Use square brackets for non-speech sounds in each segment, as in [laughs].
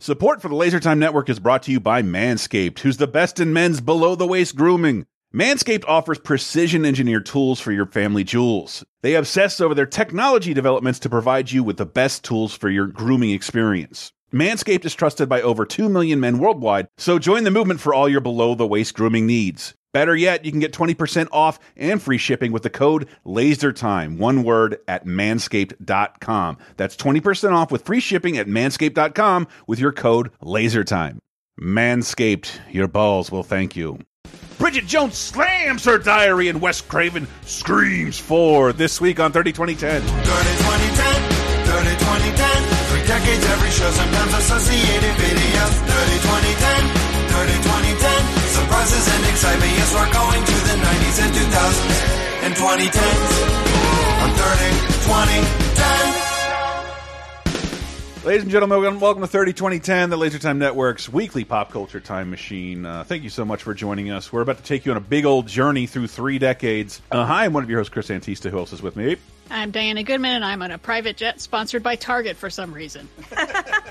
Support for the Laser Time Network is brought to you by Manscaped, who's the best in men's below the waist grooming. Manscaped offers precision engineered tools for your family jewels. They obsess over their technology developments to provide you with the best tools for your grooming experience. Manscaped is trusted by over 2 million men worldwide, so join the movement for all your below the waist grooming needs. Better yet, you can get 20% off and free shipping with the code LASERTIME, one word, at manscaped.com. That's 20% off with free shipping at manscaped.com with your code LASERTIME. Manscaped, your balls will thank you. Bridget Jones slams her diary and Wes Craven screams for this week on 30 2010. 30 2010, 30 2010. Three decades, every show, sometimes associated videos. 30 2010, 30 2010. Surprises and excitement, yes, we're going to the 90s and 2000s and 2010s. On 30 2010. Ladies and gentlemen, welcome- welcome to 30 2010, the Laser Time Network's weekly pop culture time machine. Uh, thank you so much for joining us. We're about to take you on a big old journey through three decades. Uh, hi, I'm one of your hosts, Chris Antista. Who else is with me? I'm Diana Goodman, and I'm on a private jet sponsored by Target for some reason. [laughs]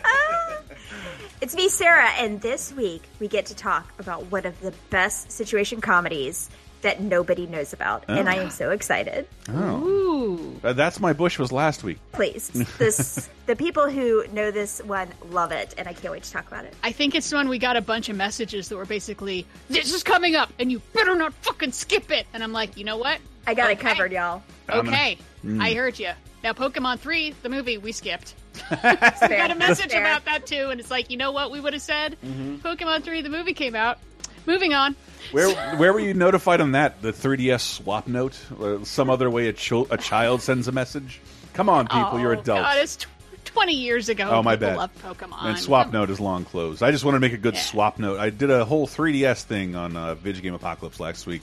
It's me, Sarah, and this week we get to talk about one of the best situation comedies that nobody knows about, and I am so excited. Ooh. Uh, That's My Bush was last week. Please, [laughs] this the people who know this one love it, and I can't wait to talk about it. I think it's when we got a bunch of messages that were basically, this is coming up, and you better not fucking skip it. And I'm like, you know what? I got it covered, y'all. I'm gonna- Okay, I heard you. Now, Pokemon 3, the movie, we skipped. [laughs] We got a message Fair. about that too, and it's like, you know what we would have said? Mm-hmm. Pokemon 3, the movie came out. Moving on. Where where were you notified on that? The 3DS swap note? Or some other way a, chil- a child sends a message? Come on, people, oh, you're adults. God, it's tw 20 years ago. Oh, my bad. Love Pokemon. And swap note is long closed. I just want to make a good Yeah. swap note. I did a whole 3DS thing on uh, Video Game Apocalypse last week.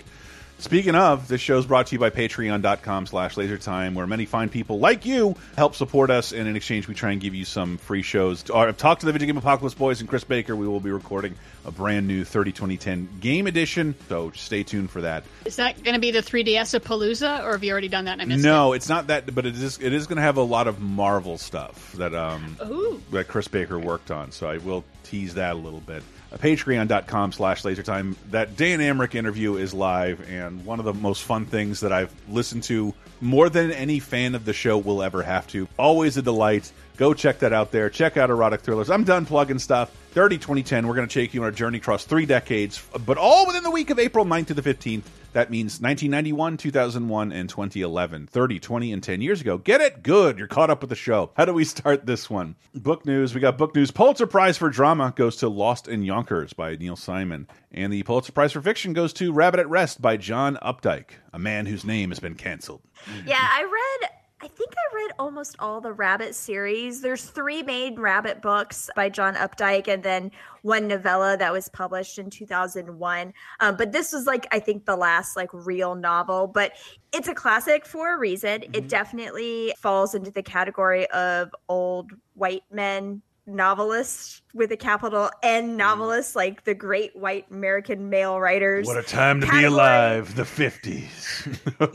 Speaking of, this show is brought to you by patreon.com slash lasertime, where many fine people like you help support us, and in exchange, we try and give you some free shows. I've talked to the Video Game Apocalypse boys and Chris Baker. We will be recording a brand new 30 2010 game edition, so stay tuned for that. Is that going to be the 3DS of Palooza, or have you already done that and I missed No, it's not that, but it is. It is going to have a lot of Marvel stuff that um Ooh. that Chris Baker worked on. So I will tease that a little bit. Uh, Patreon.com slash lasertime. That Dan Amrich interview is live, and one of the most fun things that I've listened to more than any fan of the show will ever have to. Always a delight. Go check that out there. Check out Erotic Thrillers. I'm done plugging stuff. 30 2010, we're going to take you on a journey across three decades, but all within the week of April 9th to the 15th. That means 1991, 2001, and 2011. 30, 20, and 10 years ago. Get it? Good. You're caught up with the show. How do we start this one? Book news. We got book news. Pulitzer Prize for Drama goes to Lost in Yonkers by Neil Simon. And the Pulitzer Prize for Fiction goes to Rabbit at Rest by John Updike, a man whose name has been canceled. Yeah, I read. I think I read almost all the Rabbit series. There's three main Rabbit books by John Updike, and then one novella that was published in 2001. Um, but this was like I think the last like real novel. But it's a classic for a reason. It definitely falls into the category of old white men novelists with a capital N novelists, like the great white American male writers. What a time to be alive, the 50s.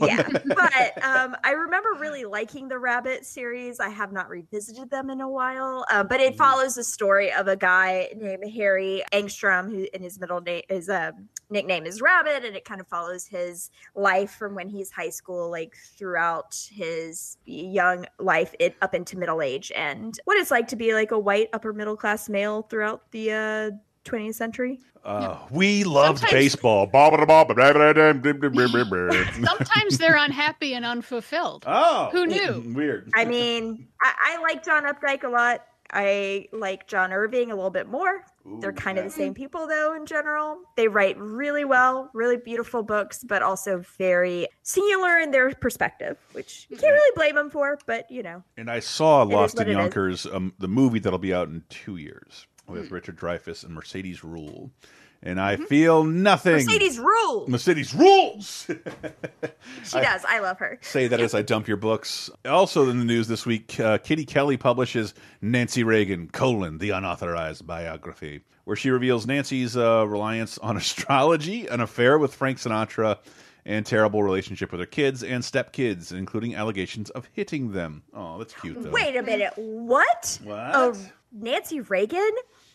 [laughs] yeah [laughs] but um i remember really liking the rabbit series i have not revisited them in a while uh, but it follows the story of a guy named harry angstrom who in his middle name his um, nickname is rabbit and it kind of follows his life from when he's high school like throughout his young life it, up into middle age and what it's like to be like a white upper middle class male throughout the uh 20th century Uh, we loved Sometimes- baseball. Sometimes they're unhappy and unfulfilled. Oh, who knew? Weird. I mean, I, I like John Updike a lot. I like John Irving a little bit more. They're kind of the same people, though, in general. They write really well, really beautiful books, but also very singular in their perspective, which you can't really blame them for, but you know. And I saw Lost in. Yonkers, um, the movie that'll be out in two years with Hmm. Richard Dreyfuss and Mercedes Ruehl. And I feel nothing. Mercedes rules. Mercedes rules. [laughs] She does. I love her. Say that as I dump your books. Also in the news this week, uh, Kitty Kelley publishes Nancy Reagan, colon, the unauthorized biography, where she reveals Nancy's uh, reliance on [laughs] astrology, an affair with Frank Sinatra, and terrible relationship with her kids and stepkids, including allegations of hitting them. Oh, that's cute though. Wait a minute. What? What? Oh, Nancy Reagan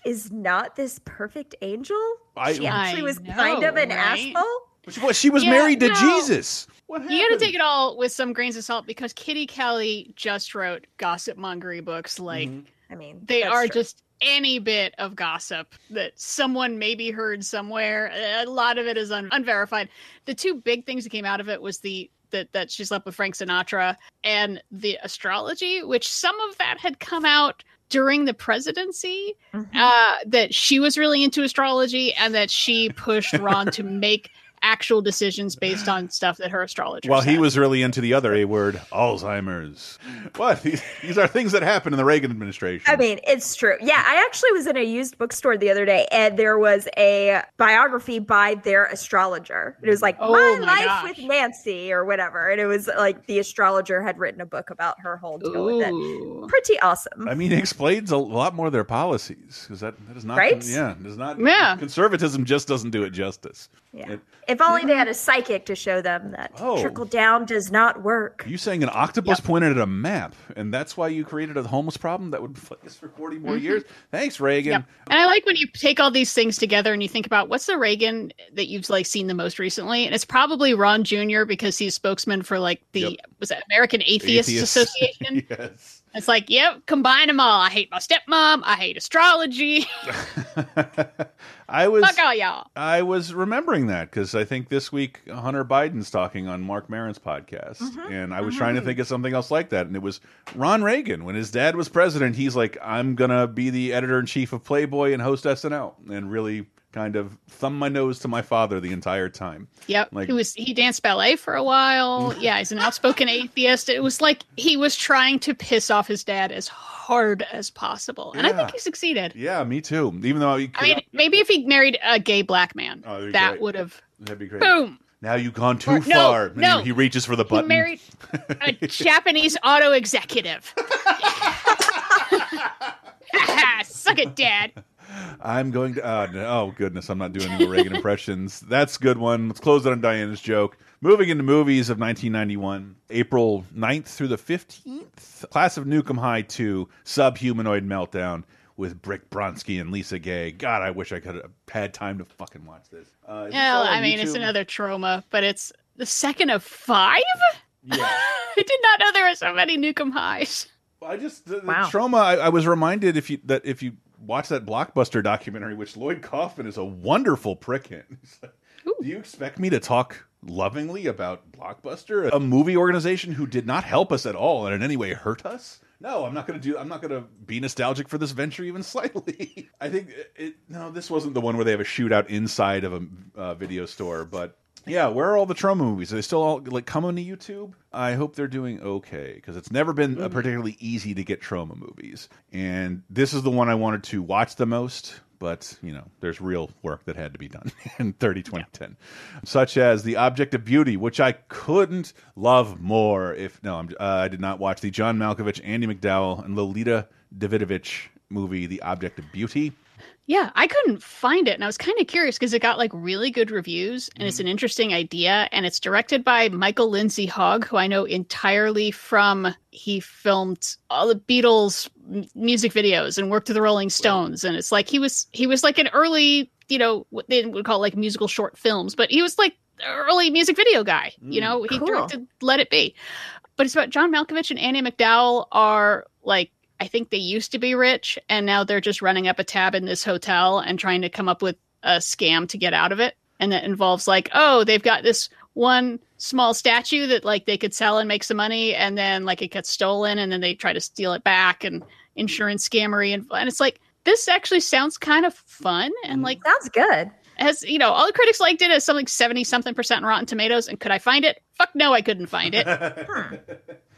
is not this perfect angel? I- she actually I was kind of an right? asshole? She was, she was Yeah, married to no. Jesus. What You got to take it all with some grains of salt because Kitty Kelley just wrote gossip mongery books. Like Mm-hmm. I mean, they are true. just any bit of gossip that someone maybe heard somewhere. A lot of it is un- unverified. The two big things that came out of it was the that that she slept with Frank Sinatra and the astrology, which some of that had come out during the presidency. Mhm. Uh, that she was really into astrology and that she pushed Ron to [laughs] make actual decisions based on stuff that her astrologer. While he was really into the other A word, Alzheimer's. What? These, these are things that happened in the Reagan administration. I mean, it's true. Yeah, I actually was in a used bookstore the other day, and there was a biography by their astrologer. It was like Oh My my Life gosh. with Nancy or whatever, and it was like the astrologer had written a book about her whole deal with it. Pretty awesome. I mean, it explains a lot more of their policies because that, that is not Right? yeah, does not Yeah. conservatism just doesn't do it justice. Yeah. It- if only they had a psychic to show them that Oh. trickle down does not work. you saying an octopus pointed at a map, and that's why you created a homeless problem that would plague us for 40 more mm-hmm. years? Thanks, Reagan. Yep. And I like when you take all these things together and you think about what's the Reagan that you've like seen the most recently, and it's probably Ron Jr. because he's spokesman for like the Yep. was it American Atheists, Atheists. [laughs] Association. yes. It's like, yep, combine them all. I hate my stepmom. I hate astrology. [laughs] [laughs] I was Fuck all y'all. I was remembering that because I think this week Hunter Biden's talking on Marc Maron's podcast, Mm-hmm. and I was trying to think of something else like that, and it was Ron Reagan when his dad was president. He's like, "I'm gonna be the editor in chief of Playboy and host SNL," and really kind of thumb my nose to my father the entire time. Yep. Like- he was he danced ballet for a while. [laughs] Yeah, he's an outspoken atheist. It was like he was trying to piss off his dad as hard as possible. And I think he succeeded. Yeah, me too. Even though he, I mean, maybe if he married a gay black man, Oh, that would have that'd be great. boom. Now you've gone too Or- no, far. And no. he, he reaches for the He button. married a [laughs] Japanese auto executive. [laughs] Suck it, Dad. I'm going to. Uh, no, oh goodness, I'm not doing any more Reagan [laughs] impressions. That's a good one. Let's close it on Diana's joke. Moving into movies of 1991, April 9th through the 15th, Class of Nuke 'Em High 2, Subhumanoid Meltdown with Brick Bronsky and Lisa Gaye. God, I wish I could have had time to fucking watch this. Uh, Well, I mean, it's another Troma, but it's the second of five. Yeah. [laughs] I did not know there were so many Nukem highs. I just the, the Wow. Troma. I, I was reminded if you that if you watch that blockbuster documentary, which Lloyd Kaufman is a wonderful prick in. [laughs] He's like, Do you expect me to talk lovingly about Blockbuster, a movie organization who did not help us at all and in any way hurt us? No, I'm not going to do. I'm not going to be nostalgic for this venture even [laughs] slightly. I think it. No, this wasn't the one where they have a shootout inside of a uh, video store, but yeah, where are all the Troma movies? Are they still all like coming to YouTube? I hope they're doing okay because it's never been uh, particularly easy to get Troma movies, and this is the one I wanted to watch the most. But you know, there's real work that had to be done [laughs] in 30 2010, such as The Object of Beauty, which I couldn't love more. If no, I'm, uh, I did not watch the John Malkovich, Andie MacDowell, and Lolita Davidovich movie, The Object of Beauty. Yeah, I couldn't find it, and I was kind of curious because it got like really good reviews, and it's mm-hmm. an interesting idea, and it's directed by Michael Lindsay Hogg, who I know entirely from he filmed all the Beatles m- music videos and worked with the Rolling Stones, and it's like he was he was like an early, you know, what they would call like musical short films, but he was like early music video guy, you mm, know, he cool. directed Let It Be, but it's about John Malkovich and Andie MacDowell are like I think they used to be rich and now they're just running up a tab in this hotel and trying to come up with a scam to get out of it. And that involves like, oh, they've got this one small statue that like they could sell and make some money and then like it gets stolen and then they try to steal it back and insurance scammery and, and it's like this actually sounds kind of fun and like Sounds good. has you know all the critics liked it as something like 70 something percent rotten tomatoes and could i find it fuck no i couldn't find it [laughs] hmm.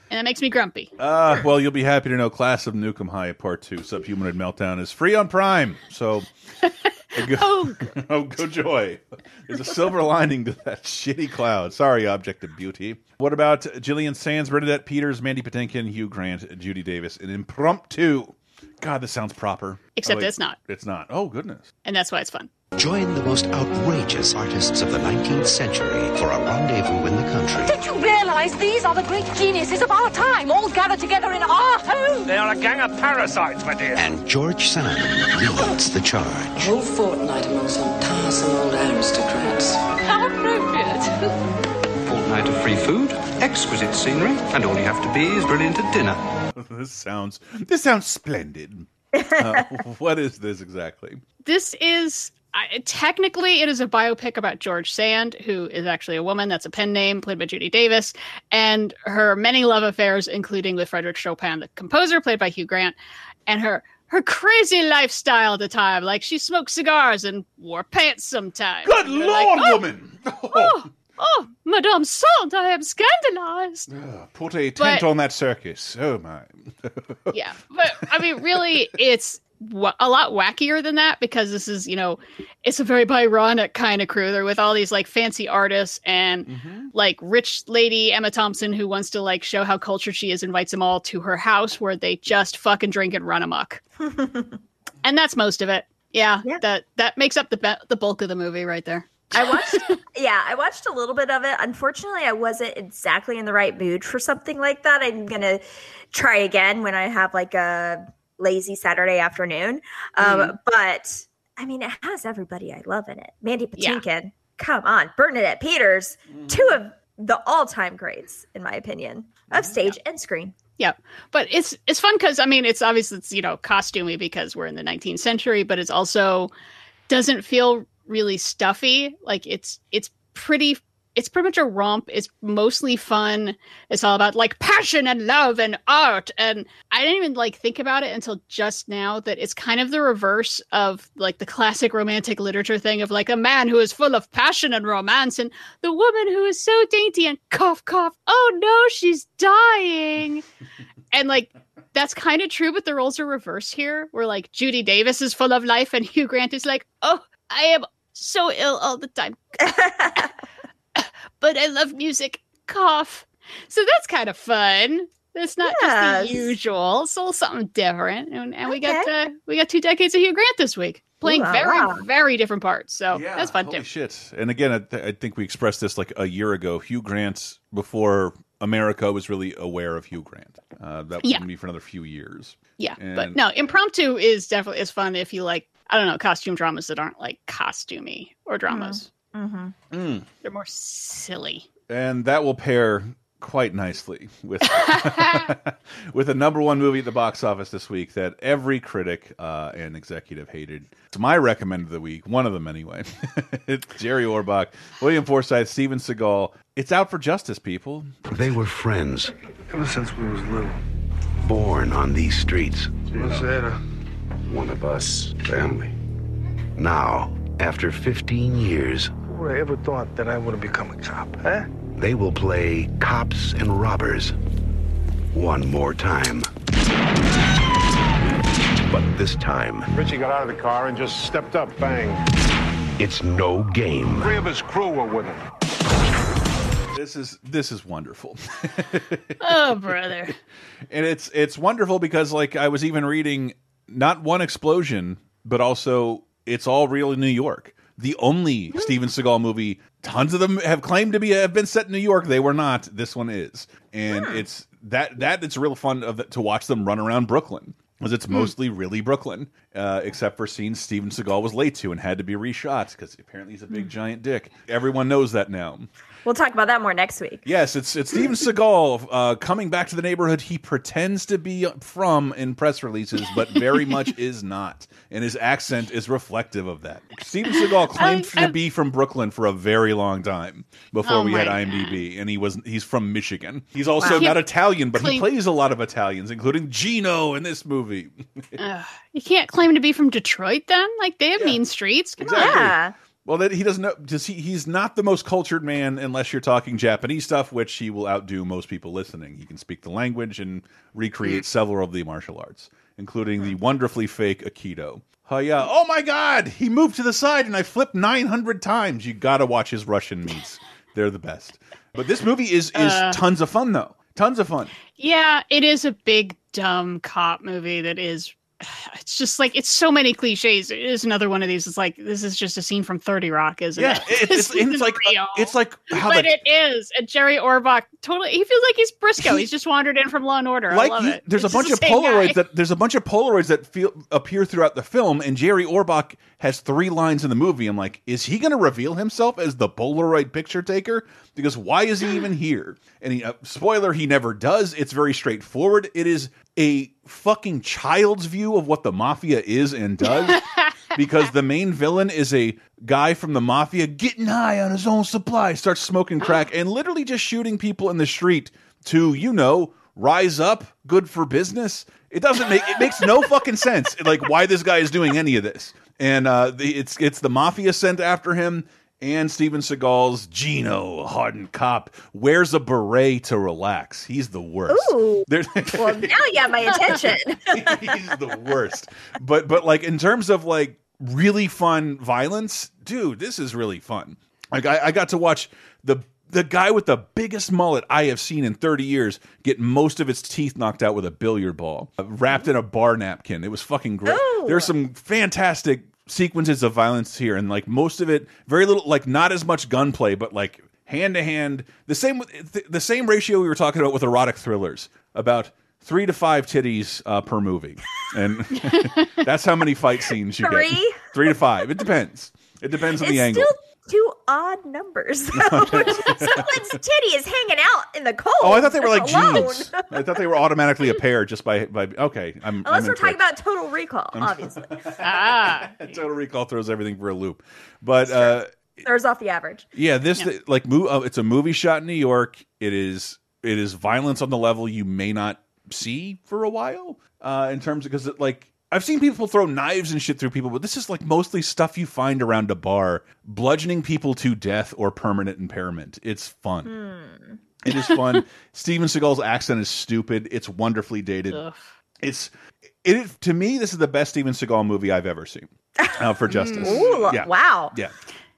And that makes me grumpy Uh, well, you'll be happy to know Class of Nuke 'Em High Part 2 Subhumanoid Meltdown is free on Prime. So, [laughs] go, oh [laughs] oh, go joy. There's a silver lining to that [laughs] shitty cloud. Sorry, Object of Beauty. What about Julian Sands, Bernadette Peters, Mandy Patinkin, Hugh Grant, Judy Davis in Impromptu? God, this sounds proper. Except Oh, wait, it's not. It's not. Oh goodness. And that's why it's fun. Join the most outrageous artists of the 19th century for a rendezvous in the country. Don't you realize these are the great geniuses of our time, all gathered together in our home? They are a gang of parasites, my dear. And George Sand leads the charge. A whole fortnight among some tiresome old aristocrats. How appropriate. Fortnight of free food, exquisite scenery, and all you have to be is brilliant at dinner. [laughs] this sounds this sounds splendid. [laughs] Uh, what is this exactly? This is I, technically it is a biopic about George Sand, who is actually a woman. That's a pen name, played by Judy Davis, and her many love affairs, including with Frederick Chopin, the composer, played by Hugh Grant, and her her crazy lifestyle at the time. Like she smoked cigars and wore pants sometimes. Good lord, like, oh, woman! Oh, oh, oh, Madame Sand, I am scandalized. Oh, put a tent But- on that circus. Oh my. [laughs] yeah but i mean really it's a lot wackier than that because this is you know it's a very byronic kind of crew they're with all these like fancy artists and mm-hmm. like rich lady emma thompson who wants to like show how cultured she is invites them all to her house where they just fucking drink and run amok [laughs] and that's most of it yeah, Yeah. that that makes up the be- the bulk of the movie right there I watched, [laughs] yeah, I watched a little bit of it. Unfortunately, I wasn't exactly in the right mood for something like that. I'm gonna try again when I have like a lazy Saturday afternoon. Um, mm-hmm. But I mean, it has everybody I love in it. Mandy Yeah. Patinkin, come on, Bernadette Peters, mm-hmm. two of the all-time greats, in my opinion, of mm-hmm. stage and screen. Yeah, but it's it's fun because I mean it's obviously it's you know costumey because we're in the 19th century, but it's also doesn't feel really stuffy. Like it's it's pretty it's pretty much a romp. It's mostly fun. It's all about like passion and love and art. And I didn't even like think about it until just now that it's kind of the reverse of like the classic romantic literature thing of like a man who is full of passion and romance and the woman who is so dainty and cough cough. Oh no, she's dying. [laughs] and like that's kind of true, but the roles are reversed here. Where like Judy Davis is full of life and Hugh Grant is like, oh, I am so ill all the time [laughs] but I love music. Cough. So that's kind of fun. It's not just the usual. It's a little something different. And, and we got Okay. uh, we got two decades of Hugh Grant this week, playing Ooh very la. very different parts. So that's fun holy too. shit. And again, I, th- I think we expressed this like a year ago. Hugh Grant, before America was really aware of Hugh Grant. Uh, that Yeah. wouldn't be for another few years. Yeah, And- but no, impromptu is definitely is fun if you like. I don't know costume dramas that aren't like costumey or dramas. Mm-hmm. Mm. They're more silly. And that will pair quite nicely with [laughs] with a number one movie at the box office this week that every critic uh, and executive hated. It's my recommend of the week, one of them anyway. [laughs] it's Jerry Orbach, William Forsythe, Steven Seagal. It's out for justice, people. They were friends, Ever since we was little. born on these streets. What's that? One of us, family. Now, after 15 years, who would have ever thought that I would have become a cop, huh? they will play cops and robbers one more time. But this time, Richie got out of the car and just stepped up. Bang. it's no game. Three of his crew were with him. This is this is wonderful. [laughs] Oh brother. and it's it's wonderful because like I was even reading not one explosion, but also it's all real in New York. The only Steven Seagal movie, tons of them have claimed to be have been set in New York. They were not. This one is, and it's that that it's real fun of to watch them run around Brooklyn because it's mostly really Brooklyn, uh, except for scenes Steven Seagal was late to and had to be reshot because apparently he's a big giant dick. Everyone knows that now. We'll talk about that more next week. Yes, it's it's Steven [laughs] Seagal uh, coming back to the neighborhood he pretends to be from in press releases, but very [laughs] much is not, and his accent is reflective of that. Steven Seagal claimed I- to be from Brooklyn for a very long time before Oh we had IMDb, and he was he's from Michigan. He's also Wow. not Italian, but he plays a lot of Italians, including Gino in this movie. Ugh. you can't claim to be from Detroit then. Like they have mean streets. Come Exactly. on. Yeah. Well, that he doesn't know. Does he? He's not the most cultured man unless you're talking Japanese stuff, which he will outdo most people listening. He can speak the language and recreate hmm. several of the martial arts, including the hmm. wonderfully fake Aikido. Oh yeah! Oh my God! He moved to the side, and I flipped 900 times. You gotta watch his Russian meets. They're the best. But this movie is is uh. tons of fun though. Tons of fun. Yeah, it is a big dumb cop movie that is [sighs] it's just like it's so many cliches. It is another one of these. It's like this is just a scene from Thirty Rock, isn't Yeah, it? it- [laughs] it's, it's like uh, it's like how but the it is. And Jerry Orbach totally. He feels like he's Briscoe. He's just wandered in from Law and Order. I like it. there's It's a bunch of Polaroids guy. that there's a bunch of Polaroids that feel appear throughout the film, and Jerry Orbach has three lines in the movie. I'm like, is he going to reveal himself as the Polaroid picture taker? Because why is he even here? And he, uh, spoiler, he never does. It's very straightforward. It is a fucking child's view of what the mafia is and does. [laughs] because the main villain is a guy from the mafia getting high on his own supply, starts smoking crack, and literally just shooting people in the street to, you know, rise up, good for business. It doesn't make it makes no [laughs] fucking sense. Like why this guy is doing any of this. And uh the, it's it's the mafia sent after him and Steven Seagal's Gino, a hardened cop, wears a beret to relax. He's the worst. Ooh. [laughs] Well, now you got my [laughs] attention. he's the worst. But but like in terms of like really fun violence, dude, this is really fun. Like I, I got to watch the the guy with the biggest mullet I have seen in 30 years get most of its teeth knocked out with a billiard ball, uh, wrapped in a bar napkin. It was fucking great. Ooh. There's some fantastic sequences of violence here, and like most of it, very little, like not as much gunplay, but like hand to hand, the same the same ratio we were talking about with erotic thrillers, about three to five titties uh, per movie, and [laughs] that's how many fight scenes you Three? get. Three to five. It depends. It depends on it's the angle. still two odd numbers. [laughs] [laughs] Someone's titty is hanging out in the cold. Oh, I thought they were like alone. jeans. I thought they were automatically a [laughs] pair just by by. Okay, I'm. Unless I'm we're talking incorrect. about Total Recall, obviously. ah, Total Recall throws everything for a loop, but uh, Throws off the average. yeah, this like mo uh, it's a movie shot in New York. It is it is violence on the level you may not see for a while. Uh, in terms of because it like I've seen people throw knives and shit through people, but this is like mostly stuff you find around a bar, bludgeoning people to death or permanent impairment. It's fun. It is fun. [laughs] Steven Seagal's accent is stupid. It's wonderfully dated. ugh. It's it to me. This is the best Steven Seagal movie I've ever seen. [laughs] Uh, for Justice. Ooh, yeah. wow. Yeah,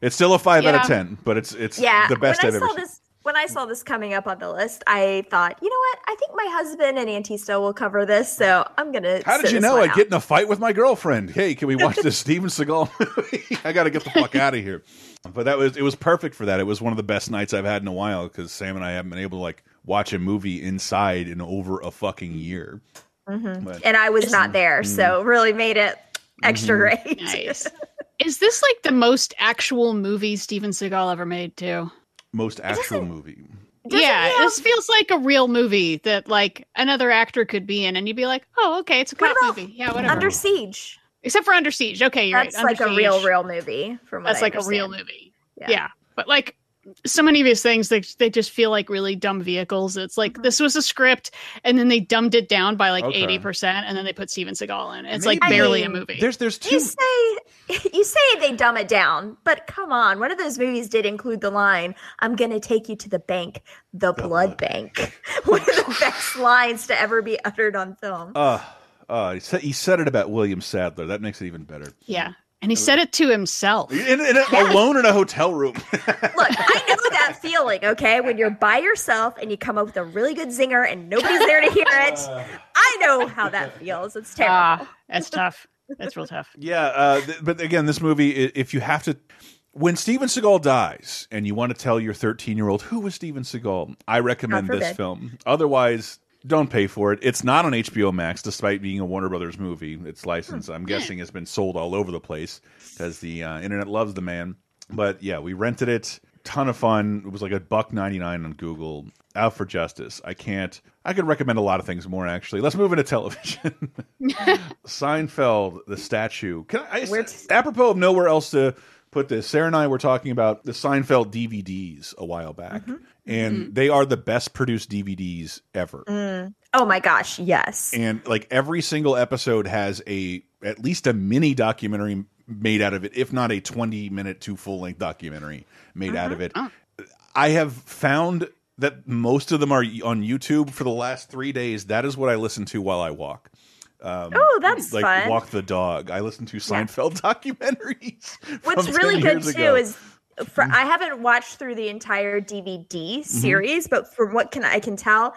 it's still a five out of ten, but it's it's Yeah, the best when I've I ever saw seen. this, when I saw this coming up on the list, I thought, you know what? I think my husband and Antista will cover this, so I'm gonna. How did sit you know I'd out. get in a fight with my girlfriend? Hey, can we watch [laughs] this Steven Seagal movie? [laughs] I got to get the fuck out of here. But that was it was perfect for that. It was one of the best nights I've had in a while because Sam and I haven't been able to like watch a movie inside in over a fucking year. Mhm. But- And I was not there, so really made it extra Mm-hmm. great. Nice. [laughs] Is this like the most actual movie Steven Seagal ever made too? Most actual movie. Yeah, um, have- this feels like a real movie that like another actor could be in, and you'd be like, "Oh, okay, it's a What cop movie." Yeah, whatever. Under Siege. Except for Under Siege. Okay, you're That's right. Under like a real, real movie. From what That's I like a real movie. Yeah. Yeah. but like so many of these things, they they just feel like really dumb vehicles. It's like Mm-hmm. this was a script, and then they dumbed it down by like Okay. eighty percent, and then they put Steven Seagal in. It's Maybe- like barely I a mean, movie. There's there's two. You say [laughs] you say they dumb it down, but come on, one of those movies did include the line, "I'm gonna take you to the bank, the, blood, blood bank." [laughs] one of the best lines to ever be uttered on film. Uh, uh, he said he said it about William Sadler. That makes it even better. yeah, and he said it to himself. In, in a, alone in a hotel room. [laughs] Look, I know that feeling, okay? When you're by yourself and you come up with a really good zinger and nobody's there to hear it. [laughs] I know how that feels. It's terrible. Ah, that's tough. That's real tough. [laughs] Yeah, uh, th but again, this movie, if you have to, when Steven Seagal dies and you want to tell your 13 year old who was Steven Seagal, I recommend this film. Otherwise, don't pay for it. It's not on HBO Max, despite being a Warner Brothers movie. Its license, Hmm. I'm guessing, has been sold all over the place because the uh, internet loves the man. But yeah, we rented it. Ton of fun. It was like a buck 99 on Google. Out for Justice. I can't. I could recommend a lot of things more, actually. Let's move into television. [laughs] Seinfeld, the statue. Can I, I apropos of nowhere else to put this, Sarah and I were talking about the Seinfeld DVDs a while back, Mm-hmm. And mm-hmm. they are the best produced DVDs ever. Mm. Oh my gosh, yes. And like every single episode has a at least a mini documentary made out of it, if not a twenty minute to full length documentary made out of mm-hmm. it. Oh. I have found that most of them are on YouTube for the last three days. That is what I listen to while I walk. Um, oh, that's Like fun. walk the dog. I listen to Seinfeld [laughs] documentaries. What's really 10 good too ago. is for, I haven't watched through the entire DVD Mm-hmm. series, but from what can I can tell,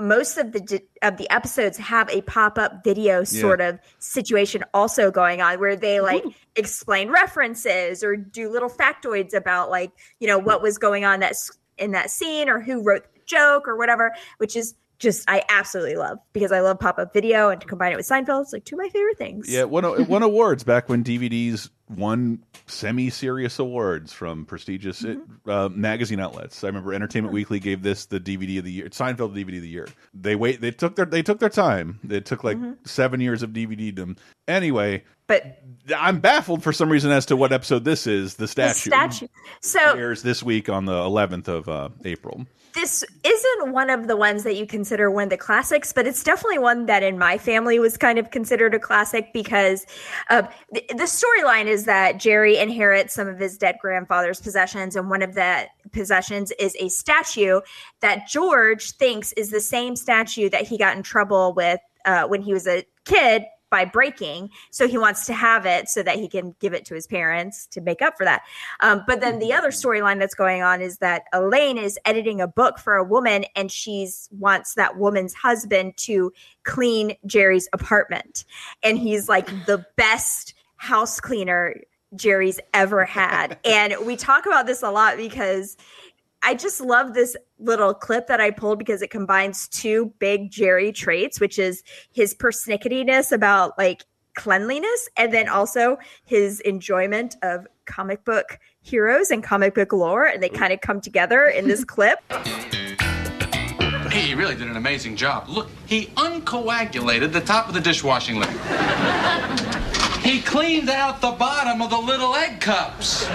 most of the of the episodes have a pop-up video sort of situation also going on where they like explain references or do little factoids about like you know what was going on that's in that scene or who wrote the joke or whatever which is just i absolutely love because i love pop-up video and to combine it with seinfeld it's like two of my favorite things. Yeah, it won, it [laughs] won awards back when DVDs won semi-serious awards from prestigious Mm-hmm. uh, magazine outlets. I remember Entertainment Weekly gave this the DVD of the year, Seinfeld DVD of the year. They wait, they took their they took their time. It took like Mm-hmm. seven years of DVD them. Anyway, but I'm baffled for some reason as to what episode this is. The the statue, statue so airs this week on the 11th of uh, April. this isn't one of the ones that you consider one of the classics, but it's definitely one that in my family was kind of considered a classic because uh, the, the storyline is that Jerry inherits some of his dead grandfather's possessions, and one of the possessions is a statue that George thinks is the same statue that he got in trouble with uh, when he was a kid by breaking. So he wants to have it so that he can give it to his parents to make up for that. Um, but then the other storyline that's going on is that Elaine is editing a book for a woman and she's wants that woman's husband to clean Jerry's apartment. And he's like the best house cleaner Jerry's ever had. [laughs] and we talk about this a lot because I just love this little clip that I pulled because it combines two big Jerry traits, which is his pernicketyness about like cleanliness and then also his enjoyment of comic book heroes and comic book lore. And they kind of come together in this [laughs] clip. He really did an amazing job. Look, he uncoagulated the top of the dishwashing liquid. he cleaned out the bottom of the little egg cups.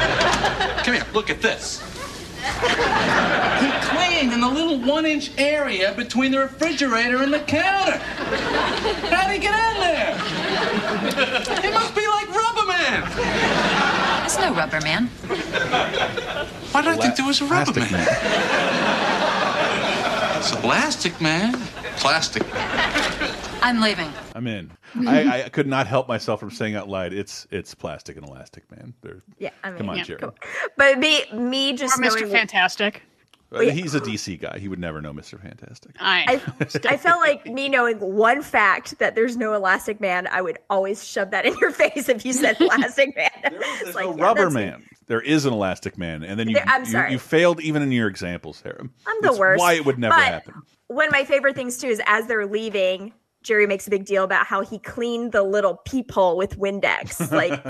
Come here, look at this. He cleaned in the little one inch area between the refrigerator and the counter. How'd he get in there? He must be like Rubber Man. There's no rubber man. Why did I think there was a rubber Plastic man? It's a plastic man. Plastic. I'm leaving. I'm in. I, I [laughs] could not help myself from saying out loud, "It's it's plastic and elastic, man." They're, Yeah, I mean, come on, yeah, Jerry. cool. But me, me just Or Mr. Fantastic. Uh, He's a DC guy. He would never know Mr. Fantastic. I, I, [laughs] I felt like me knowing one fact that there's no Elastic Man, I would always shove that in your [laughs] face if you said Elastic Man. It's There's like, no yeah, rubber that's- man. There is an elastic man, and then you There- I'm you, sorry. you failed even in your examples, Sarah. I'm the It's worst. Why it would never But happen. One of my favorite things too is as they're leaving, Jerry makes a big deal about how he cleaned the little peephole with Windex. Like,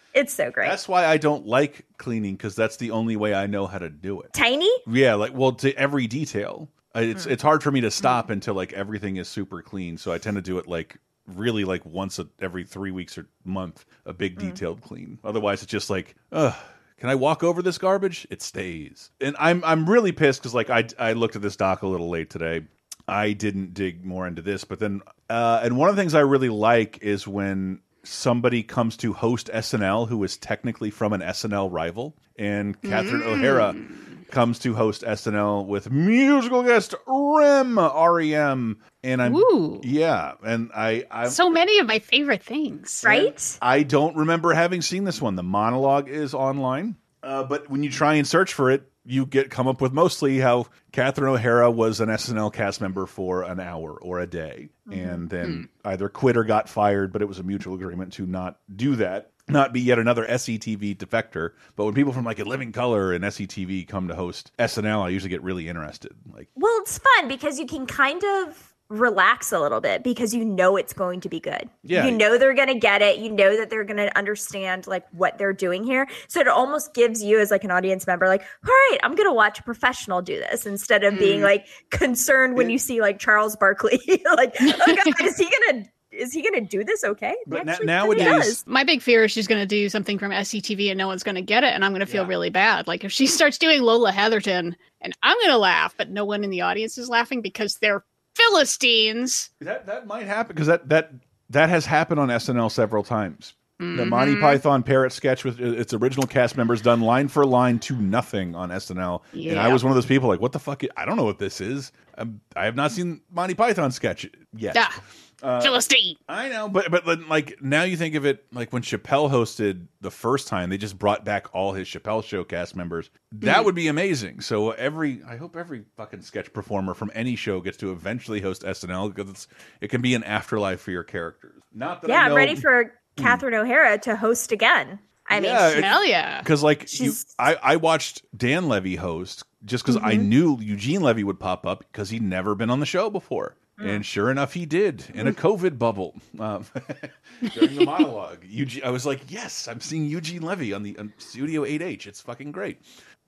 [laughs] it's so great. That's why I don't like cleaning because that's the only way I know how to do it. Tiny? Yeah, like well, to every detail. It's Hmm. it's hard for me to stop until like everything is super clean. So I tend to do it like really like once a, every three weeks or month, a big Hmm. detailed clean. Otherwise, it's just like, ugh. Can I walk over this garbage? It stays, and I'm I'm really pissed because like I I looked at this doc a little late today. I didn't dig more into this, but then uh, and one of the things I really like is when somebody comes to host SNL who is technically from an SNL rival, and Catherine O'Hara comes to host SNL with musical guest Rem REM, and I'm Ooh. yeah, and I I so many of my favorite things. Right? I don't remember having seen this one. The monologue is online, uh, but when you try and search for it, you get come up with mostly how Catherine O'Hara was an SNL cast member for an hour or a day, mm-hmm. and then hmm. either quit or got fired. But it was a mutual agreement to not do that, not be yet another SCTV defector. But when people from like A Living Color and SCTV come to host SNL, I usually get really interested. Like, Well, it's fun because you can kind of relax a little bit because you know it's going to be good. Yeah. You know they're going to get it. You know that they're going to understand like what they're doing here. So it almost gives you as like an audience member like, "All right, I'm going to watch a professional do this" instead of being mm. like concerned when you see like Charles Barkley [laughs] like, [laughs] "Oh god, is he going to is he going to do this okay?" But na- nowadays- My big fear is she's going to do something from SCTV and no one's going to get it, and I'm going to feel really bad. Like if she starts doing Lola Heatherton, and I'm going to laugh, but no one in the audience is laughing because they're Philistines. That that might happen because that that that has happened on SNL several times. The Monty Python parrot sketch with its original cast members done line for line to nothing on SNL, and I was one of those people like, "What the fuck? I don't know what this is. Um, I have not seen Monty Python sketch yet." Yeah. Uh, Philistine. I know, but but like now you think of it like when Chappelle hosted the first time, they just brought back all his Chappelle Show cast members. That Mhm. would be amazing. So every, I hope every fucking sketch performer from any show gets to eventually host SNL because it's it can be an afterlife for your characters. Not that yeah, I I'm ready for Catherine O'Hara to host again. I mean, Yeah, she's- Hell yeah. because like you, I I watched Dan Levy host just because I Mhm. knew Eugene Levy would pop up because he'd never been on the show before. Mm. And sure enough, he did in a COVID bubble um, [laughs] during the monologue. Eugene, I was like, "Yes, I'm seeing Eugene Levy on the on Studio 8H. It's fucking great."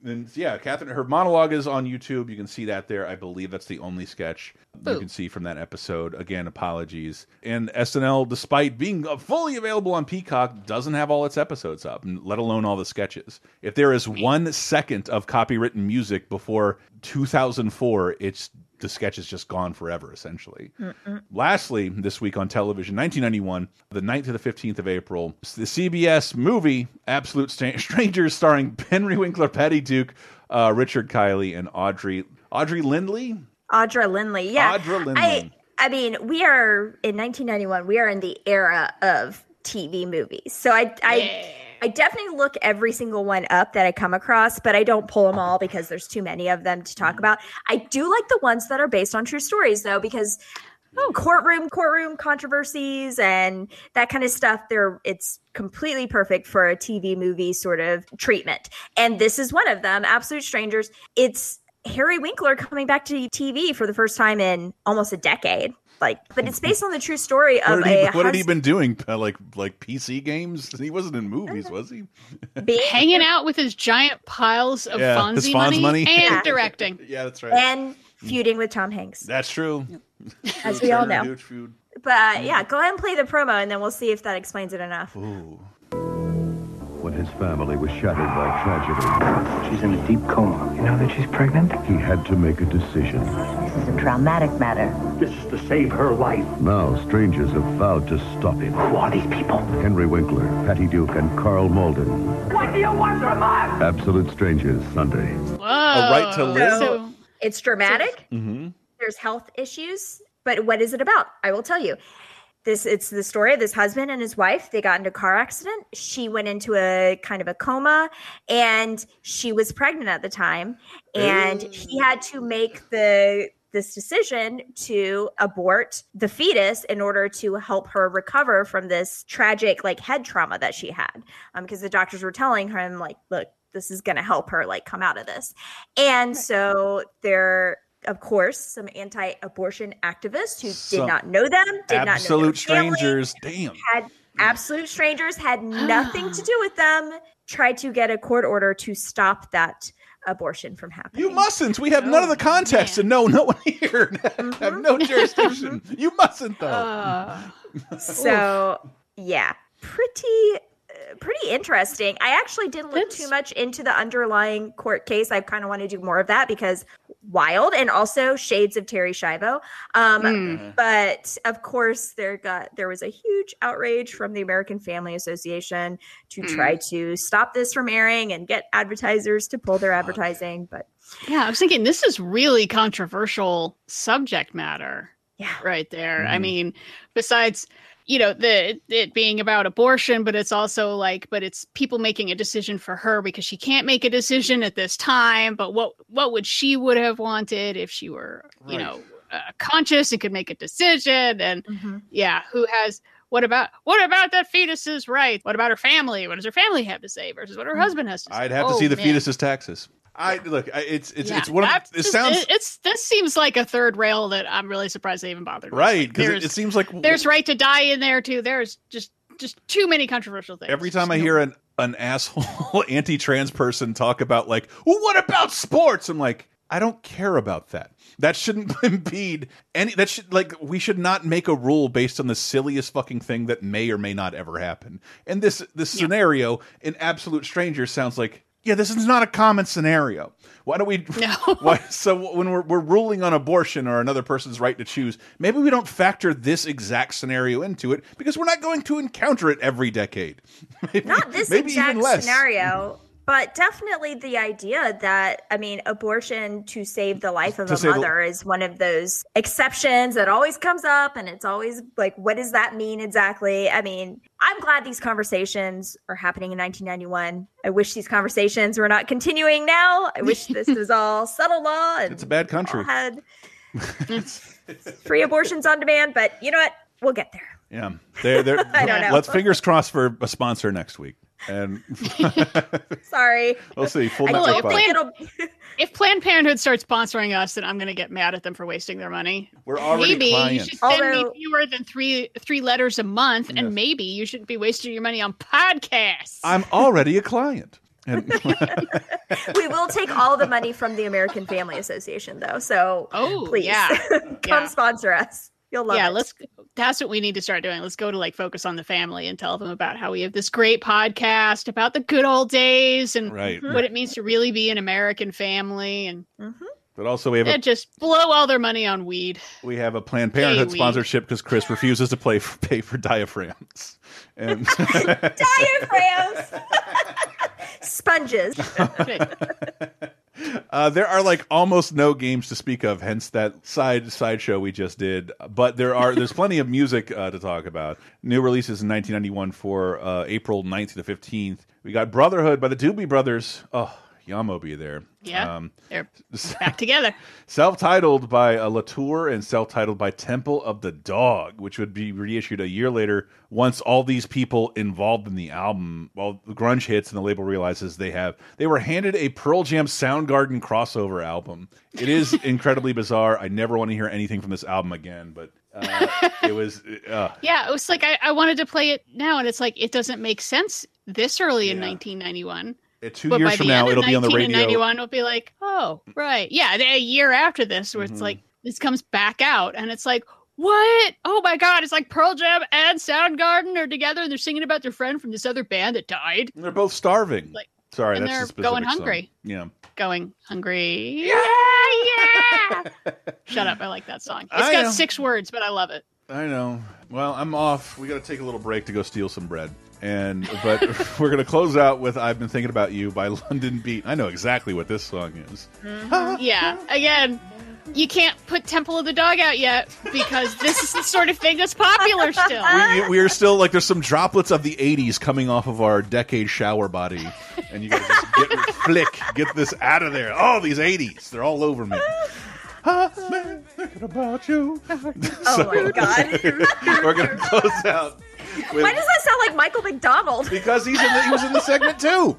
And yeah, Catherine, her monologue is on YouTube. You can see that there. I believe that's the only sketch you can see from that episode. Again, apologies. And SNL, despite being uh, fully available on Peacock, doesn't have all its episodes up, let alone all the sketches. If there is one second of copywritten music before 2004, it's the sketch is just gone forever, essentially. Mm-mm. Lastly, this week on television, 1991, the 9th to the 15th of April, the CBS movie Absolute [laughs] Strangers, starring Henry Winkler, Patty Duke, uh, Richard Kiley, and Audrey Audrey Lindley. Audra Lindley. Yeah. Audra Lindley. I, I mean, we are in 1991. We are in the era of TV movies. So I, I, I definitely look every single one up that I come across, but I don't pull them all because there's too many of them to Mm-hmm. talk about. I do like the ones that are based on true stories, though, because oh, courtroom, courtroom controversies and that kind of stuff. There, it's completely perfect for a TV movie sort of treatment. And this is one of them. Absolute Strangers. It's Harry Winkler coming back to TV for the first time in almost a decade. Like, but it's based on the true story What of had, he, a what had he been doing? [laughs] Like like PC games? [laughs] He wasn't in movies, was he? [laughs] being Hanging out with his giant piles of Yeah, Fonzie, his Fonz money, money. and Yeah. directing. Yeah, that's right. and feuding with Tom Hanks, That's true. as we all know. But uh, yeah, go ahead and play the promo, and then we'll see if that explains it enough. Ooh. When his family was shattered by tragedy. She's in a deep coma. You know that she's pregnant? He had to make a decision. This is a traumatic matter. This is to save her life. Now, strangers have vowed to stop him. Who are these people? Henry Winkler, Patty Duke, and Karl Malden. What do you want from us? Absolute Strangers, Sunday. Whoa. A right to live? So, It's dramatic. Mm-hmm. There's health issues, but what is it about? I will tell you. This it's the story of this husband and his wife. They got into a car accident. She went into a kind of a coma, and she was pregnant at the time. And he had to make the this decision to abort the fetus in order to help her recover from this tragic like head trauma that she had. Um, because the doctors were telling him like, look, this is going to help her like come out of this. And so there, of course, some anti-abortion activists who Some did not know them, did not know Absolute their family, strangers. Damn. had absolute strangers had [sighs] nothing to do with them. Tried to get a court order to stop that abortion from happening. You mustn't. We have none of the context to know [laughs] no one here [laughs] have no jurisdiction. You mustn't though. uh, [laughs] so yeah pretty uh, pretty interesting i actually didn't look too much into the underlying court case i kind of want to do more of that because wild and also shades of Terri Schiavo um, Mm. but of course there got there was a huge outrage from the american family association to try to stop this from airing and get advertisers to pull their advertising but yeah, I was thinking this is really controversial subject matter. Yeah. Right there. I Mhm. mean, besides, you know, the it being about abortion, but it's also like, but it's people making a decision for her because she can't make a decision at this time. But what what would she would have wanted if she were, you know, uh, conscious and could make a decision? And Mhm. yeah, who has what about what about that fetus's right? What about her family? What does her family have to say versus what her husband has to say? I'd have to Oh, see the man. fetus's taxes. I look. I, it's it's Yeah, it's one of. that's It sounds it- it's this seems like a third rail that I'm really surprised they even bothered. right Like, because it, it seems like there's right to die in there too. There's just just too many controversial things. every time I Just hear an an asshole [laughs] anti-trans person talk about like, well, what about sports? I'm like, I don't care about that. That shouldn't [laughs] impede any. That should like we should not make a rule based on the silliest fucking thing that may or may not ever happen. And this this scenario an Absolute stranger sounds like. Yeah, this is not a common scenario. Why don't we? [laughs] No. [laughs] Why, so when we're, we're ruling on abortion or another person's right to choose, maybe we don't factor this exact scenario into it because we're not going to encounter it every decade. [laughs] Maybe- not this maybe exact scenario But definitely the idea that, I mean, abortion to save the life of To a save the- mother is one of those exceptions that always comes up. And it's always like, what does that mean exactly? I mean, I'm glad these conversations are happening in 1991. I wish these conversations were not continuing now. I wish [laughs] this was all settled law and It's a bad country. had [laughs] free abortions on demand. But you know what? We'll get there. Yeah, they're, they're, [laughs] I don't know. Let's fingers crossed for a sponsor next week, and [laughs] Sorry. we'll see. Full I network don't buy. think It'll If Planned Parenthood starts sponsoring us, then I'm going to get mad at them for wasting their money. We're already maybe you should send Although- me fewer than three three letters a month, Yes. and maybe you shouldn't be wasting your money on podcasts. I'm already a client. And [laughs] we will take all the money from the American Family Association, though. So oh, please yeah, come Yeah. sponsor us. You'll love yeah, it. let's. That's what we need to start doing. Let's go to like focus on the family and tell them about how we have this great podcast about the good old days and Right. what it means to really be an American family, and mm-hmm. but also we have a just blow all their money on weed. we have a Planned Parenthood Hey, sponsorship because Chris refuses to play for, [laughs] pay for diaphragms, and [laughs] [laughs] diaphragms, sponges. Uh, there are like almost no games to speak of. Hence that side sideshow we just did. But there are there's plenty of music uh, to talk about. New releases in 1991 for uh, April 9th to the 15th. We got Brotherhood by the Doobie Brothers. Oh, Yamo be there. Yeah, Um, they're [laughs] back together. Self-titled by uh, Latour and self-titled by Temple of the Dog, which would be reissued a year later once all these people involved in the album, well, the grunge hits and the label realizes they have they were handed a Pearl Jam Soundgarden crossover album. It is [laughs] incredibly bizarre. I never want to hear anything from this album again, but uh, it was uh, [laughs] Yeah, it was like I, I wanted to play it now, and it's like it doesn't make sense this early in 1991. It, two but years from now it'll be on the radio. 1991, it'll be like, oh, right, yeah, a year after this, where Mm-hmm. it's like this comes back out, and it's like, what? Oh my god, it's like Pearl Jam and Soundgarden are together, and they're singing about their friend from this other band that died, They're both starving. Like- Sorry, and that's they're going song. hungry. Yeah. going hungry. Yeah, yeah. Shut up! I like that song. It's I got know. six words, but I love it. I know. Well, I'm off. We got to take a little break to go steal some bread. And but [laughs] we're gonna close out with "I've Been Thinking About You" by [laughs] London Beat. I know exactly what this song is. Mm-hmm. yeah. Again, you can't put Temple of the Dog out yet because this is the sort of thing that's popular still. We, we are still like there's some droplets of the '80s coming off of our decade shower body, and you gotta just get flick, get this out of there. Oh, these '80s, they're all over me. I've been thinking about you. [laughs] Oh my god! We're gonna close out. [laughs] With, Why does that sound like Michael McDonald? [laughs] because he's in the, he was in the segment too.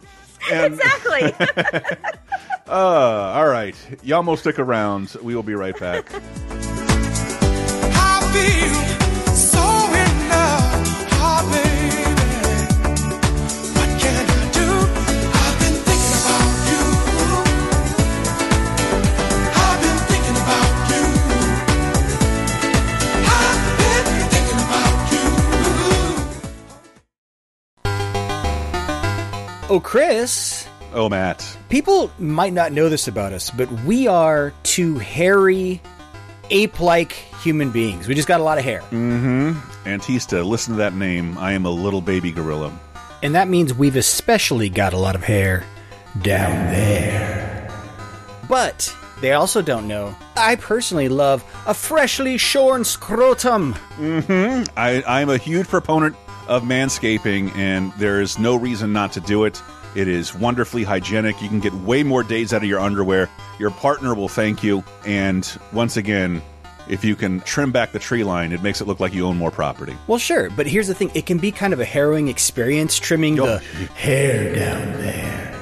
And, exactly. [laughs] Uh, all right. Yamo, stick around. We will be right back. Oh, Chris. Oh, Matt. People might not know this about us, but we are two hairy, ape like human beings. We just got a lot of hair. Mm-hmm. Antista, listen to that name. I am a little baby gorilla. And that means we've especially got a lot of hair down there. But they also don't know I personally love a freshly shorn scrotum. Mm-hmm. I, I'm a huge proponent of manscaping, and there is no reason not to do it. It is wonderfully hygienic. You can get way more days out of your underwear. Your partner will thank you. And once again, if you can trim back the tree line, it makes it look like you own more property. Well, sure, but here's the thing it can be kind of a harrowing experience trimming the hair down there.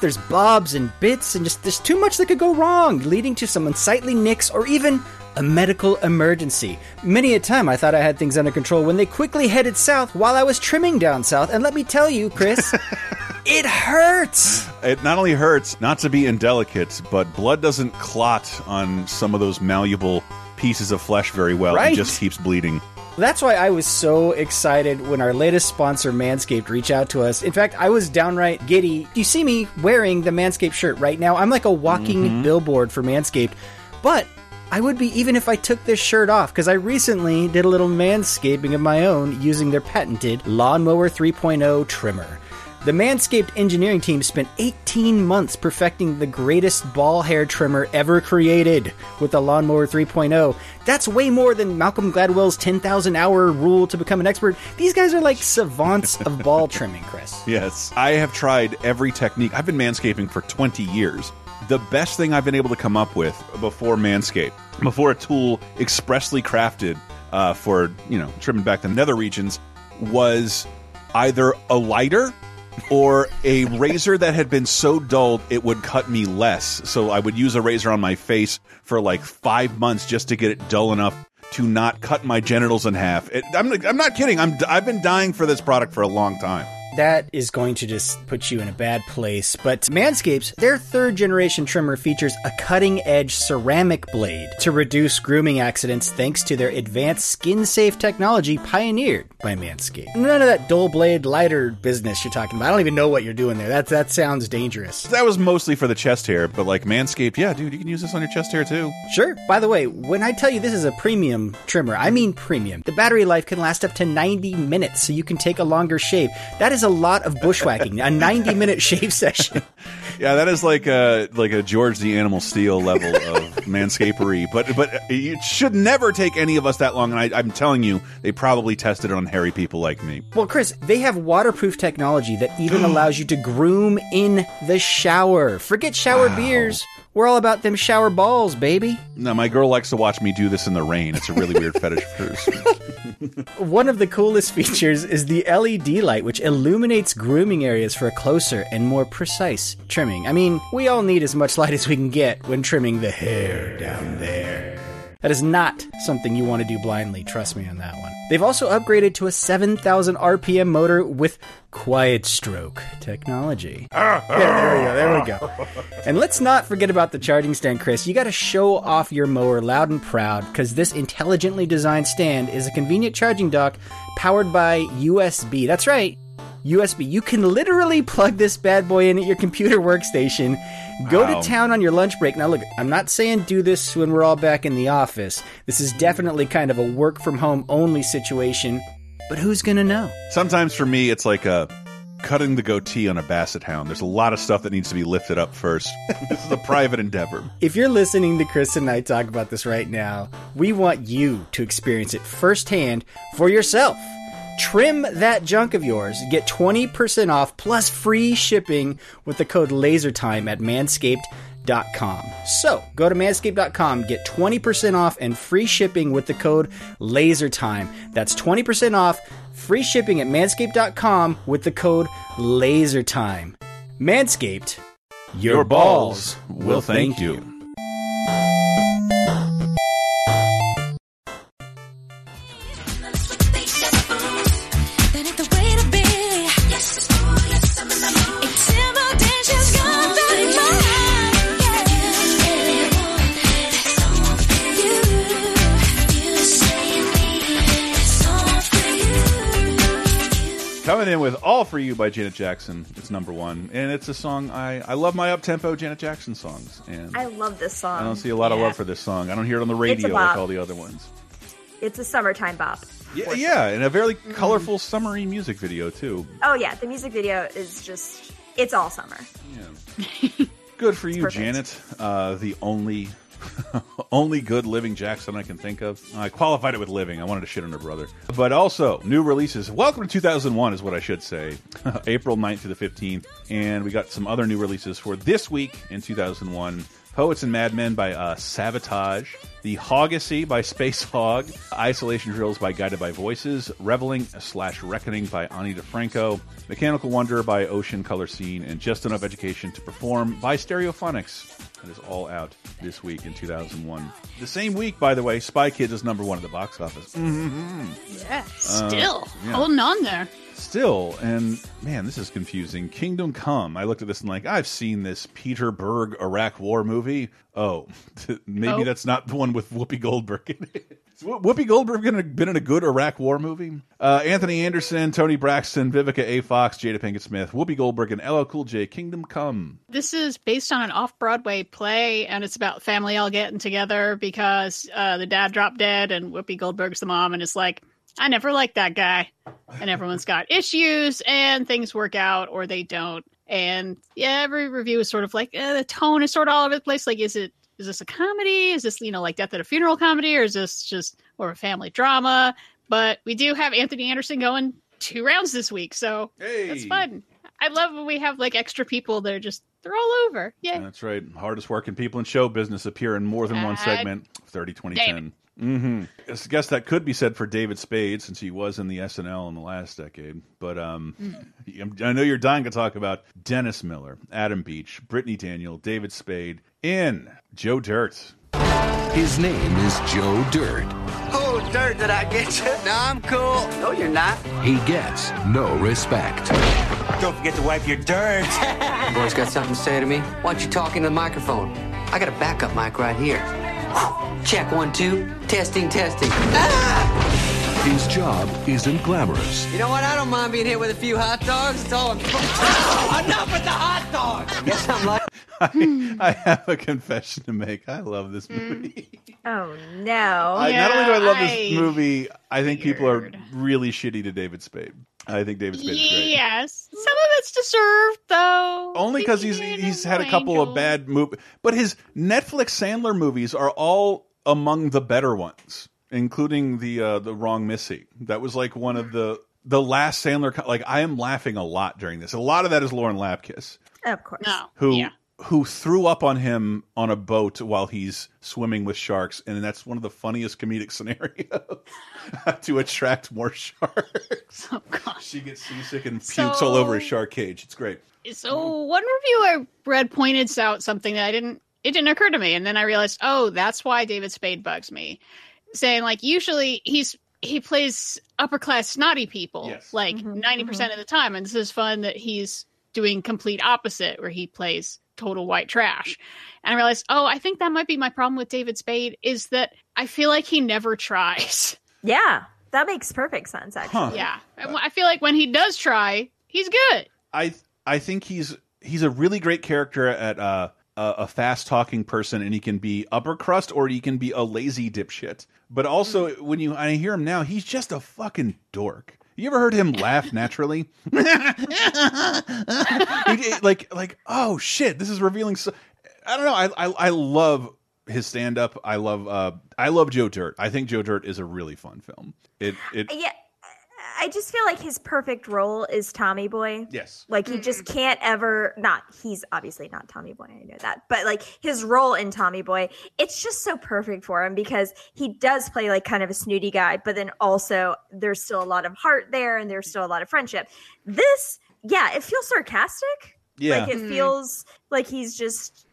There's bobs and bits, and just there's too much that could go wrong, leading to some unsightly nicks or even a medical emergency. Many a time I thought I had things under control when they quickly headed south while I was trimming down south. And let me tell you, Chris, [laughs] it hurts. It not only hurts not to be indelicate, but blood doesn't clot on some of those malleable pieces of flesh very well. Right. It just keeps bleeding. That's why I was so excited when our latest sponsor, Manscaped, reached out to us. In fact, I was downright giddy. You see me wearing the Manscaped shirt right now. I'm like a walking Mhm. billboard for Manscaped. But I would be even if I took this shirt off because I recently did a little manscaping of my own using their patented Lawnmower 3.0 trimmer. The Manscaped engineering team spent 18 months perfecting the greatest ball hair trimmer ever created with the Lawnmower 3.0. That's way more than Malcolm Gladwell's 10,000 hour rule to become an expert. These guys are like savants of ball trimming, Chris. [laughs] Yes. I have tried every technique. I've been manscaping for 20 years. The best thing I've been able to come up with before Manscaped, before a tool expressly crafted uh, for, you know, trimming back the nether regions, was either a lighter or a razor that had been so dulled it would cut me less. So I would use a razor on my face for like five months just to get it dull enough to not cut my genitals in half. It, I'm, I'm not kidding. I'm, I've been dying for this product for a long time. That is going to just put you in a bad place. But Manscapes, their third generation trimmer features a cutting edge ceramic blade to reduce grooming accidents thanks to their advanced skin safe technology pioneered by Manscaped. None of that dull blade lighter business you're talking about. I don't even know what you're doing there. That, that sounds dangerous. That was mostly for the chest hair, but like Manscaped, yeah, dude, you can use this on your chest hair too. Sure. By the way, when I tell you this is a premium trimmer, I mean premium. The battery life can last up to 90 minutes, so you can take a longer shave. That is a lot of bushwhacking, a 90 minute shave session. [laughs] Yeah, that is like a like a George the Animal Steele level of manscapery. But but it should never take any of us that long. And I, I'm telling you, they probably tested it on hairy people like me. Well, Chris, they have waterproof technology that even allows you to groom in the shower. Forget shower beers. We're all about them shower balls, baby. No, my girl likes to watch me do this in the rain. It's a really weird fetish of hers. [laughs] One of the coolest features is the LED light, which illuminates grooming areas for a closer and more precise trimming. I mean, we all need as much light as we can get when trimming the hair down there. That is not something you want to do blindly, trust me on that one. They've also upgraded to a 7,000 RPM motor with quiet stroke technology. Yeah, there we go, there we go. And let's not forget about the charging stand, Chris. You got to show off your mower loud and proud because this intelligently designed stand is a convenient charging dock powered by USB. That's right. USB. You can literally plug this bad boy in at your computer workstation, go Wow. to town on your lunch break. Now, look, I'm not saying do this when we're all back in the office. This is definitely kind of a work from home only situation, but who's going to know? Sometimes for me, it's like a cutting the goatee on a basset hound. There's a lot of stuff that needs to be lifted up first. [laughs] this is a private endeavor. If you're listening to Chris and I talk about this right now, we want you to experience it firsthand for yourself. Trim that junk of yours. Get 20% off plus free shipping with the code LASERTIME at manscaped.com. So, go to manscaped.com, get 20% off and free shipping with the code LASERTIME. That's 20% off, free shipping at manscaped.com with the code LASERTIME. Manscaped, your, Your balls balls will thank you. Coming in with All For You by Janet Jackson. It's number one. And it's a song I, I love my up tempo Janet Jackson songs. And I love this song. I don't see a lot of love for this song. I don't hear it on the radio like all the other ones. It's a summertime bop. Yeah, yeah, and a very colorful, summery music video too. Oh yeah, the music video is just it's all summer. Yeah. [laughs] Good for you. Janet. Uh, the only, [laughs] only good living Jackson I can think of. I qualified it with living. I wanted to shit on her brother. But also, new releases. Welcome to 2001 is what I should say. [laughs] April 9th to the 15th. And we got some other new releases for this week in 2001. Poets and Madmen by uh, Savatage, The Hogyssey by Space Hog, Isolation Drills by Guided by Voices, Reveling slash Reckoning by Ani DiFranco, Mechanical Wonder by Ocean Color Scene, and Just Enough Education to Perform by Stereophonics. That is all out this week in 2001. The same week, by the way, Spy Kids is number one at the box office. Mm -hmm. Yeah, Uh, still yeah. holding on there. Still, and man, this is confusing. Kingdom Come. I looked at this and like, I've seen this Peter Berg Iraq War movie. Oh, [laughs] maybe Oh. that's not the one with Whoopi Goldberg in it. Is Whoopi Goldberg been in a good Iraq War movie? Uh, Anthony Anderson, Toni Braxton, Vivica A. Fox, Jada Pinkett Smith, Whoopi Goldberg, and LL Cool J. Kingdom Come. This is based on an off Broadway play, and it's about family all getting together because uh, the dad dropped dead, and Whoopi Goldberg's the mom, and it's like, I never liked that guy. And everyone's [laughs] got issues, and things work out or they don't. And yeah, every review is sort of like eh, the tone is sort of all over the place. Like, is it is this a comedy? Is this you know like Death at a Funeral comedy, or is this just more of a family drama? But we do have Anthony Anderson going two rounds this week, so that's fun. I love when we have like extra people that are just they're all over. Yeah. That's right. Hardest working people in show business appear in more than one Uh, segment. 30 2010. Mm-hmm. I guess that could be said for David Spade since he was in the SNL in the last decade. But um, I know you're dying to talk about Dennis Miller, Adam Beach, Brittany Daniel, David Spade, in Joe Dirt. His name is Joe Dirt. Oh, dirt, did I get you? No, I'm cool. No, you're not. He gets no respect. Don't forget to wipe your dirt. [laughs] Boys got something to say to me? Why don't you talk into the microphone? I got a backup mic right here. Whew. Check one, two. Testing, testing. Ah! His job isn't glamorous. You know what? I don't mind being hit with a few hot dogs. It's all. I'm. [laughs] Oh, Enough with the hot dogs. [laughs] Guess I'm like. I, I have a confession to make. I love this movie. [laughs] Oh no! I, not only do I love this movie, I think people are really shitty to David Spade. I think David Spade is great. Yes, some of it's deserved though. Only because he's he's had a couple of bad movies, but his Netflix Sandler movies are all among the better ones, including the uh, the Wrong Missy. That was like one of the the last Sandler. Like I am laughing a lot during this. A lot of that is Lauren Lapkus, Of course. No. who who threw up on him on a boat while he's swimming with sharks, and that's one of the funniest comedic [laughs] scenarios to attract more sharks. Oh god, she gets seasick and pukes So- all over his shark cage. It's great. So one review I read pointed out something that I didn't it didn't occur to me and then I realized, oh, that's why David Spade bugs me. Saying like usually he's he plays upper class snotty people like mm-hmm. 90% mm-hmm. of the time and this is fun that he's doing complete opposite where he plays total white trash. And I realized, oh, I think that might be my problem with David Spade is that I feel like he never [laughs] tries. Yeah, that makes perfect sense. Actually, Yeah. I I feel like when he does try, he's good. I I think he's he's a really great character at uh, a, a fast talking person, and he can be upper crust or he can be a lazy dipshit. But also, when you I hear him now, he's just a fucking dork. You ever heard him laugh naturally? [laughs] Like like oh shit, this is revealing. So I don't know. I I, I love his stand up. I love uh I love Joe Dirt. I think Joe Dirt is a really fun film. It it yeah. I just feel like his perfect role is Tommy Boy. yes. Like he just can't ever not he's obviously not Tommy Boy, I know that. But like his role in Tommy Boy, it's just so perfect for him because he does play like kind of a snooty guy, but then also there's still a lot of heart there and there's still a lot of friendship. This, yeah, it feels sarcastic. Yeah. Like it Mhm. feels like he's just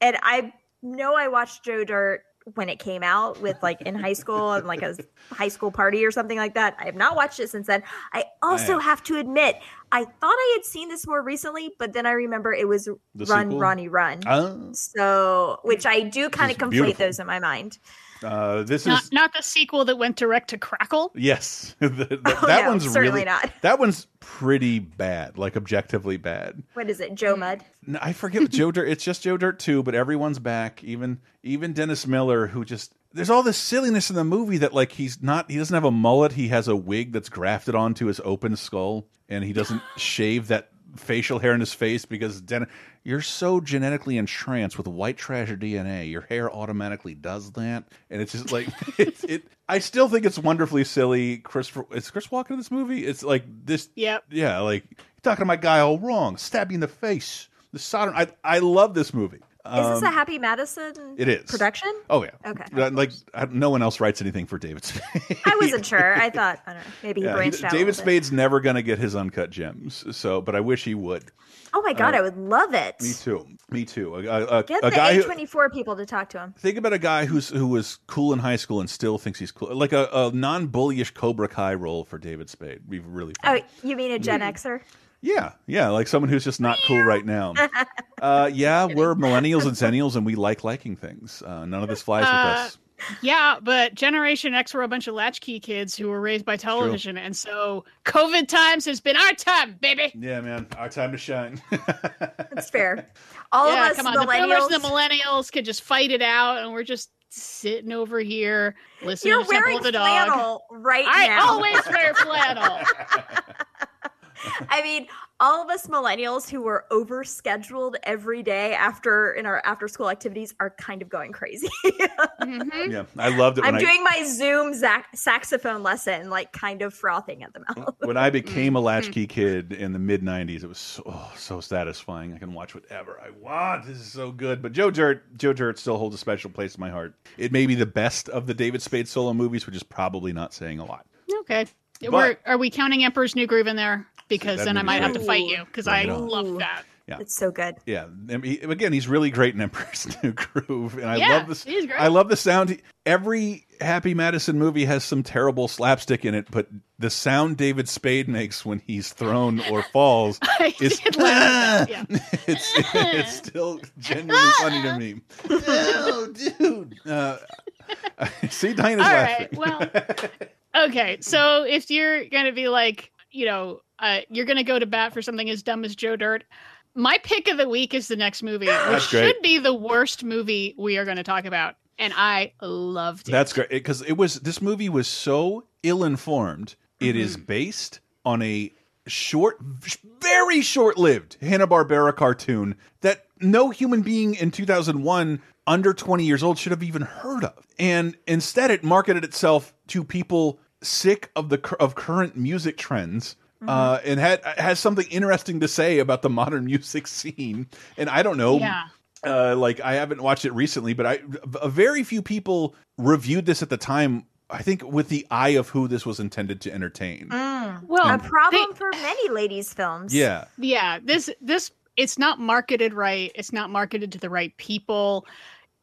and I know I watched Joe Dirt when it came out with like in high school and like a high school party or something like that. I have not watched it since then. I also have. have to admit, I thought I had seen this more recently, but then I remember it was The Run sequel? Ronnie Run. Oh. So, which I do kind of conflate beautiful. those in my mind. Uh, this Not is not the sequel that went direct to Crackle. Yes, [laughs] The- the- [laughs] Oh, that no, one's certainly really not. [laughs] that one's pretty bad, like objectively bad. What is it, Joe Mud? No, I forget what Joe Dirt. It's just Joe Dirt too, but everyone's back. Even even Dennis Miller, who just there's all this silliness in the movie that like he's not he doesn't have a mullet. He has a wig that's grafted onto his open skull, and he doesn't [gasps] shave that facial hair in his face because Den you're so genetically entranced with white trash DNA, your hair automatically does that, and it's just like [laughs] it. it I still think it's wonderfully silly. Chris, is Chris Walken in this movie? It's like this. Yep. Yeah, like you're talking to my guy all wrong. Stab you in the face. The Sodom. I I love this movie. Is this a Um, Happy Madison it is. production? Oh yeah. Okay. Uh, Like I, no one else writes anything for David Spade. I wasn't sure. I thought, I don't know, maybe he Yeah, he- branched out. a David bit. Spade's never gonna get his uncut gems. So, but I wish he would. Oh my God, uh, I would love it. Me too. Me too. A, a, a, Get a the guy A24 people to talk to him. think about a guy who's who was cool in high school and still thinks he's cool. Like a, a non-bullyish Cobra Kai role for David Spade. Be really fun. Oh, you mean a Gen. Xer? Yeah, yeah, like someone who's just not cool right now. [laughs] Uh, yeah, we're millennials and zennials, and we like liking things. Uh, none of this flies Uh, with us. Yeah, but Generation X were a bunch of latchkey kids who were raised by television, and so COVID times has been our time, baby. Yeah, man, our time to shine. [laughs] That's fair. All yeah, of us come on, the boomers millennials. and the millennials could just fight it out, and we're just sitting over here listening You're to Temple wearing of the Dog. flannel right I now. always wear flannel. [laughs] I mean, all of us millennials who were overscheduled every day after in our after school activities are kind of going crazy. [laughs] Yeah, I loved it. I'm I doing my Zoom zac- saxophone lesson, like kind of frothing at the mouth. when I became a Mm-hmm. latchkey kid in the mid '90s. It was so, oh, so satisfying. I can watch whatever I want. This is so good. But Joe Dirt, Joe Dirt still holds a special place in my heart. It may be the best of the David Spade solo movies, which is probably not saying a lot. Okay. But- We're, are we counting Emperor's New Groove in there? Because that then I movie's might have to fight you because I Bring it on. love that. Yeah. It's so good. Yeah, and he, again, he's really great in [laughs] Emperor's New Groove, and I Yeah, love this. he's great. I love the sound. Every Happy Madison movie has some terrible slapstick in it, but the sound David Spade makes when he's thrown or [laughs] falls is did laugh at that, yeah. [laughs] it's it's still genuinely funny to me. Oh, dude! Uh, see, Diana's All laughing. right. Well, okay. So if you're going to be like, you know, uh, you're going to go to bat for something as dumb as Joe Dirt, my pick of the week is the next movie, [gasps] which That's great. should be the worst movie we are going to talk about. And I loved it. That's great because it was this movie was so ill informed. It is Mm-hmm. based on a short, very short lived Hanna Barbera cartoon that no human being in 2001 under 20 years old should have even heard of. And instead, it marketed itself to people sick of the of current music trends. Uh, and had has something interesting to say about the modern [laughs] music scene, and I don't know, Yeah. uh, like I haven't watched it recently, but I a very few people reviewed this at the time. I think with the eye of who this was intended to entertain. Well, a problem for many ladies' films. Yeah, yeah this this it's not marketed right it's not marketed to the right people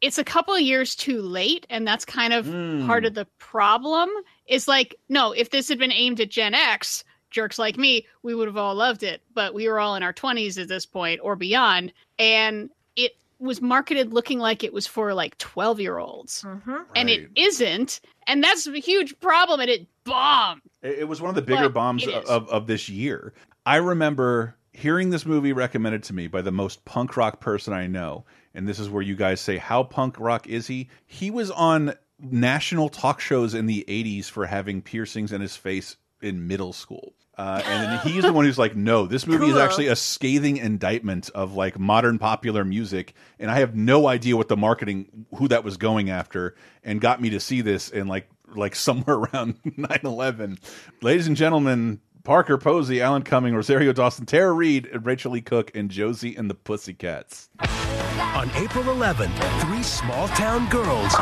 it's a couple of years too late and that's kind of Mm. part of the problem is like no if this had been aimed at gen x jerks like me we would have all loved it. But we were all in our 20s at this point or beyond. And it was marketed looking like it was for like 12 year olds mm-hmm. and it isn't. And that's a huge problem and it bombed. It, it was one of the bigger But bombs of, of this year. I remember hearing this movie recommended to me by the most punk rock person I know. And this is where you guys say, How punk rock is he? He was on national talk shows in the 80s for having piercings in his face in middle school. Uh, and then he's the one who's like, no, this movie is actually a scathing indictment of like modern popular music, and I have no idea what the marketing, who that was going after, and got me to see this in like like [laughs] somewhere around 9-11. Ladies and gentlemen, Parker Posey, Alan Cumming, Rosario Dawson, Tara Reid, and Rachael Leigh Cook, and Josie and the Pussycats. On April 11th, three small town girls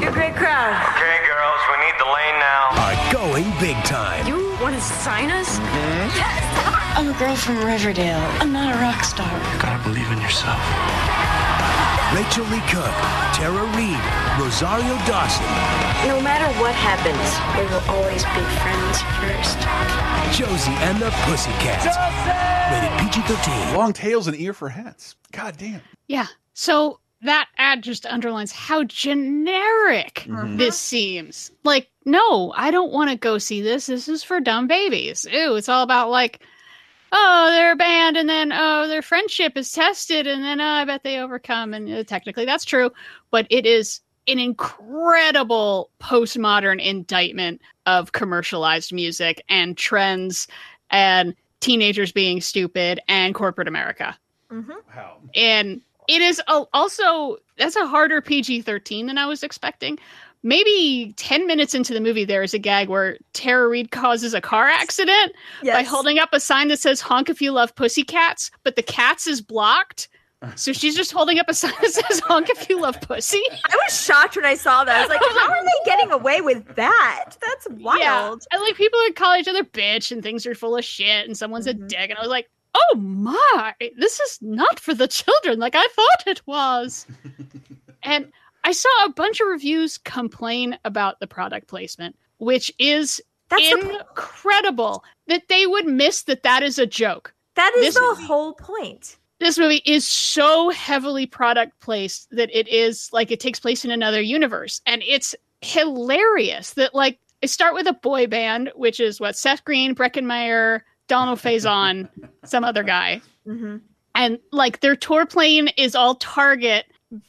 You're a great crowd. Okay, girls, we need the lane now. are going big time. You want to sign us? Hmm? Yes. I'm a girl from Riverdale. I'm not a rock star. You gotta believe in yourself. Rachael Leigh Cook, Tara Reid, Rosario Dawson, No matter what happens, we will always be friends first. Josie and the Pussycats. Rated PG-13. Long tails and ear for hats. God damn. Yeah. So that ad just underlines how generic Mhm. this seems. Like, no, I don't want to go see this. This is for dumb babies. Ew, it's all about like, oh, they're a band, and then oh, their friendship is tested, and then oh, I bet they overcome. And uh, technically, that's true, but it is an incredible postmodern indictment of commercialized music and trends and teenagers being stupid and corporate America Wow. and it is al- also that's a harder PG-13 than I was expecting. Maybe 10 minutes into the movie there is a gag where Tara Reid causes a car accident by holding up a sign that says honk if you love pussycats, but the cats is blocked. So she's just holding up a sign that says honk if you love pussy. I was shocked when I saw that. I was like, how are they getting away with that? That's wild. Yeah. And like people would call each other bitch and things are full of shit and someone's Mm-hmm. a dick and I was like, "Oh my, this is not for the children like I thought it was." [laughs] and I saw a bunch of reviews complain about the product placement, which is That's the- incredible that they would miss that that is a joke. That is This the movie- whole point. This movie is so heavily product placed that it is like it takes place in another universe. And it's hilarious that like I start with a boy band, which is what Seth Green, Breckin Meyer, Donald Faison, [laughs] some other guy. Mm-hmm. And like their tour plane is all Target,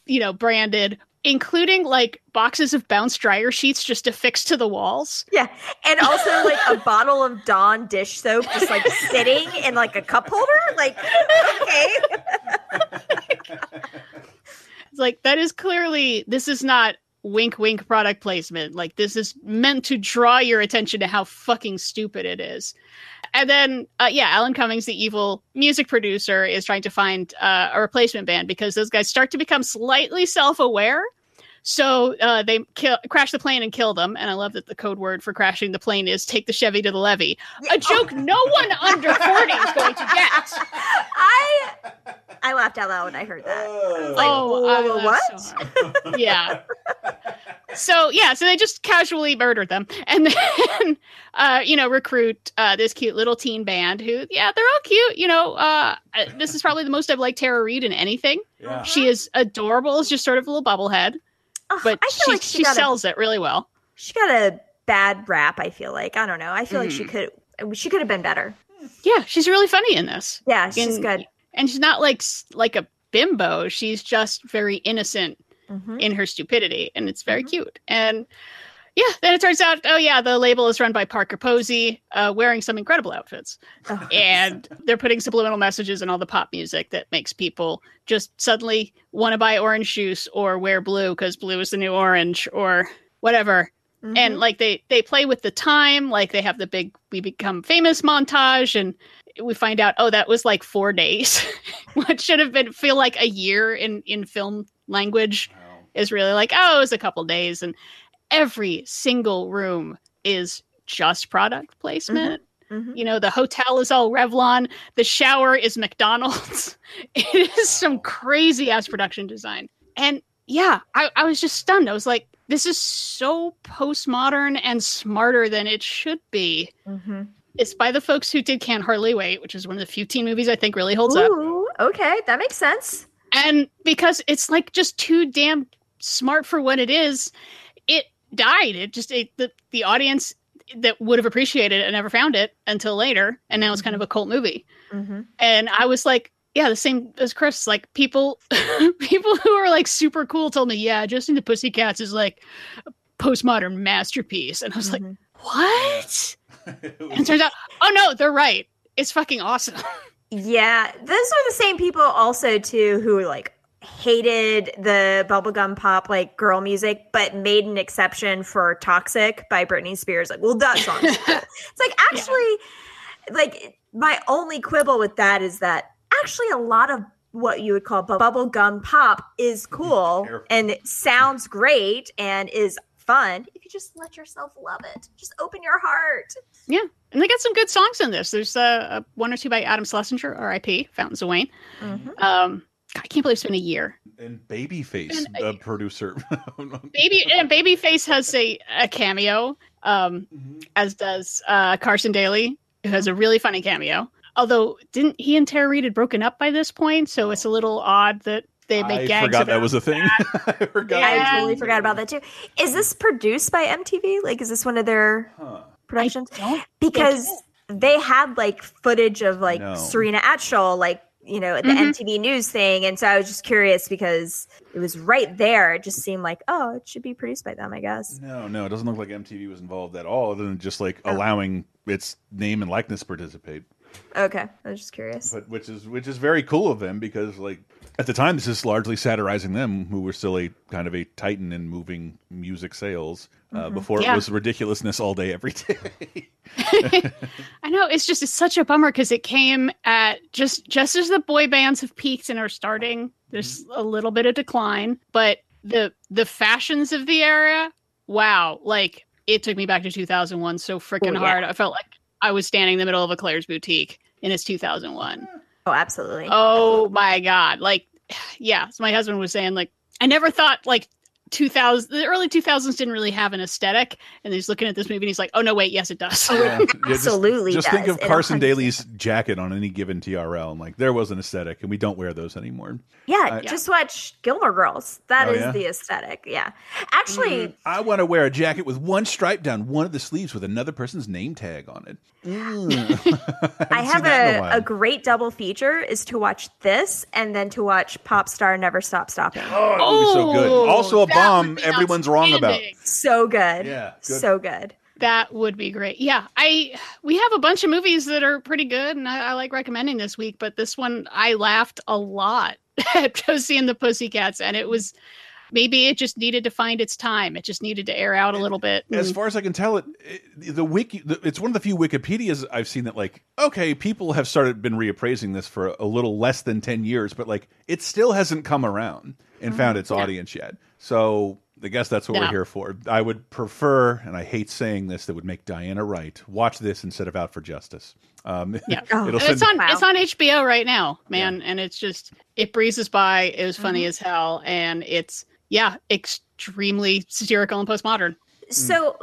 you know, branded, including like boxes of bounce dryer sheets just affixed to the walls. Yeah. And also like a bottle of Dawn dish soap just like sitting in like a cup holder. Like, okay. [laughs] It's like that is clearly this is not wink wink product placement. Like this is meant to draw your attention to how fucking stupid it is. And then uh, yeah, Alan Cummings, the evil music producer, is trying to find uh, a replacement band because those guys start to become slightly self-aware. So uh, they kill, crash the plane and kill them. And I love that the code word for crashing the plane is "take the Chevy to the levee." A joke no one under forty is going to get. [laughs] I I laughed out loud when I heard that. I was like, Oh, I what? so yeah. So yeah, so they just casually murdered them, and then [laughs] uh, you know recruit uh, this cute little teen band who yeah they're all cute. You know, uh, this is probably the most I've liked Tara Reid in anything. Yeah. She is adorable. It's just sort of a little bubblehead, but I feel she, like she she got a- sells it really well. She got a bad rap, I feel like. I don't know. I feel like she Mhm. could she could have been better. Yeah, she's really funny in this. Yeah, she's And- good. and she's not like like a bimbo. She's just very innocent Mhm. in her stupidity, and it's very cute. And yeah, then it turns out, oh yeah, the label is run by Parker Posey, uh, wearing some incredible outfits, Oh, [laughs] and they're putting subliminal messages in all the pop music that makes people just suddenly want to buy orange juice or wear blue because blue is the new orange or whatever. Mm-hmm. And like they they play with the time, like they have the big "We Become Famous" montage, and we find out, oh, that was like four days. [laughs] what should have been feel like a year in in film language is really like, oh, it was a couple days, and every single room is just product placement. Mhm. You know, the hotel is all Revlon, the shower is McDonald's. [laughs] it is some crazy ass production design. And yeah, I, I was just stunned. I was like, this is so postmodern and smarter than it should be. Mhm. It's by the folks who did Can't Hardly Wait, which is one of the few teen movies I think really holds up. Okay, that makes sense. And because it's like just too damn smart for what it is, died. It just it, the the audience that would have appreciated it never found it until later, and now it's kind of a cult movie. Mm-hmm. And I was like, yeah, the same as Chris. Like people, [laughs] people who are like super cool told me, yeah, Josie and the Pussycats is like a postmodern masterpiece, and I was like, what? and it turns out, oh no, they're right. It's fucking awesome. [laughs] Yeah, those are the same people also too who like hated the bubblegum pop like girl music, but made an exception for Toxic by Britney Spears. Like, well, that song cool. [laughs] It's like actually like my only quibble with that is that actually a lot of what you would call bu- bubblegum pop is cool and it sounds great and is fun if you just let yourself love it. Just open your heart. Yeah, and they got some good songs in this. There's uh, one or two by Adam Schlesinger, R.I.P. Fountains of Wayne. Mhm. Um, God, I can't believe it's been a year. And Babyface, uh, producer. [laughs] Baby and Babyface has a, a cameo, um, as does uh, Carson Daly, who has a really funny cameo. Although, didn't he and Tara Reid had broken up by this point? So it's a little odd that they make I gags forgot about that was a thing. [laughs] I forgot. Yeah, I totally forgot about that too. Is this produced by MTV? Like, is this one of their productions? Because they had like footage of like No. Serena Altschul, like you know, at the Mhm. MTV News thing, and so I was just curious because it was right there. It just seemed like, oh, it should be produced by them, I guess. No, no, it doesn't look like MTV was involved at all, other than just like Oh. allowing its name and likeness to participate. Okay, I was just curious. But which is which is very cool of them because like at the time this is largely satirizing them, who were still a kind of a titan in moving music sales uh, Mhm. before Yeah. it was ridiculousness all day every day. [laughs] I know it's just it's such a bummer because it came at just just as the boy bands have peaked and are starting. There's a little bit of decline, but the the fashions of the era, wow! Like it took me back to 2001 so freaking Oh, yeah. hard. I felt like I was standing in the middle of a Claire's boutique, and it's 2001. Oh, absolutely. Oh my god! Like, [sighs] yeah. So my husband was saying like I never thought like 2000 the early 2000s didn't really have an aesthetic and he's looking at this movie and he's like oh no wait yes it does [laughs] Yeah, just- absolutely Just, think does. of It Carson Daly's jacket on any given TRL, and like there was an aesthetic, and we don't wear those anymore. Yeah, I- just watch Gilmore Girls. That Oh, is yeah? the aesthetic. Yeah. Actually, I want to wear a jacket with one stripe down one of the sleeves with another person's name tag on it. Mm. [laughs] I have seen that in a a, a great double feature is to watch this and then to watch Pop Star Never Stop Stopping. Oh, that would be so good. Also, a bomb everyone's wrong about. So good. Yeah, good. So good. That would be great. Yeah, I we have a bunch of movies that are pretty good, and I, I like recommending this week. But this one, I laughed a lot [laughs] at Josie and the Pussycats, and it was maybe it just needed to find its time. It just needed to air out a little bit. As mm. far as I can tell, it, it the wiki. The, it's one of the few Wikipedias I've seen that like okay, people have started been reappraising this for a little less than ten years, but like it still hasn't come around and found mm-hmm. its audience yet. So I guess that's what we're here for. I would prefer, and I hate saying this, that would make Diana right. Watch this instead of Out for Justice. Um, Yeah, [laughs] it'll send it's on it's on HBO right now, man, and it's just it breezes by. It was funny Mm-hmm. as hell, and it's yeah, extremely satirical and postmodern. So,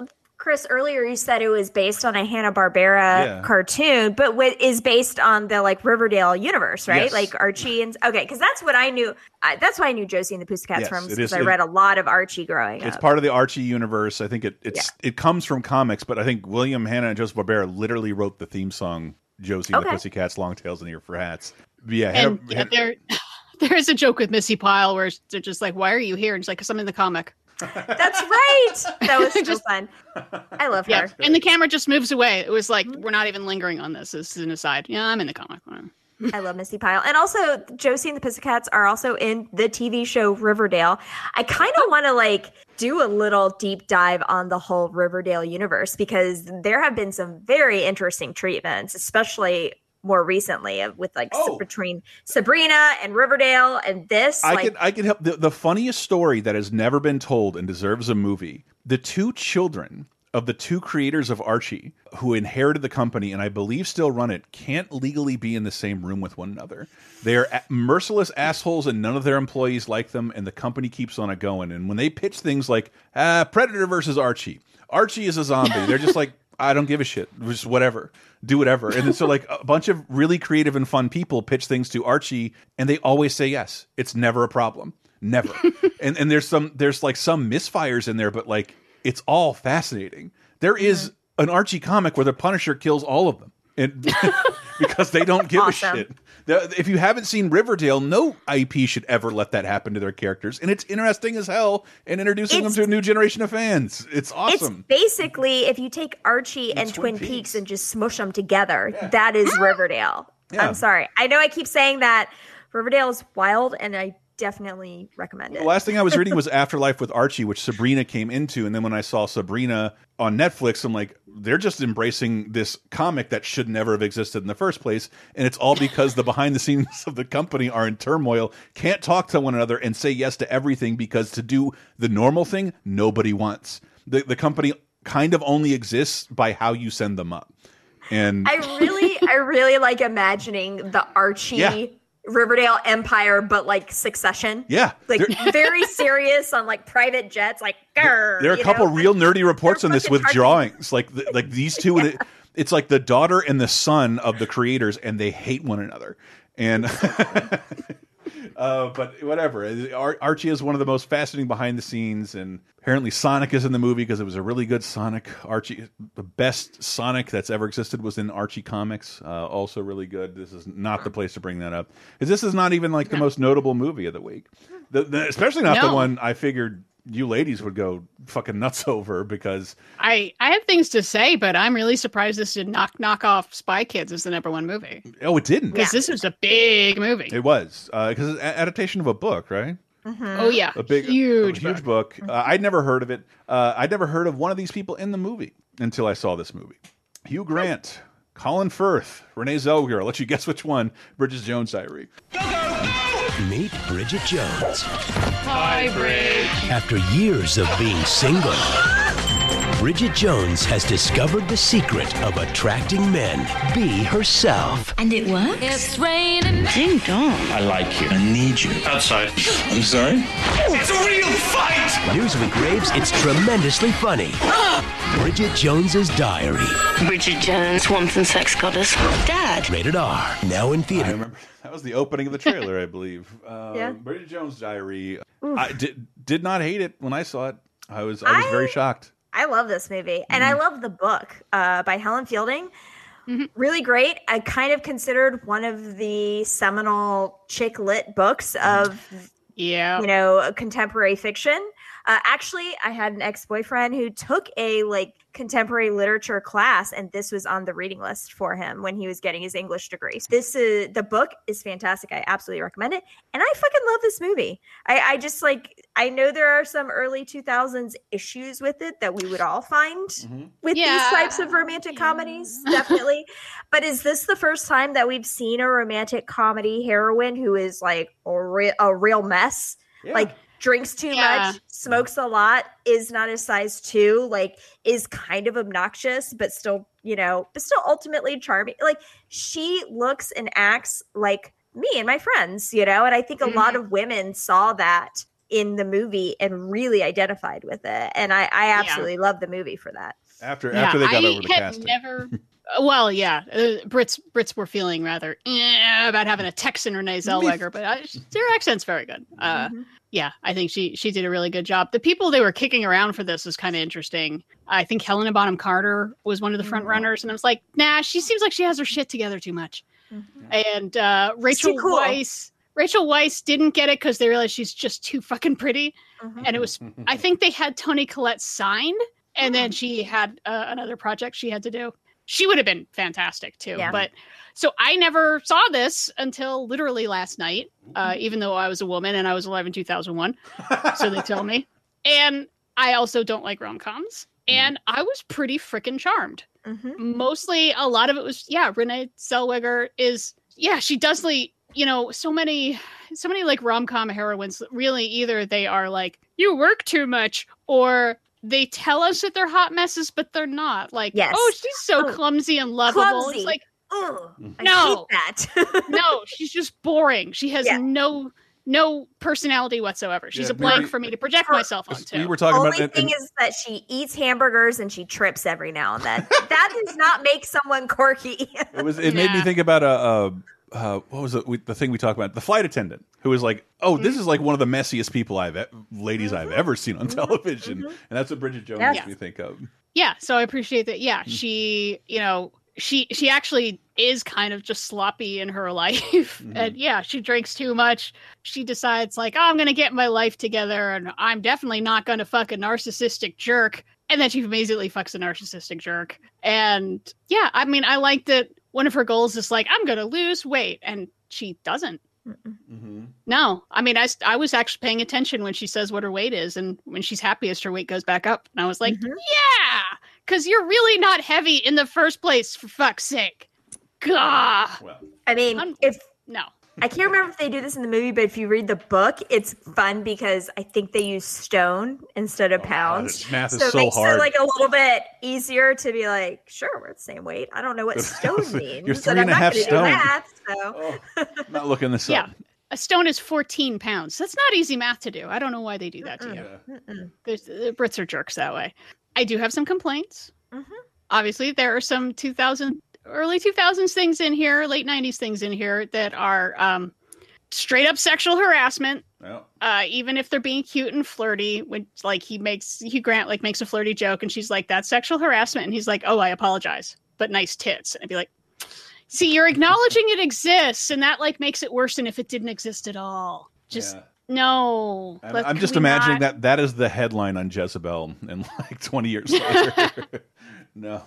Chris, earlier you said it was based on a Hanna Barbera Yeah. cartoon, but what is based on the like Riverdale universe, right? Yes. Like Archie and okay, because that's what I knew. I, that's why I knew Josie and the Pussycats Yes, from because is- I it- read a lot of Archie growing It's up. part of the Archie universe. I think it it's it comes from comics, but I think William Hanna and Joseph Barbera literally wrote the theme song "Josie and the Pussycats," "Long Tails and Ear for Hats." But yeah, Hanna- And uh, yeah, there [laughs] there is a joke with Missi Pyle where they're just like, "Why are you here?" And she's like, "Cause I'm in the comic." That's right. That was [laughs] so fun. I love Yeah, her. and the camera just moves away. It was like mm-hmm. we're not even lingering on this. This is an aside. Yeah, I'm in the comic. One. I love Missi Pyle. And also Josie and the Pussycats are also in the TV show Riverdale. I kind of oh. want to like do a little deep dive on the whole Riverdale universe because there have been some very interesting treatments, especially more recently of- with like s- between Sabrina and Riverdale and this. I like, can I can help the, the funniest story that has never been told and deserves a movie. The two children of the two creators of Archie who inherited the company and I believe still run it can't legally be in the same room with one another. They are merciless assholes and none of their employees like them and the company keeps on it going. And when they pitch things like uh, Predator versus Archie, Archie is a zombie. They're just like I don't give a shit. Just whatever. Do whatever. And so like a bunch of really creative and fun people pitch things to Archie and they always say yes. It's never a problem. Never. [laughs] and and there's some there's like some misfires in there, but like it's all fascinating. There is mm-hmm. an Archie comic where the Punisher kills all of them. And [laughs] [laughs] because they don't give [laughs] Awesome. a shit. If you haven't seen Riverdale, no IP should ever let that happen to their characters. And it's interesting as hell and introducing them to a new generation of fans. It's awesome. It's basically if you take Archie and Twin Peaks. and just smush them together, that is ah! Riverdale. Yeah. I'm sorry. I know I keep saying that Riverdale is wild, and I definitely recommend it. The last thing I was reading was [laughs] Afterlife with Archie, which Sabrina came into, and then when I saw Sabrina on Netflix, I'm like, they're just embracing this comic that should never have existed in the first place, and it's all because the behind the scenes of the company are in turmoil, can't talk to one another, and say yes to everything because to do the normal thing, nobody wants. The the company kind of only exists by how you send them up, and I really, I really like imagining the Archie Yeah. Riverdale Empire, but like Succession. yeah, Like [laughs] very serious on like private jets, like grr, There are a couple know? real nerdy reports on this with drawings, like the, like these two. and [laughs] it- it's like the daughter and the son of the creators, and they hate one another. And [laughs] uh, but whatever. Ar Archie is one of the most fascinating behind the scenes, and apparently Sonic is in the movie because it was a really good Sonic. Archie, the best Sonic that's ever existed was in Archie comics. Uh, also really good. This is not the place to bring that up because this is not even like the most notable movie of the week. The, the, especially not the one I figured you ladies would go fucking nuts [laughs] over because I I have things to say, but I'm really surprised this did knock knock off Spy Kids as the number one movie oh, it didn't. because this was a big movie. It was because it's a- adaptation of a book, right? Oh yeah, A big, huge, a huge book. Uh, I'd never heard of it. Uh, I'd never heard of one of these people in the movie until I saw this movie. Hugh Grant, Colin Firth, Renee Zellweger. I'll let you guess which one. Bridget Jones Diary. Meet Bridget Jones. Hi, Bridge. After years of being single, Bridget Jones has discovered the secret of attracting men. Be herself. And it works? It's raining. Ding dong. I like you. I need you. Outside. I'm sorry? It's a real fight! Newsweek raves it's tremendously funny. Bridget Jones's Diary. Bridget Jones, wanton sex goddess. Dad. Rated R. Now in I theater. Remember that was the opening of the trailer, I believe. [laughs] Uh, Yeah. Bridget Jones' Diary. Oof. I did did not hate it when I saw it. I was I was very shocked. I love this movie, and I love the book uh, by Helen Fielding. Really great. I kind of considered one of the seminal chick lit books of yeah, you know, contemporary fiction. Uh, actually, I had an ex boyfriend who took a like contemporary literature class, and this was on the reading list for him when he was getting his English degree. This is the book is fantastic. I absolutely recommend it, and I fucking love this movie. I, I just like I know there are some early two thousands issues with it that we would all find mm-hmm. with Yeah. these types of romantic comedies, definitely. [laughs] but is this the first time that we've seen a romantic comedy heroine who is like a, re- a real mess? Like drinks too Yeah. much, smokes a lot, is not a size two, like is kind of obnoxious, but still, you know, but still ultimately charming. Like she looks and acts like me and my friends, you know, and I think a lot Mm-hmm. of women saw that in the movie and really identified with it. And I, I absolutely love the movie for that. After Yeah, after they got I over the casting. never. [laughs] well, yeah, uh, Brits Brits were feeling rather eh, about having a Texan Renee [laughs] Zellweger, but uh, their accent's very good. Uh, Mm-hmm. Yeah, I think she she did a really good job. The people they were kicking around for this was kind of interesting. I think Helena Bonham Carter was one of the front Mm-hmm. runners, and I was like, nah, she seems like she has her shit together too much. And uh, Rachel Mm-hmm. cool. Weisz. Rachel Weisz didn't get it because they realized she's just too fucking pretty, Mm-hmm. and it was. I think they had Toni Collette signed, and then she had uh, another project she had to do. She would have been fantastic too, Yeah. but so I never saw this until literally last night. Uh, even though I was a woman and I was alive in two thousand one, so they tell me. [laughs] And I also don't like rom coms, and I was pretty freaking charmed Mm-hmm. mostly a lot of it was yeah renee zellweger is yeah she does like you know so many so many like rom-com heroines really either they are like you work too much or they tell us that they're hot messes but they're not like Yes. oh she's so Oh, clumsy and lovable clumsy. it's like Ugh, I No. hate that. [laughs] no she's just boring she has Yeah. no no personality whatsoever she's Yeah, a blank maybe- for me to project myself onto We were talking Only about it. thing and- is that she eats hamburgers and she trips every now and then. that does not make someone quirky. It was. [laughs] It made me think about a. Uh, what was it? We, the thing we talked about? The flight attendant who was like, "Oh, this is like one of the messiest people I've, e ladies I've mm-hmm. ever seen on mm-hmm. television," mm-hmm. and that's what Bridget Jones makes me think of. yeah so i appreciate that. Yeah she you know she she actually is kind of just sloppy in her [laughs] life. And yeah she drinks too much. She decides like oh, i'm gonna get my life together and i'm definitely not gonna fuck a narcissistic jerk. And then she immediately fucks a narcissistic jerk. And yeah i mean i like that one of her goals is like i'm gonna lose weight and she doesn't. Mm-hmm. No. I mean I, I was actually paying attention when she says what her weight is and when she's happiest her weight goes back up and i was like mm-hmm. yeah because you're really not heavy in the first place for fuck's sake. Gah. I mean, if no I can't remember if they do this in the movie, but if you read the book, it's fun because I think they use stone instead of pounds. this math is so it so makes hard. it like a little bit easier to be like, sure, we're the same weight. I don't know what [laughs] stone means. You're and three I'm and a not half stone. math, so. I'm not looking this yeah up. a stone is 14 pounds that's not easy math to do i don't know why they do that to you the brits are jerks that way i do have some complaints Mm-hmm. obviously there are some 2000 early 2000s things in here late 90s things in here that are um, straight up sexual harassment uh, even if they're being cute and flirty, when like he makes Hugh Grant like makes a flirty joke, and she's like, "That's sexual harassment," and he's like, "Oh, I apologize, but nice tits." And I'd be like, "See, you're acknowledging it exists, and that like makes it worse than if it didn't exist at all." Just Yeah. no. I'm, I'm just imagining not- that that is the headline on Jezebel, and like 20 years [laughs] later. [laughs] no.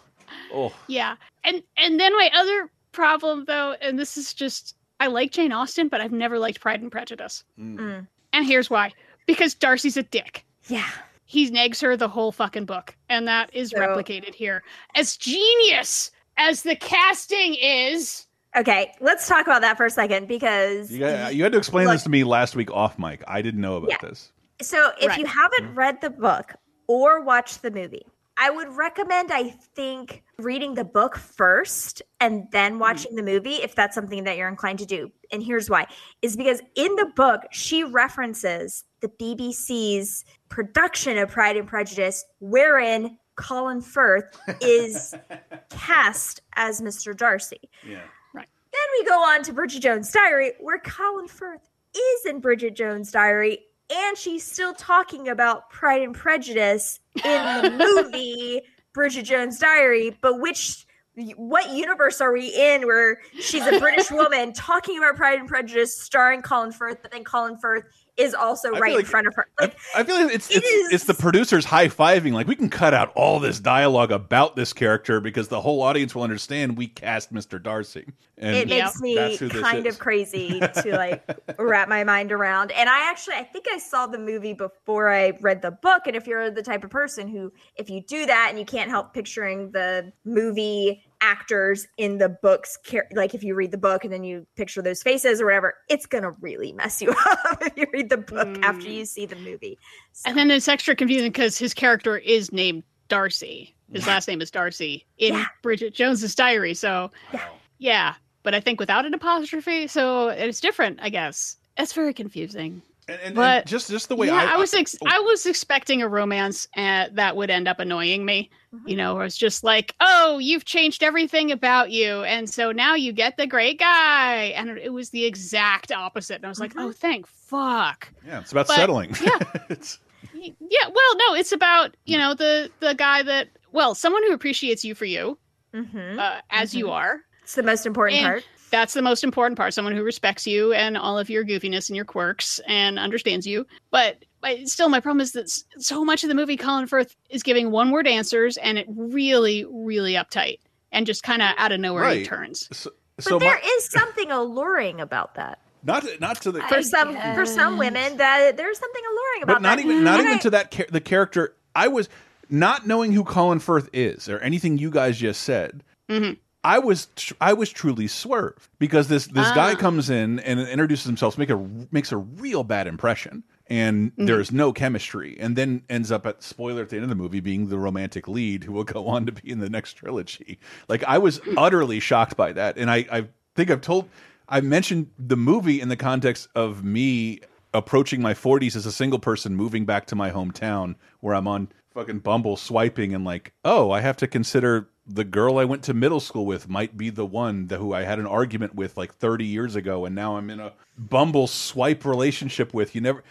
Oh. Yeah, and and then my other problem though, and this is just I like Jane Austen, but I've never liked Pride and Prejudice, Mm. and here's why: because Darcy's a dick. Yeah. he nags her the whole fucking book and that is So- replicated here as genius as the casting is Okay, let's talk about that for a second because You, got, you had to explain Look- this to me last week off mic. I didn't know about Yeah. this. So if Right. you haven't read the book or watched the movie, I would recommend, I think, reading the book first and then mm-hmm. watching the movie if that's something that you're inclined to do. And here's why is because in the book, she references the BBC's production of Pride and Prejudice, wherein Colin Firth is [laughs] cast as Mr. Darcy. Yeah. Then we go on to Bridget Jones' Diary, where Colin Firth is in Bridget Jones' Diary, and she's still talking about Pride and Prejudice in the [laughs] movie Bridget Jones' Diary. But which, what universe are we in where she's a British woman talking about Pride and Prejudice, starring Colin Firth, but then Colin Firth is also I right feel in front of her? Like, I feel like it's It it's, is- it's the producers high fiving. Like we can cut out all this dialogue about this character because the whole audience will understand we cast Mr. Darcy. And it makes me that's who this kind is. of crazy to [laughs] like wrap my mind around. And I actually, I think I saw the movie before I read the book. And if you're the type of person who, if you do that and you can't help picturing the movie actors in the books, like if you read the book and then you picture those faces or whatever, it's gonna really mess you [laughs] up if you read the book after Mm. you see the movie. And then it's extra confusing because his character is named Darcy. His last name is Darcy in Yeah. Bridget Jones's diary. So, yeah. But I think without an apostrophe, so it's different. I guess it's very confusing. And, and but just just the way yeah, I, I, was ex- I was expecting a romance uh, that would end up annoying me. Mm-hmm. You know, I was just like, oh, you've changed everything about you, and so now you get the great guy, and it was the exact opposite. And I was like, Mm-hmm. oh, thank fuck. yeah, it's about But- settling. Yeah. [laughs] it's Yeah, well, no, it's about you know the the guy that well, someone who appreciates you for you Mm-hmm. uh, as you are. It's the most important And part. That's the most important part. Someone who respects you and all of your goofiness and your quirks and understands you. But, but still, my problem is that so much of the movie, Colin Firth is giving one word answers, and it really, really uptight and just kind of out of nowhere he turns. so, But so there my- is something alluring about that. not not to the For some for some women, that there's something alluring about but not that. even not And even I- to that char- the character. I was not knowing who Colin Firth is or anything you guys just said. Mhm. I was tr- I was truly swerved because this this Ah. guy comes in and introduces himself, make a makes a real bad impression, and Mm-hmm. there's no chemistry, and then ends up at spoiler at the end of the movie being the romantic lead who will go on to be in the next trilogy. Like I was utterly shocked by that, and I I think I've told I mentioned the movie in the context of me approaching my 40s as a single person moving back to my hometown where I'm on fucking Bumble swiping and like, oh, I have to consider the girl I went to middle school with might be the one that who I had an argument with like 30 years ago and now I'm in a Bumble swipe relationship with. You never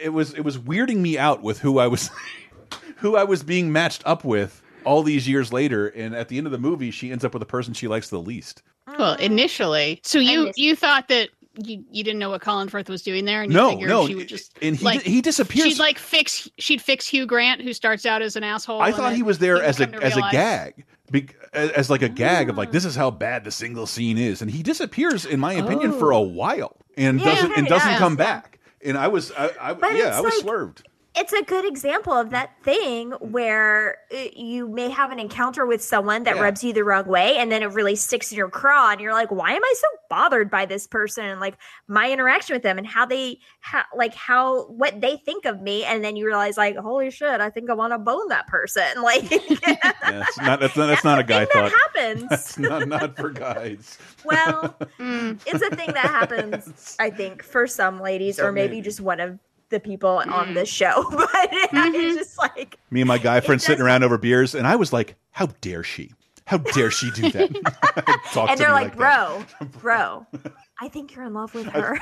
it was it was weirding me out with who I was [laughs] who I was being matched up with all these years later and at the end of the movie she ends up with the person she likes the least. Well, initially, so you you thought that you, you didn't know what Colin Firth was doing there, and you No, figured no, she would just and he like he disappears. She'd like fix she'd fix Hugh Grant, who starts out as an asshole. I thought he was there would as a come to as a gag, Be, as, like a gag of like this is how bad the single scene is, and he disappears, in my opinion, for a while and Yeah, doesn't and doesn't does, come back. And I was, I, I yeah, I was like- swerved. It's a good example of that thing where uh, you may have an encounter with someone that Yeah. rubs you the wrong way and then it really sticks in your craw and you're like why am i so bothered by this person and like my interaction with them and how they how like how what they think of me and then you realize like holy shit i think i want to bone that person [laughs] like [laughs] Yeah, it's not, that's not, that's not a guy thing thought. that happens [laughs] That's not not for guys. well Mm. it's a thing that happens i think for some ladies or maybe maybe. just one of the people on Mm. this show [laughs] but it's just like Me and my guy friend [laughs] sitting around over beers, and I was like, "How dare she? How dare she do that?" [laughs] Talk and they're me like, that. bro, bro, I think you're in love with her.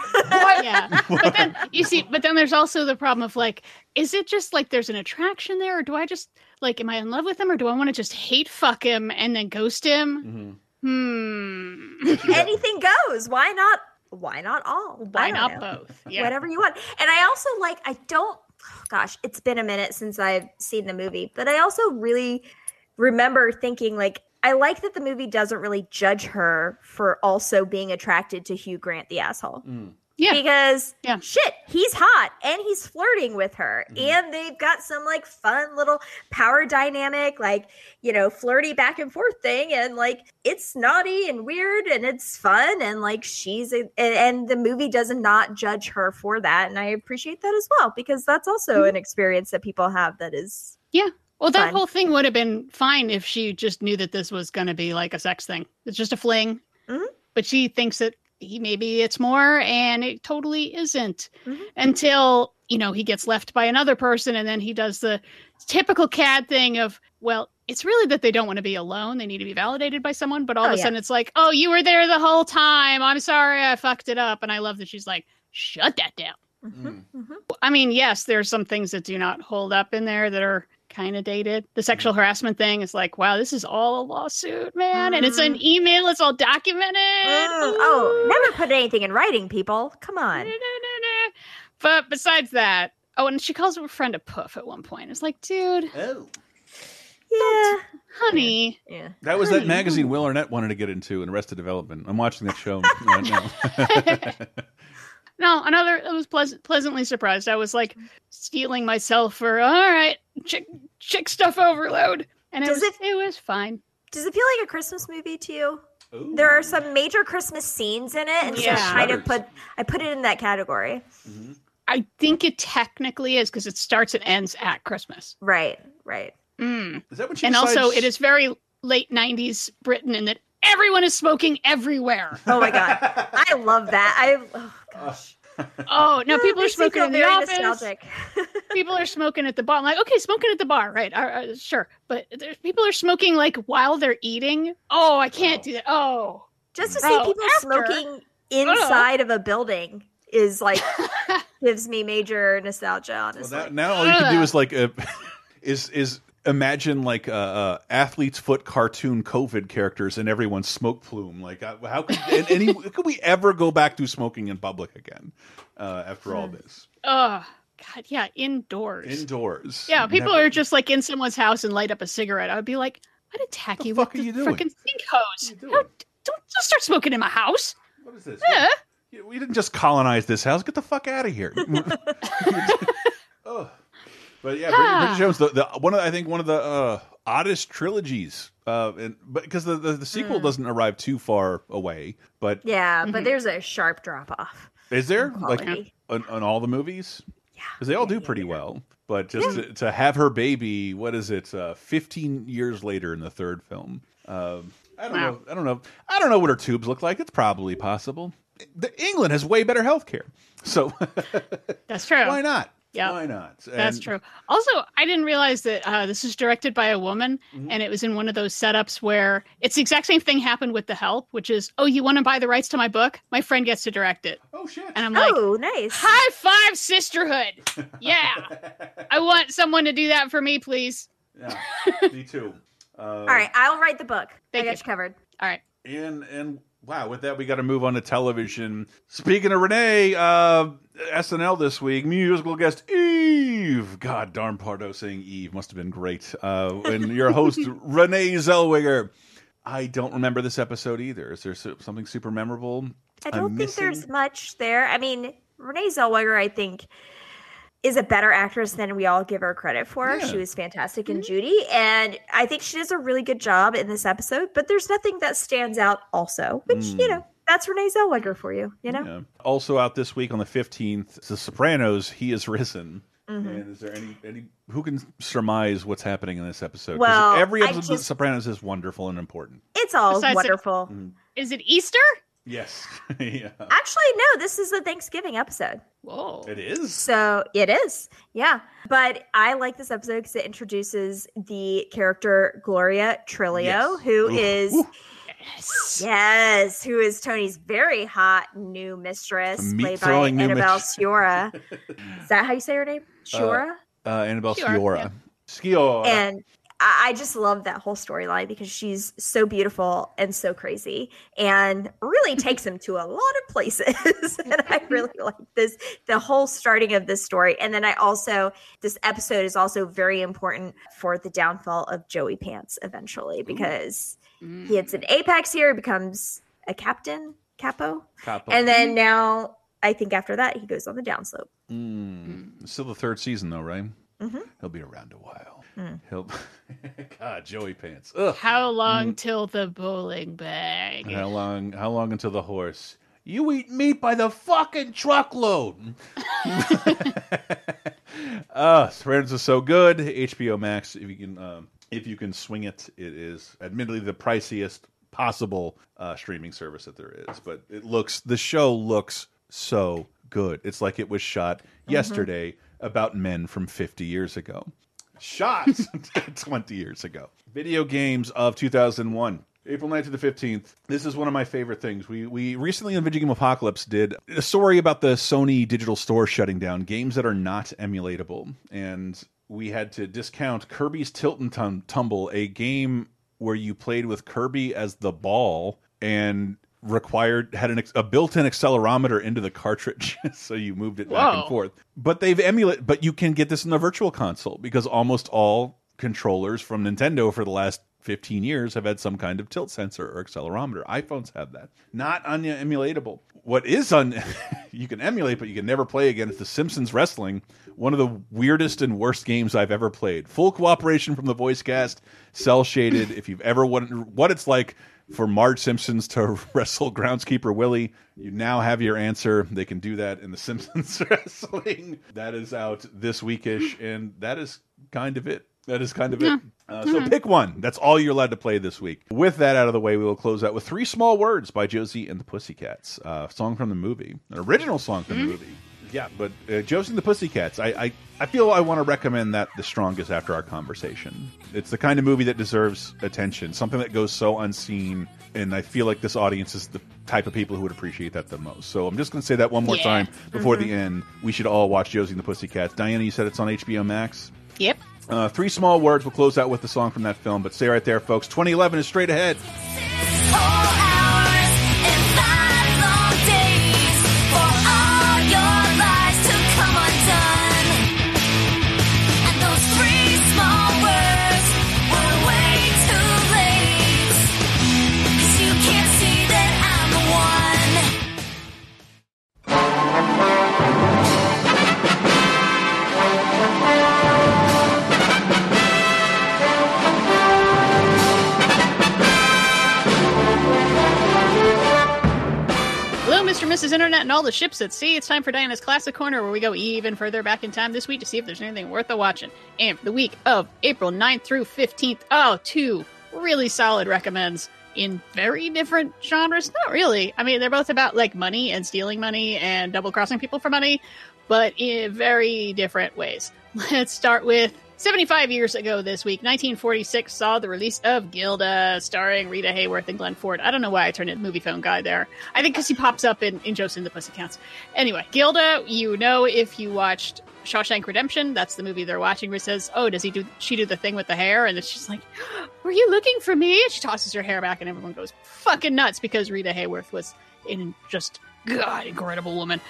yeah. But then you see, but then there's also the problem of like, is it just like there's an attraction there, or do I just like, am I in love with him, or do I want to just hate fuck him and then ghost him? Mm-hmm. Hmm. Anything goes. Why not? Why not all? Why don't know. both? Yeah. Whatever you want. And I also like. I don't. Gosh, it's been a minute since I've seen the movie, but I also really remember thinking like. I like that the movie doesn't really judge her for also being attracted to Hugh Grant, the asshole. Mm. Yeah. Because Yeah. shit, he's hot and he's flirting with her. Mm-hmm. And they've got some like fun little power dynamic, like, you know, flirty back and forth thing. And like it's naughty and weird and it's fun. And like she's a, and, and the movie does not judge her for that. And I appreciate that as well, because that's also Mm-hmm. an experience that people have that is Yeah. Well, that fun. whole thing would have been fine if she just knew that this was going to be like a sex thing. It's just a fling. Mhm. But she thinks that he maybe it's more, and it totally isn't Mhm. until, you know, he gets left by another person and then he does the typical cad thing of, well, it's really that they don't want to be alone. They need to be validated by someone. But all Oh, of a yeah. sudden it's like, oh, you were there the whole time. I'm sorry I fucked it up. And I love that she's like, shut that down. Mm-hmm, mm. mm-hmm. I mean, yes, there's some things that do not hold up in there that are kind of dated. The sexual harassment thing is like, wow, this is all a lawsuit, man. And it's an email, it's all documented. Mm, oh, never put anything in writing, people. Come on. But besides that, oh, and she calls her friend a poof at one point. It's like, dude, Oh. Yeah. honey. Yeah. That was that magazine Will Arnett wanted to get into in Arrested Development. I'm watching that show [laughs] right now. [laughs] No, another, I was pleasant, pleasantly surprised. I was like steeling myself for, all right, chick, chick stuff overload. And it Does was, it was fine. Does it feel like a Christmas movie to you? There are some major Christmas scenes in it, and so I kind of put I put it in that category. I think it technically is because it starts and ends at Christmas. Right, right. Mm. Is that when she and also, it is very late '90s Britain in that everyone is smoking everywhere. Oh my god, [laughs] I love that. I oh gosh. Oh no, [laughs] people are smoking feel in the very office. nostalgic. [laughs] people are smoking at the bar. I'm like, okay, smoking at the bar, right? Uh, uh, sure, but there's people are smoking like while they're eating. Oh, I can't do that. Oh, Just to see Oh, people after. smoking inside of a building is like [laughs] gives me major nostalgia. Well, Honestly, that, now all you can do is like uh, is is imagine like uh, uh, athlete's foot cartoon COVID characters and everyone's smoke plume. Like uh, how could [laughs] and any could we ever go back to smoking in public again uh, after all this oh, God, yeah, indoors. indoors? Yeah, people Never. are just like in someone's house and light up a cigarette. I would be like, I'd attack you with fuck are the you doing? freaking sink hose. How- don't, don't start smoking in my house. What is this? Yeah. We didn't just colonize this house. Get the fuck out of here. [laughs] [laughs] oh. But yeah, Bridget, Bridget Jones, the, the one of the- I think one of the uh, oddest trilogies, uh, and but because the, the the sequel Mm. doesn't arrive too far away, but yeah, Mm-hmm. but there's a sharp drop off. is there like on, on all the movies? Yeah, because they all do pretty well. But just to, to have her baby, what is it? Uh, Fifteen years later in the third film. Um, I don't Wow. know. I don't know. I don't know what her tubes look like. It's probably possible. The, England has way better health care, so That's true. [laughs] why not? Yeah. Why not? That's true. Also, I didn't realize that uh, this is directed by a woman, Mm-hmm. and it was in one of those setups where it's the exact same thing happened with The Help, which is, oh, you want to buy the rights to my book? My friend gets to direct it. Oh shit! And I'm like, oh, nice. high five, sisterhood. [laughs] Yeah, I want someone to do that for me, please. Yeah, [laughs] me too. Uh, All right, I'll write the book. Thank I got you. you covered. All right. And and wow, with that we got to move on to television. Speaking of Renee, uh, SNL this week musical guest Eve. God Don Pardo saying Eve must have been great. Uh, and your host [laughs] Renee Zellweger. I don't remember this episode either. Is there something super memorable? I I'm don't think missing? there's much there. I mean, Renee Zellweger, I think, is a better actress than we all give her credit for. Yeah. She was fantastic in mm-hmm. Judy, and I think she does a really good job in this episode. But there's nothing that stands out, also, which you know, mm. that's Renee Zellweger for you. You know. Yeah. Also out this week on the fifteenth, The Sopranos. He is risen. Mhm. And is there any any who can surmise what's happening in this episode? 'Cause Well, every I episode of The Sopranos is wonderful and important. it's all Besides the- wonderful. Mm-hmm. Is it Easter? Yes, [laughs] yeah, Actually, no, this is the Thanksgiving episode. Whoa. it is. So it is, yeah. But I like this episode because it introduces the character Gloria Trillo, who is. Yes. who Oof. is Oof. yes, who is Tony's very hot new mistress, played by meat-throwing Annabelle mistress. Sciorra. [laughs] is that how you say her name? Sciorra. Uh, Annabelle Sure, Sciorra. Sciorra. and I I just love that whole storyline because she's so beautiful and so crazy and really [laughs] takes him to a lot of places. [laughs] and I really [laughs] like this, the whole starting of this story. And then I also, this episode is also very important for the downfall of Joey Pants eventually because he hits an apex here, he becomes a captain, capo. Capo. And then now I think after that, he goes on the downslope. Mm. Still the third season though, right? Mhm. He'll be around a while. Mm. He'll. [laughs] God, Joey Pants. Ugh. How long till the bowling bag? How long? How long until the horse? You eat meat by the fucking truckload. Uh, Sopranos is so good. HBO Max, if you can, um, if you can swing it, it is admittedly the priciest possible uh, streaming service that there is. But it looks, the show looks so good. It's like it was shot yesterday about men from 50 years ago. Shot [laughs] 20 years ago. Video games of 2001. April 9th to the 15th. This is one of my favorite things. We we recently on Video Game Apocalypse did a story about the Sony digital store shutting down games that are not emulatable. And we had to discount Kirby's Tilt and Tumble, a game where you played with Kirby as the ball and required had an, a built-in accelerometer into the cartridge [laughs] so you moved it back and forth. But they've emulate but you can get this in the virtual console because almost all controllers from Nintendo for the last 15 years have had some kind of tilt sensor or accelerometer. iPhones have that. Not unemulatable. What is un [laughs] you can emulate but you can never play again is the Simpsons wrestling one of the weirdest and worst games I've ever played. Full cooperation from the voice cast cel shaded. If you've ever wondered what it's like for Marge Simpsons to [laughs] wrestle groundskeeper Willie. You now have your answer. They can do that in the Simpsons [laughs] wrestling. That is out this weekish, and that is kind of it. That is kind of it. Uh, so pick one. That's all you're allowed to play this week. With that out of the way, we will close out with Three Small Words by Josie and the Pussycats. Uh, song from the movie, an original song from the movie. Yeah, but uh, Josie and the Pussycats, I, I, I feel I want to recommend that the strongest after our conversation. It's the kind of movie that deserves attention, something that goes so unseen, and I feel like this audience is the type of people who would appreciate that the most. So I'm just going to say that one more Yeah. time before the Mhm. end. We should all watch Josie and the Pussycats. Diana, you said it's on HBO Max? Yep. Uh, three small words. We'll close out with the song from that film, but stay right there, folks. 2011 is straight ahead. Mr. Internet and all the ships at sea. It's time for Diana's Classic Corner, where we go even further back in time this week to see if there's anything worth a watching. And for the week of April 9th through 15th, oh, two really solid recommends in very different genres. Not really. I mean, they're both about like money and stealing money and double crossing people for money, but in very different ways. [laughs] Let's start with 75 years ago this week, 1946 saw the release of Gilda, starring Rita Hayworth and Glenn Ford. I don't know why I turned into Moviefone guy there. I think because he pops up in, in Josie and the Pussycats. Anyway, Gilda, you know if you watched Shawshank Redemption, that's the movie they're watching where says, oh, does he do, she do the thing with the hair? And she's like, [gasps] were you looking for me? And she tosses her hair back and everyone goes fucking nuts because Rita Hayworth was in just, God, incredible woman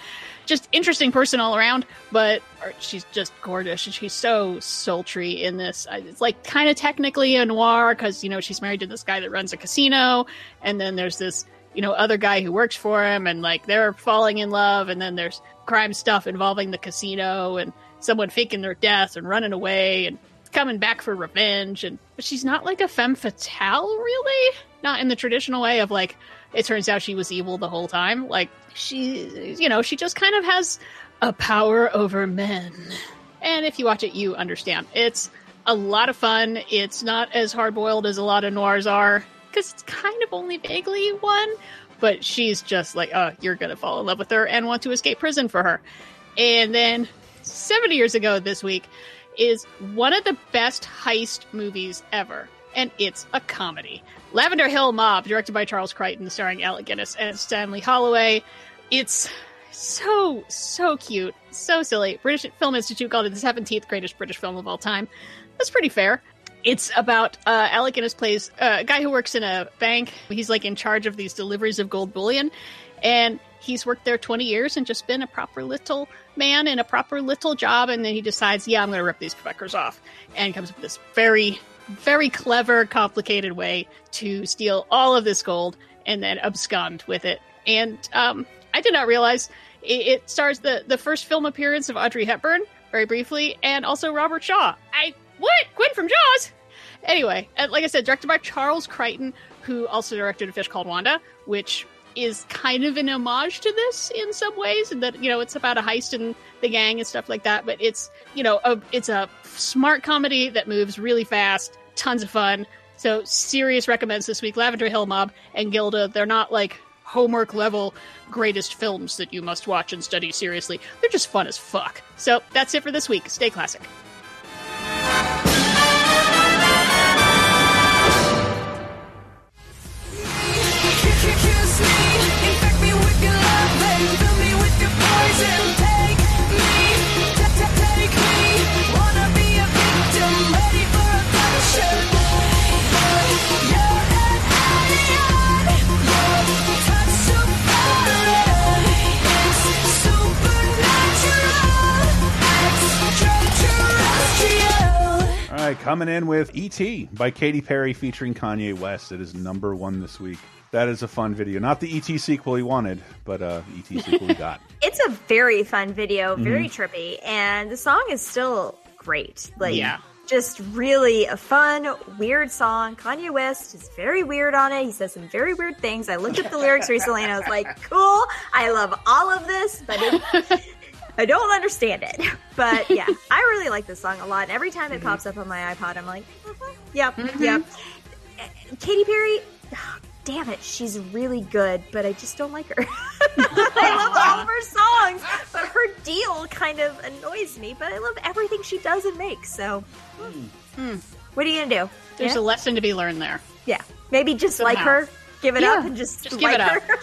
just interesting person all around, but she's just gorgeous and she's so sultry in this. Uh, It's like kind of technically a noir because you know she's married to this guy that runs a casino, and then there's this you know other guy who works for him, and like they're falling in love, and then there's crime stuff involving the casino and someone faking their death and running away and coming back for revenge and but she's not like a femme fatale really not in the traditional way of like it turns out she was evil the whole time. Like she you know she just kind of has a power over men. And if you watch it you understand. It's a lot of fun. It's not as hard-boiled as a lot of noirs are because it's kind of only vaguely one but she's just like oh you're gonna fall in love with her and want to escape prison for her. And then 70 years ago this week is one of the best heist movies ever and it's a comedy. Lavender hill mob directed by charles crichton starring alec guinness and stanley holloway. It's so so cute. So silly. British film institute called it the 17th greatest british film of all time. That's pretty fair. It's about uh, Alec Guinness plays uh, a guy who works in a bank. He's like in charge of these deliveries of gold bullion, and he's worked there 20 years and just been a proper little man in a proper little job. And then he decides, yeah, I'm going to rip these fuckers off, and comes up with this very, very clever, complicated way to steal all of this gold and then abscond with it. And um, I did not realize it, it stars the the first film appearance of Audrey Hepburn very briefly, and also Robert Shaw. I what Quint from Jaws. Anyway, like I said, directed by Charles Crichton, who also directed A Fish Called Wanda, which is kind of an homage to this in some ways, and that you know it's about a heist and the gang and stuff like that. But it's you know a, it's a smart comedy that moves really fast, tons of fun. So serious recommends this week. Lavender Hill Mob and Gilda. They're not like homework level greatest films that you must watch and study seriously. They're just fun as fuck. So that's it for this week. Stay classic. Coming in with E.T. by Katy Perry featuring Kanye West. It is number one this week. That is a fun video. Not the E.T. sequel he wanted, but uh, E.T. sequel he got. [laughs] It's a very fun video, very Mhm. trippy, and the song is still great. Like, Yeah. just really a fun, weird song. Kanye West is very weird on it. He says some very weird things. I looked up the lyrics recently and I was like, cool, I love all of this, but it, [laughs] I don't understand it. But yeah, I really like this song a lot. And every time it pops up on my iPod, I'm like, mhm, yep, yep. Katy Perry, damn it, she's really good, but I just don't like her. [laughs] I [laughs] love all of her songs, but her deal kind of annoys me. But I love everything she does and makes. So, Hmm. what are you gonna do? There's Yeah? a lesson to be learned there. Yeah, maybe just like her, give it Yeah, up, and just, just give like it up. her.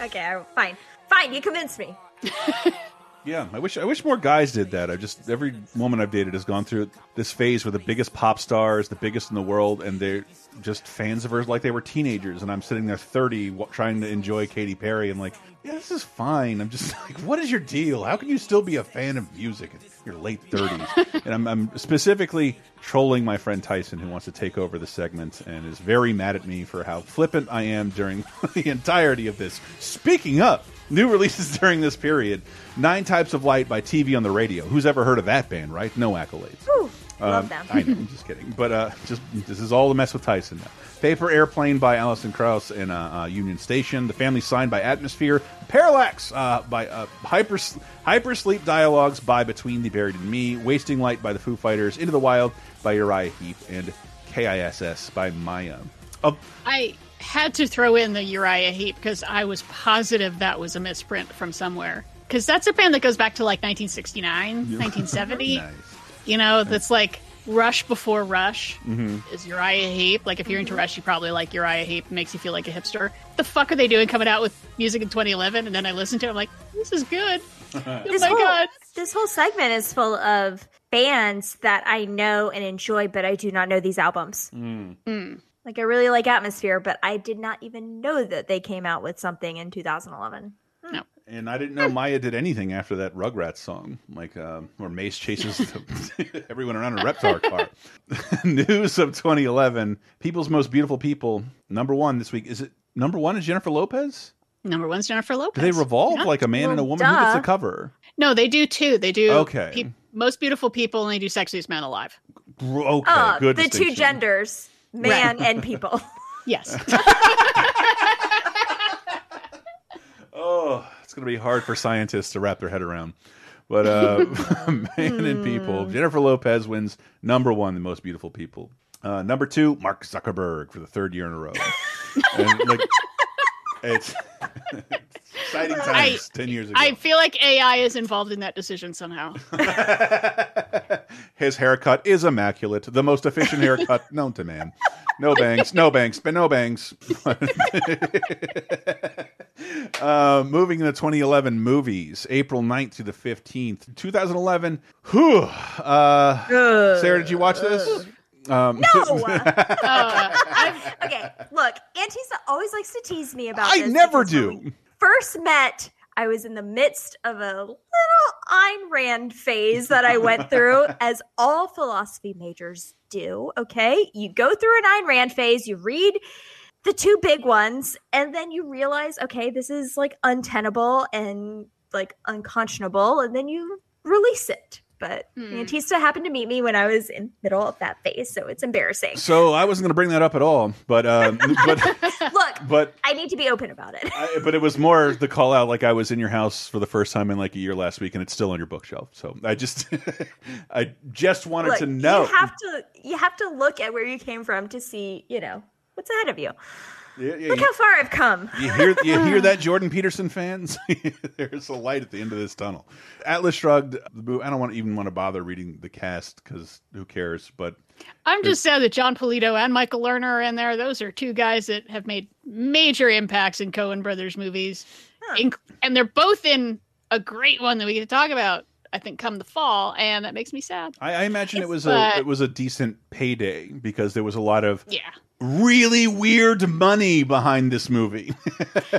[laughs] okay, fine, fine. You convinced me. Yeah, I wish I wish more guys did that. I just every woman I've dated has gone through this phase where the biggest pop stars, the biggest in the world, and they're just fans of hers like they were teenagers. And I'm sitting there 30 trying to enjoy Katy Perry. and like, yeah, this is fine. I'm just [laughs] like, what is your deal? How can you still be a fan of music in your late 30s? [laughs] and I'm, I'm specifically trolling my friend Tyson, who wants to take over the segment and is very mad at me for how flippant I am during [laughs] the entirety of this. Speaking up. New releases during this period: Nine Types of Light by TV on the Radio. Who's ever heard of that band? Right? No accolades. Whew, love Um, them. I know, I'm just kidding. But uh, just this is all to mess with Tyson now. Paper Airplane by Alison Krauss and uh, uh, Union Station. The Family Sign by Atmosphere. Parallax uh, by uh, Hyper Hyper Sleep Dialogues by Between the Buried and Me. Wasting Light by the Foo Fighters. Into the Wild by Uriah Heep and KISS by Mýa. Uh, I had to throw in the Uriah Heep because I was positive that was a misprint from somewhere. Because that's a band that goes back to like 1969, 1970. [laughs] Nice. You know, that's like Rush before Rush Mhm. is Uriah Heep. Like, if you're into Rush, you probably like Uriah Heep. It makes you feel like a hipster. The fuck are they doing coming out with music in 2011? And then I listen to it, I'm like, this is good. [laughs] Oh this my whole, God. This whole segment is full of bands that I know and enjoy, but I do not know these albums. Mm. Like I really like Atmosphere, but I did not even know that they came out with something in 2011. No. And I didn't know Mýa did anything after that Rugrats song, like um, where Mace chases the, [laughs] everyone around a Reptar car. [laughs] News of 2011: People's Most Beautiful People. Number one this week is it? Number one is Jennifer Lopez. Number one's Jennifer Lopez. Do Lopez. they revolve Yeah. like a man and a Well, woman? Who gets the cover? No, they do too. They do. Okay. peop- most beautiful people, and they do sexiest man alive. Gr- Okay, Ah, good. the two genders, man Right. and people. Yes. [laughs] Oh, it's going to be hard for scientists to wrap their head around. But uh, [laughs] man and people, Jennifer Lopez wins number one, the most beautiful people. Uh, number two, Mark Zuckerberg for the third year in a row. [laughs] and, like, it's, it's [laughs] exciting times. Ten years ago, I feel like AI is involved in that decision somehow. [laughs] his haircut is immaculate, the most efficient haircut [laughs] known to man. No bangs, no bangs, but no bangs. [laughs] uh, moving to 2011 movies, April 9th to the 15th, 2011. Whew. Uh, Sarah, did you watch this? Um, No. Uh, okay, look, Antisa always likes to tease me about I this never because we do. First met, I was in the midst of a little Ayn Rand phase that I went through, [laughs] as all philosophy majors do. Okay, you go through an Ayn Rand phase, you read the two big ones, and then you realize, okay, this is like untenable and like unconscionable, and then you release it. But Hmm. Antista happened to meet me when I was in the middle of that phase, so it's embarrassing. So I wasn't going to bring that up at all, but um, [laughs] but Look, but I need to be open about it. I, but it was more the call out. Like I was in your house for the first time in like a year last week, and it's still on your bookshelf. So I just [laughs] I just wanted Look, to know. you have to you have to look at where you came from to see, you know, what's ahead of you. Yeah, yeah, Look you- how far I've come. You hear you [laughs] hear that, Jordan Peterson fans? [laughs] There's a light at the end of this tunnel. Atlas shrugged. the movie- I don't want even want to bother reading the cast because who cares? But I'm just sad that Jon Polito and Michael Lerner are in there. Those are two guys that have made major impacts in Coen Brothers movies, Inc- and they're both in a great one that we get to talk about. I think come the fall, and that makes me sad. I, I imagine it was But- a it was a decent payday because there was a lot of Yeah. Really weird money behind this movie.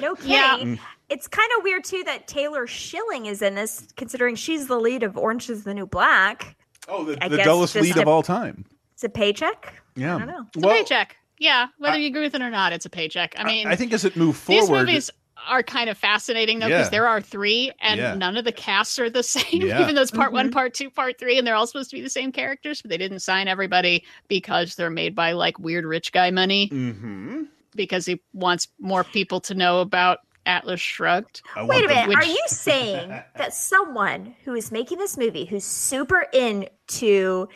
No [laughs] kidding. Mm. It's kind of weird too that Taylor Schilling is in this, considering she's the lead of Orange Is the New Black. Oh, the, I the guess dullest just lead a- of all time. It's a paycheck. Yeah, I don't know. It's a paycheck. Yeah, whether you agree with it or not, it's a paycheck. I mean, I think as it moved these forward, movies are kind of fascinating though because Yeah. there are three, and Yeah. none of the casts are the [laughs] same. Yeah. Even though it's part Mm-hmm. one, part two, part three, and they're all supposed to be the same characters, but they didn't sign everybody because they're made by like weird rich guy money mm-hmm. because he wants more people to know about Atlas Shrugged. Wait a minute. Which- Are you saying [laughs] that someone who is making this movie, who's super into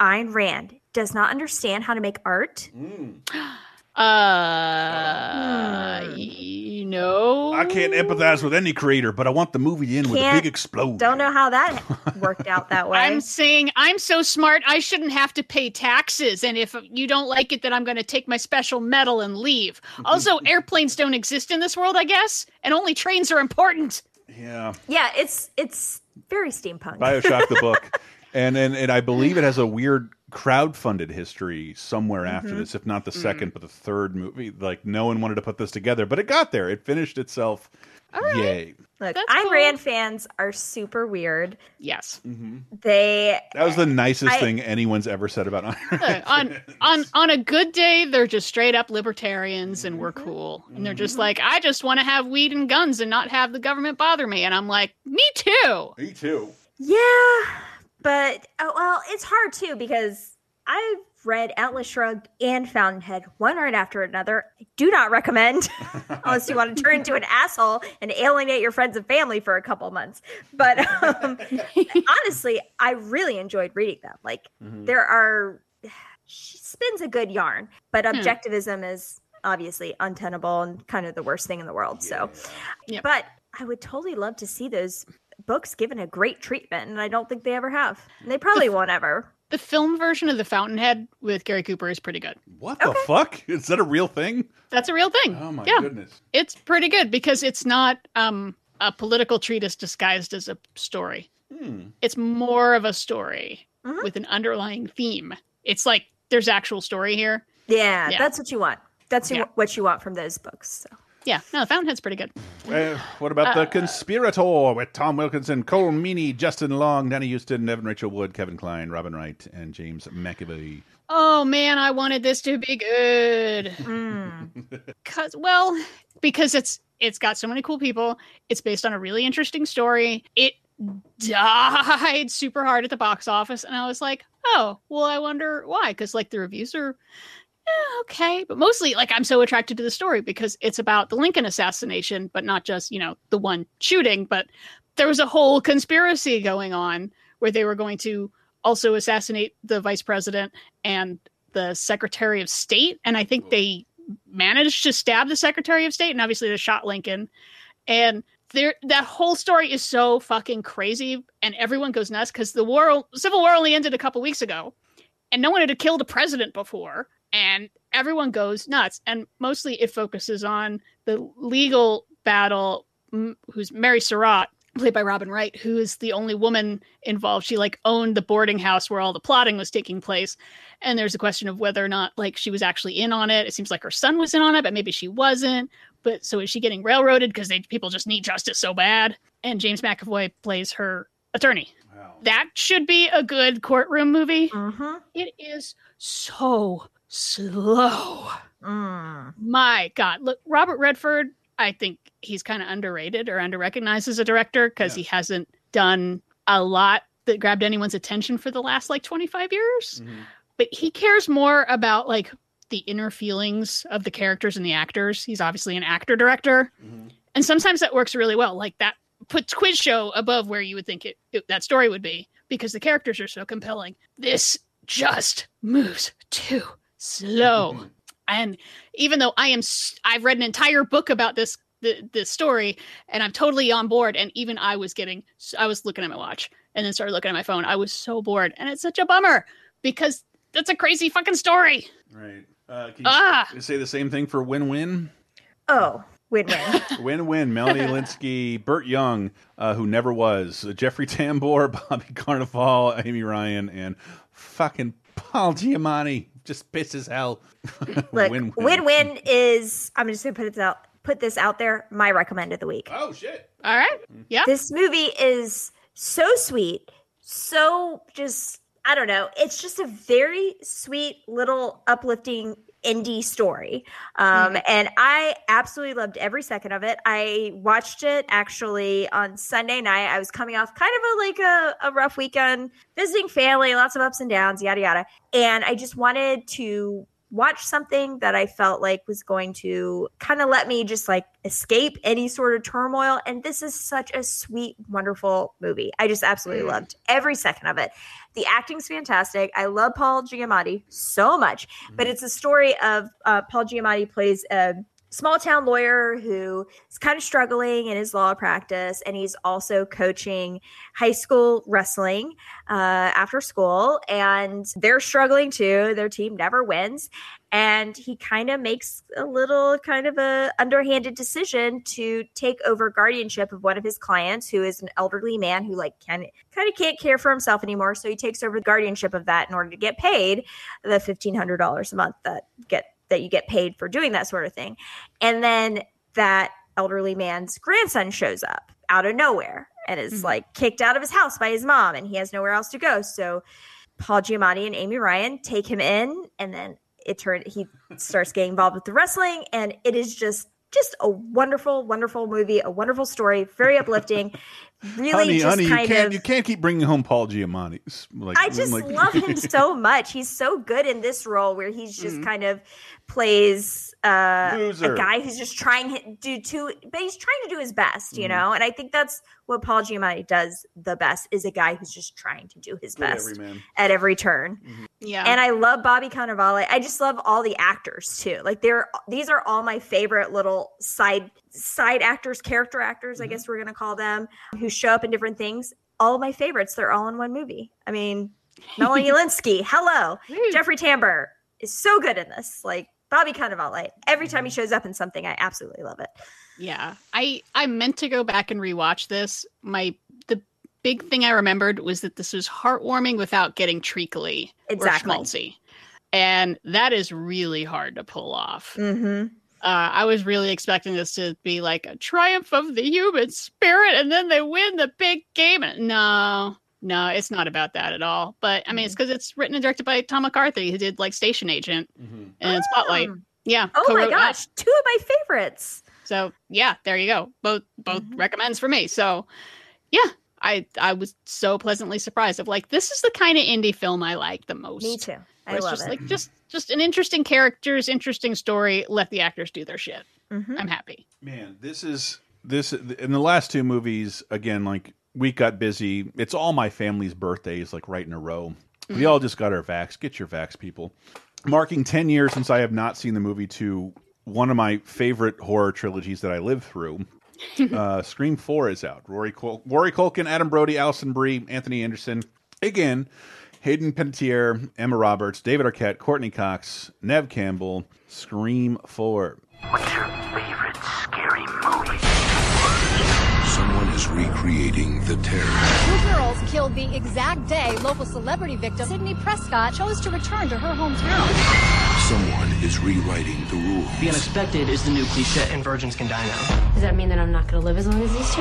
Ayn Rand, does not understand how to make art? [gasps] [gasps] [gasps] Uh, you know, I can't empathize with any creator, but I want the movie to end with a big explosion. Don't know how that [laughs] worked out that way. I'm saying I'm so smart I shouldn't have to pay taxes, and if you don't like it, then I'm going to take my special medal and leave. [laughs] Also, airplanes don't exist in this world, I guess, and only trains are important. Yeah, yeah, it's it's very steampunk. Bioshock the book, [laughs] and and and I believe it has a weird crowd-funded history somewhere after Mhm. this, if not the Mm. second, but the third movie. Like no one wanted to put this together, but it got there. It finished itself. Yay! Look, Ayn Rand fans are super weird. Yes. They That was the nicest I- thing anyone's ever said about Iron Look, on on on a good day, they're just straight up libertarians, and we're cool. And they're just like, I just want to have weed and guns and not have the government bother me. And I'm like, me too. Me too. Yeah, but oh, well, it's hard too because I've read Atlas Shrugged and Fountainhead one right after another. I do not recommend [laughs] unless you want to turn into an asshole and alienate your friends and family for a couple months. But um, [laughs] honestly, I really enjoyed reading them. Like Mm-hmm. Mhm. there are, she spins a good yarn, but Hmm. objectivism is obviously untenable and kind of the worst thing in the world. So, but I would totally love to see those books given a great treatment, and I don't think they ever have. And they probably won't ever. The film version of The Fountainhead with Gary Cooper is pretty good. What the fuck? [laughs] Is that a real thing? That's a real thing. Oh my yeah. goodness. It's pretty good because it's not um, a political treatise disguised as a story. Hmm. It's more of a story Mm-hmm. with an underlying theme. It's like there's actual story here. Yeah, Yeah. that's what you want. That's Yeah. what you want from those books. So. Yeah, no, The Fountainhead's pretty good. Uh, what about Uh, the Conspirator with Tom Wilkinson, Colm Meaney, Justin Long, Danny Huston, Evan Rachel Wood, Kevin Kline, Robin Wright, and James McAvoy? Oh man, I wanted this to be good. [laughs] Cause well, because it's it's got so many cool people. It's based on a really interesting story. It died super hard at the box office, and I was like, oh, well, I wonder why. Because like the reviews are eh, okay, but mostly like I'm so attracted to the story because it's about the Lincoln assassination, but not just you know the one shooting, but there was a whole conspiracy going on where they were going to also assassinate the vice president and the secretary of state and i think they managed to stab the secretary of state and obviously they shot lincoln. And there that whole story is so fucking crazy and everyone goes nuts because the war civil war only ended a couple weeks ago and no one had killed a president before and everyone goes nuts. And mostly it focuses on the legal battle m- who's mary surratt played by robin wright who is the only woman involved. She like owned the boarding house where all the plotting was taking place. And there's a question of whether or not like she was actually in on it. It seems like her son was in on it but maybe she wasn't. But so is she getting railroaded? Because they people just need justice so bad. And james mcavoy plays her attorney. That should be a good courtroom movie. Mm-hmm. It is so slow mm. my god look robert redford i think he's kind of underrated or underrecognized as a director because he hasn't done a lot that grabbed anyone's attention for the last like 25 years. Mm-hmm. But he cares more about like the inner feelings of the characters and the actors. He's obviously an actor director. Mm-hmm. And sometimes that works really well. Like that puts quiz show above where you would think it, it that story would be because the characters are so compelling. This just moves too slow. [laughs] and even though I am I've read an entire book about this the, this story and I'm totally on board and even I was getting I was looking at my watch and then started looking at my phone. I was so bored and it's such a bummer because that's a crazy fucking story. Right. Uh, can you Ah. say the same thing for Win Win? Oh, win-win. [laughs] Win Win, Melanie Lynskey, Burt Young, uh, who never was, uh, Jeffrey Tambor, [laughs] Bobby Cannavale, Amy Ryan, and fucking Paul Giamatti. Just piss as hell. [laughs] Look, Win-win. win-win is. I'm just gonna put it out. Put this out there. My recommend of the week. Oh shit! All right. Yeah. This movie is so sweet, so just I don't know. It's just a very sweet little uplifting indie story. Um, and I absolutely loved every second of it. I watched it actually on Sunday night. I was coming off kind of a like a, a rough weekend, visiting family, lots of ups and downs, yada yada. And I just wanted to watch something that I felt like was going to kind of let me just like escape any sort of turmoil. And this is such a sweet, wonderful movie. I just absolutely loved every second of it. The acting's fantastic. I love Paul Giamatti so much, but it's a story of uh, Paul Giamatti plays a small town lawyer who is kind of struggling in his law practice and he's also coaching high school wrestling uh, after school and they're struggling too. Their team never wins and he kind of makes a little kind of a underhanded decision to take over guardianship of one of his clients who is an elderly man who like can kind of can't care for himself anymore. So he takes over the guardianship of that in order to get paid the $1500 a month that get that you get paid for doing that sort of thing. And then that elderly man's grandson shows up out of nowhere and is mm-hmm. like kicked out of his house by his mom and he has nowhere else to go. So Paul Giamatti and Amy Ryan take him in and then it turned he starts getting involved with the wrestling and it is just just a wonderful wonderful movie, a wonderful story, very uplifting. [laughs] Really honey, just honey, you can't of you can't keep bringing home Paul Giamatti. Like, I just like- love him so [laughs] much. He's so good in this role where he's just Mhm. kind of plays uh, a guy who's just trying to do to, but he's trying to do his best, you Mhm. know. And I think that's what Paul Giamatti does the best is a guy who's just trying to do his Good best everyman. at every turn. Yeah. And I love Bobby Cannavale. I just love all the actors too. Like they're these are all my favorite little side side actors, character actors, I mm-hmm. guess we're gonna call them, who show up in different things. All of my favorites. They're all in one movie. I mean, Melanie [laughs] Lynskey, hello. Jeffrey Tambor is so good in this. Like Bobby Cannavale. Every time he mm-hmm. shows up in something, I absolutely love it. Yeah. I I meant to go back and rewatch this. My big thing I remembered was that this was heartwarming without getting treacly Exactly. or schmaltzy. And that is really hard to pull off. Mm-hmm. Uh, I was really expecting this to be like a triumph of the human spirit, and then they win the big game. No, no, it's not about that at all. But I mean, it's because it's written and directed by Tom McCarthy, who did like Station Agent and Spotlight. Yeah. Oh my co-wrote that. gosh, two of my favorites. So yeah, there you go. Both both Mm-hmm. recommends for me. So yeah, I I was so pleasantly surprised of like this is the kind of indie film I like the most. Me too. I Where it's love just it. like just just an interesting characters, interesting story. Let the actors do their shit. Mm-hmm. I'm happy. Man, this is this in the last two movies again. Like we got busy. It's all my family's birthdays, like right in a row. We all just got our vax. Get your vax, people. Marking ten years since I have not seen the movie to one of my favorite horror trilogies that I lived through. [laughs] uh, Scream Four is out. Rory Col Rory Culkin, Adam Brody, Alison Brie, Anthony Anderson. Again, Hayden Panettiere, Emma Roberts, David Arquette, Courteney Cox, Neve Campbell. Scream Four. What's your favorite scary movie? Someone is recreating the terror. Two girls killed the exact day local celebrity victim Sidney Prescott chose to return to her hometown. Someone is rewriting the rules. The unexpected is the new cliche, and virgins can die now. Does that mean that I'm not going to live as long as these two?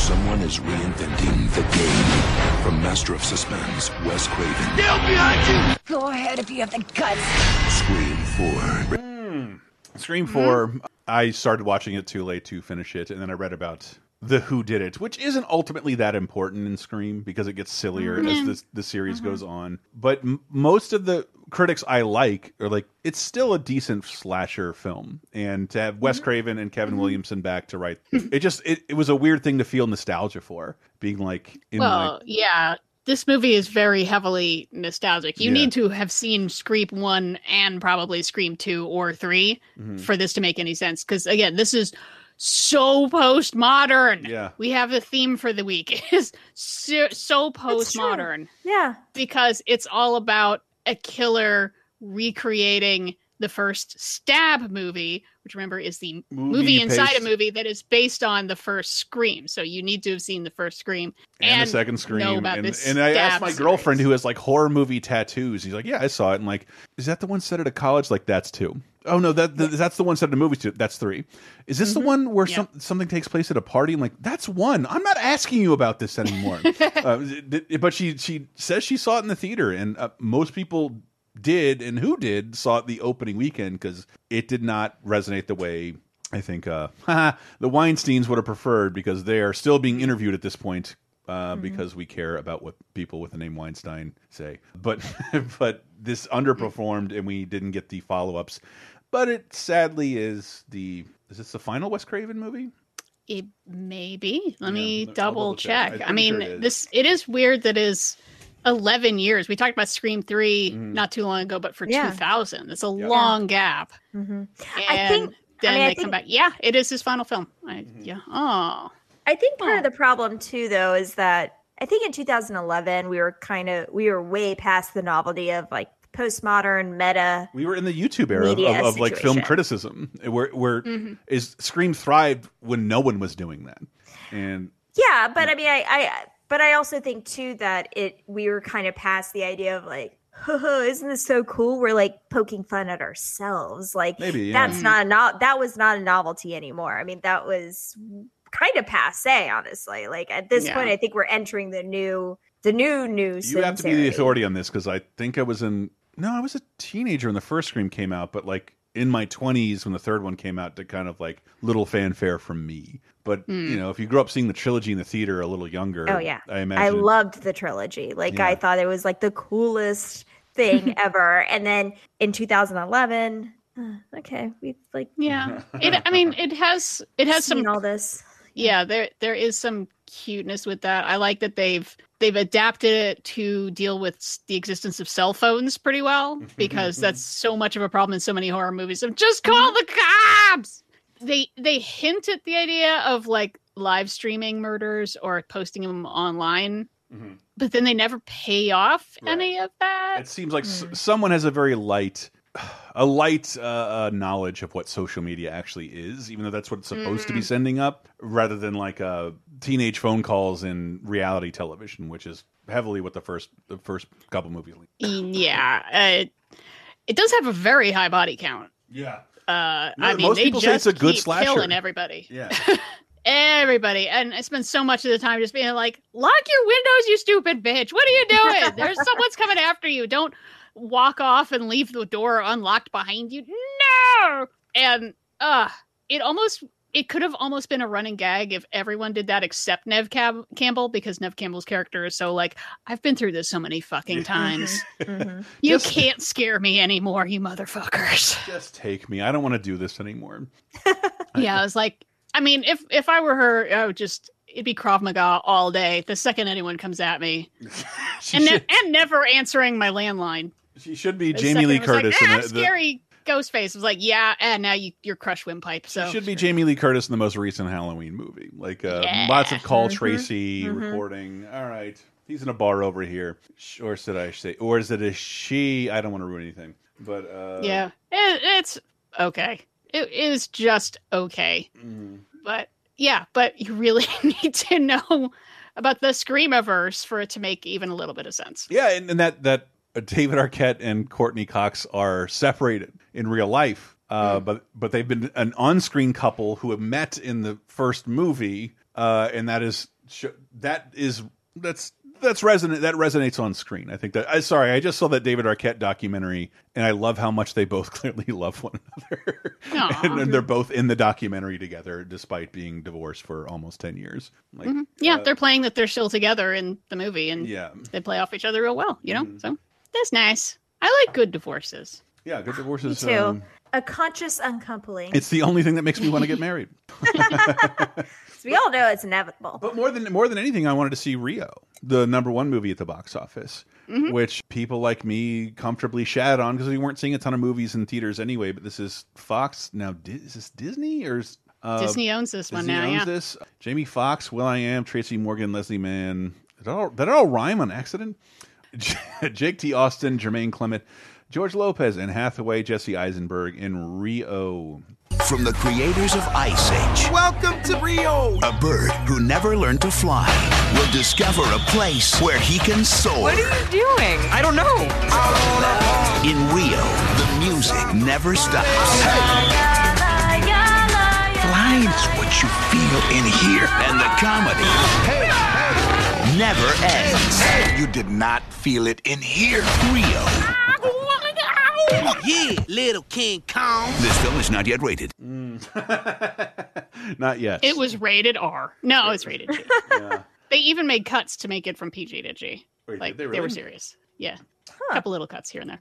Someone is reinventing the game. From Master of Suspense, Wes Craven. Still behind you! Go ahead if you have the guts. Scream 4. Scream 4, I started watching it too late to finish it, and then I read about the who did it, which isn't ultimately that important in Scream because it gets sillier as Mhm. this, the series Mhm. goes on. But m most of the critics I like are like, it's still a decent slasher film, and to have Wes Craven and Kevin Williamson back to write, [laughs] it just it, it was a weird thing to feel nostalgia for, being like in well, my yeah. This movie is very heavily nostalgic. You Yeah. need to have seen Scream 1 and probably Scream 2 or 3 Mhm. for this to make any sense. Because, again, this is so postmodern. Yeah. We have the theme for the week. [laughs] It is so, so postmodern. Yeah. Because it's all about a killer recreating the first Stab movie, which remember is the Movie movie, inside a movie that is based on the first Scream. So you need to have seen the first Scream and, the second scream and, and i asked my series. girlfriend who has like horror movie tattoos he's like yeah i saw it and like is that the one set at a college like that's two oh no that th- that's the one set at a movie too. That's three. Is this the one where some, something takes place at a party? I'm like that's one. I'm not asking you about this anymore. [laughs] Uh, but she she says she saw it in the theater and uh, most people did and who did saw it the opening weekend because it did not resonate the way I think uh, [laughs] the Weinsteins would have preferred because they are still being interviewed at this point uh, because we care about what people with the name Weinstein say. But [laughs] but this underperformed and we didn't get the follow ups. But it sadly is the is this the final Wes Craven movie? It may be. Let me double double check. check. I'm I mean, sure it is. this it is weird that is 11 years. We talked about Scream 3 Mm-hmm. not too long ago, but for Yeah. 2000. It's a long gap. Mhm. And I think- I then mean, I they come back. Yeah, it is his final film. I, Mm-hmm. Yeah. Oh. I think part of the problem too, though, is that I think in 2011 we were kind of we were way past the novelty of like postmodern meta. We were in the YouTube era of, of, like film criticism, where where Mhm. is Scream thrived when no one was doing that, and Yeah, but I mean, I, I but I also think too that it we were kind of past the idea of like. [laughs] Isn't this so cool? We're like poking fun at ourselves. Like Maybe, yeah. that's not a no- that was not a novelty anymore. I mean, that was kind of passe, honestly. Like at this Yeah. point, I think we're entering the new the new new. You have to be the authority on this because I think I was in. No, I was a teenager when the first Scream came out, but like in my twenties when the third one came out, to kind of like little fanfare from me. But Hmm. you know, if you grew up seeing the trilogy in the theater a little younger, Oh yeah, I I loved the trilogy. Like Yeah. I thought it was like the coolest thing [laughs] ever. And then in 2011, uh, okay, we like Yeah. [laughs] It, I mean, it has it has seen some all this. yeah there there is some cuteness with that i like that they've they've adapted it to deal with the existence of cell phones pretty well because that's so much of a problem in so many horror movies. Of just call the cops! They they hint at the idea of like live streaming murders or posting them online Mhm. but then they never pay off any of that. It seems like Hmm. s someone has a very light, a light uh, uh, knowledge of what social media actually is, even though that's what it's supposed to be Mhm. sending up, rather than like uh, teenage phone calls in reality television, which is heavily what the first the first couple movies. yeah uh, it does have a very high body count Yeah. uh No, i mean most they people just say it's a good slasher. killing everybody Yeah. [laughs] everybody and i spend so much of the time just being like lock your windows you stupid bitch what are you doing there's [laughs] someone's coming after you don't walk off and leave the door unlocked behind you no and uh it almost it could have almost been a running gag if everyone did that except Neve Cam- Campbell because Neve Campbell's character is so like I've been through this so many fucking times. [laughs] You Just- can't scare me anymore, you motherfuckers. [laughs] Just take me. I don't want to do this anymore. [laughs] yeah, I was like, I mean, if if I were her, I would just it'd be Krav Maga all day. The second anyone comes at me, and ne- and never answering my landline. She should be Jamie Lee second it was Curtis Like, in ah, the, the- scary ghost face. was like, yeah, and now you you're crushed windpipe. So she should be Jamie Lee Curtis in the most recent Halloween movie. Like uh, Yeah. lots of call Mhm, Tracy mhm. recording. All right, he's in a bar over here. Or should I say? Or is it a she? I don't want to ruin anything. But uh, yeah, it, it's okay. It is just okay. mm-hmm. But yeah, but you really [laughs] need to know about the Screamiverse for it to make even a little bit of sense. Yeah, and, and that that David Arquette and Courteney Cox are separated in real life, uh, Hmm. but but they've been an on-screen couple who have met in the first movie, uh, and that is that is that's that's resonant. That resonates on screen. I think that. I, sorry, I just saw that David Arquette documentary, and I love how much they both [laughs] clearly love one another, [laughs] and, and they're both in the documentary together, despite being divorced for almost ten years. Like, Mhm. Yeah, they're playing that they're still together in the movie, and Yeah. they play off each other real well. You know, so that's nice. I like good divorces. yeah, good divorces. Me too. Um, a conscious uncoupling. it's the only thing that makes me want to get married. [laughs] [laughs] We all know it's inevitable. But more than more than anything, I wanted to see Rio, the number one movie at the box office, Mhm. which people like me comfortably shat on because we weren't seeing a ton of movies in theaters anyway. But this is Fox now. Is this Disney or is, uh, Disney owns this one Disney now. owns Yeah. this. Jamie Foxx, will.i.am, Tracy Morgan, Leslie Mann. Did that all, did that all rhyme on accident? [laughs] Jake T. Austin, Jermaine Clement, George Lopez, Anne Hathaway, Jesse Eisenberg in Rio. From the creators of Ice Age. Welcome to Rio. A bird who never learned to fly will discover a place where he can soar. What are you doing? I don't know. In Rio, the music never stops. Flying's what you feel in here. And the comedy never ends. You did not feel it in here. Rio. Yeah, little King Kong. This film is not yet rated. [laughs] Not yet. It was rated R. No, it's rated G. [laughs] They even made cuts to make it from PG to G. Wait, like did they they, were serious. Yeah, a couple little cuts here and there.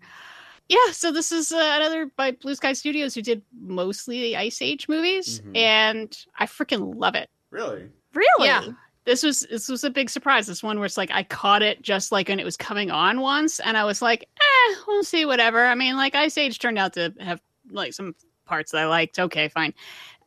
Yeah, so this is uh, another by Blue Sky Studios who did mostly the Ice Age movies, Mm-hmm. and I freaking love it. Really? Really? Yeah. This was this was a big surprise. This one where it's like I caught it just like when it was coming on once, and I was like, eh, we'll see, whatever. I mean, like Ice Age turned out to have like some parts that I liked. Okay, fine.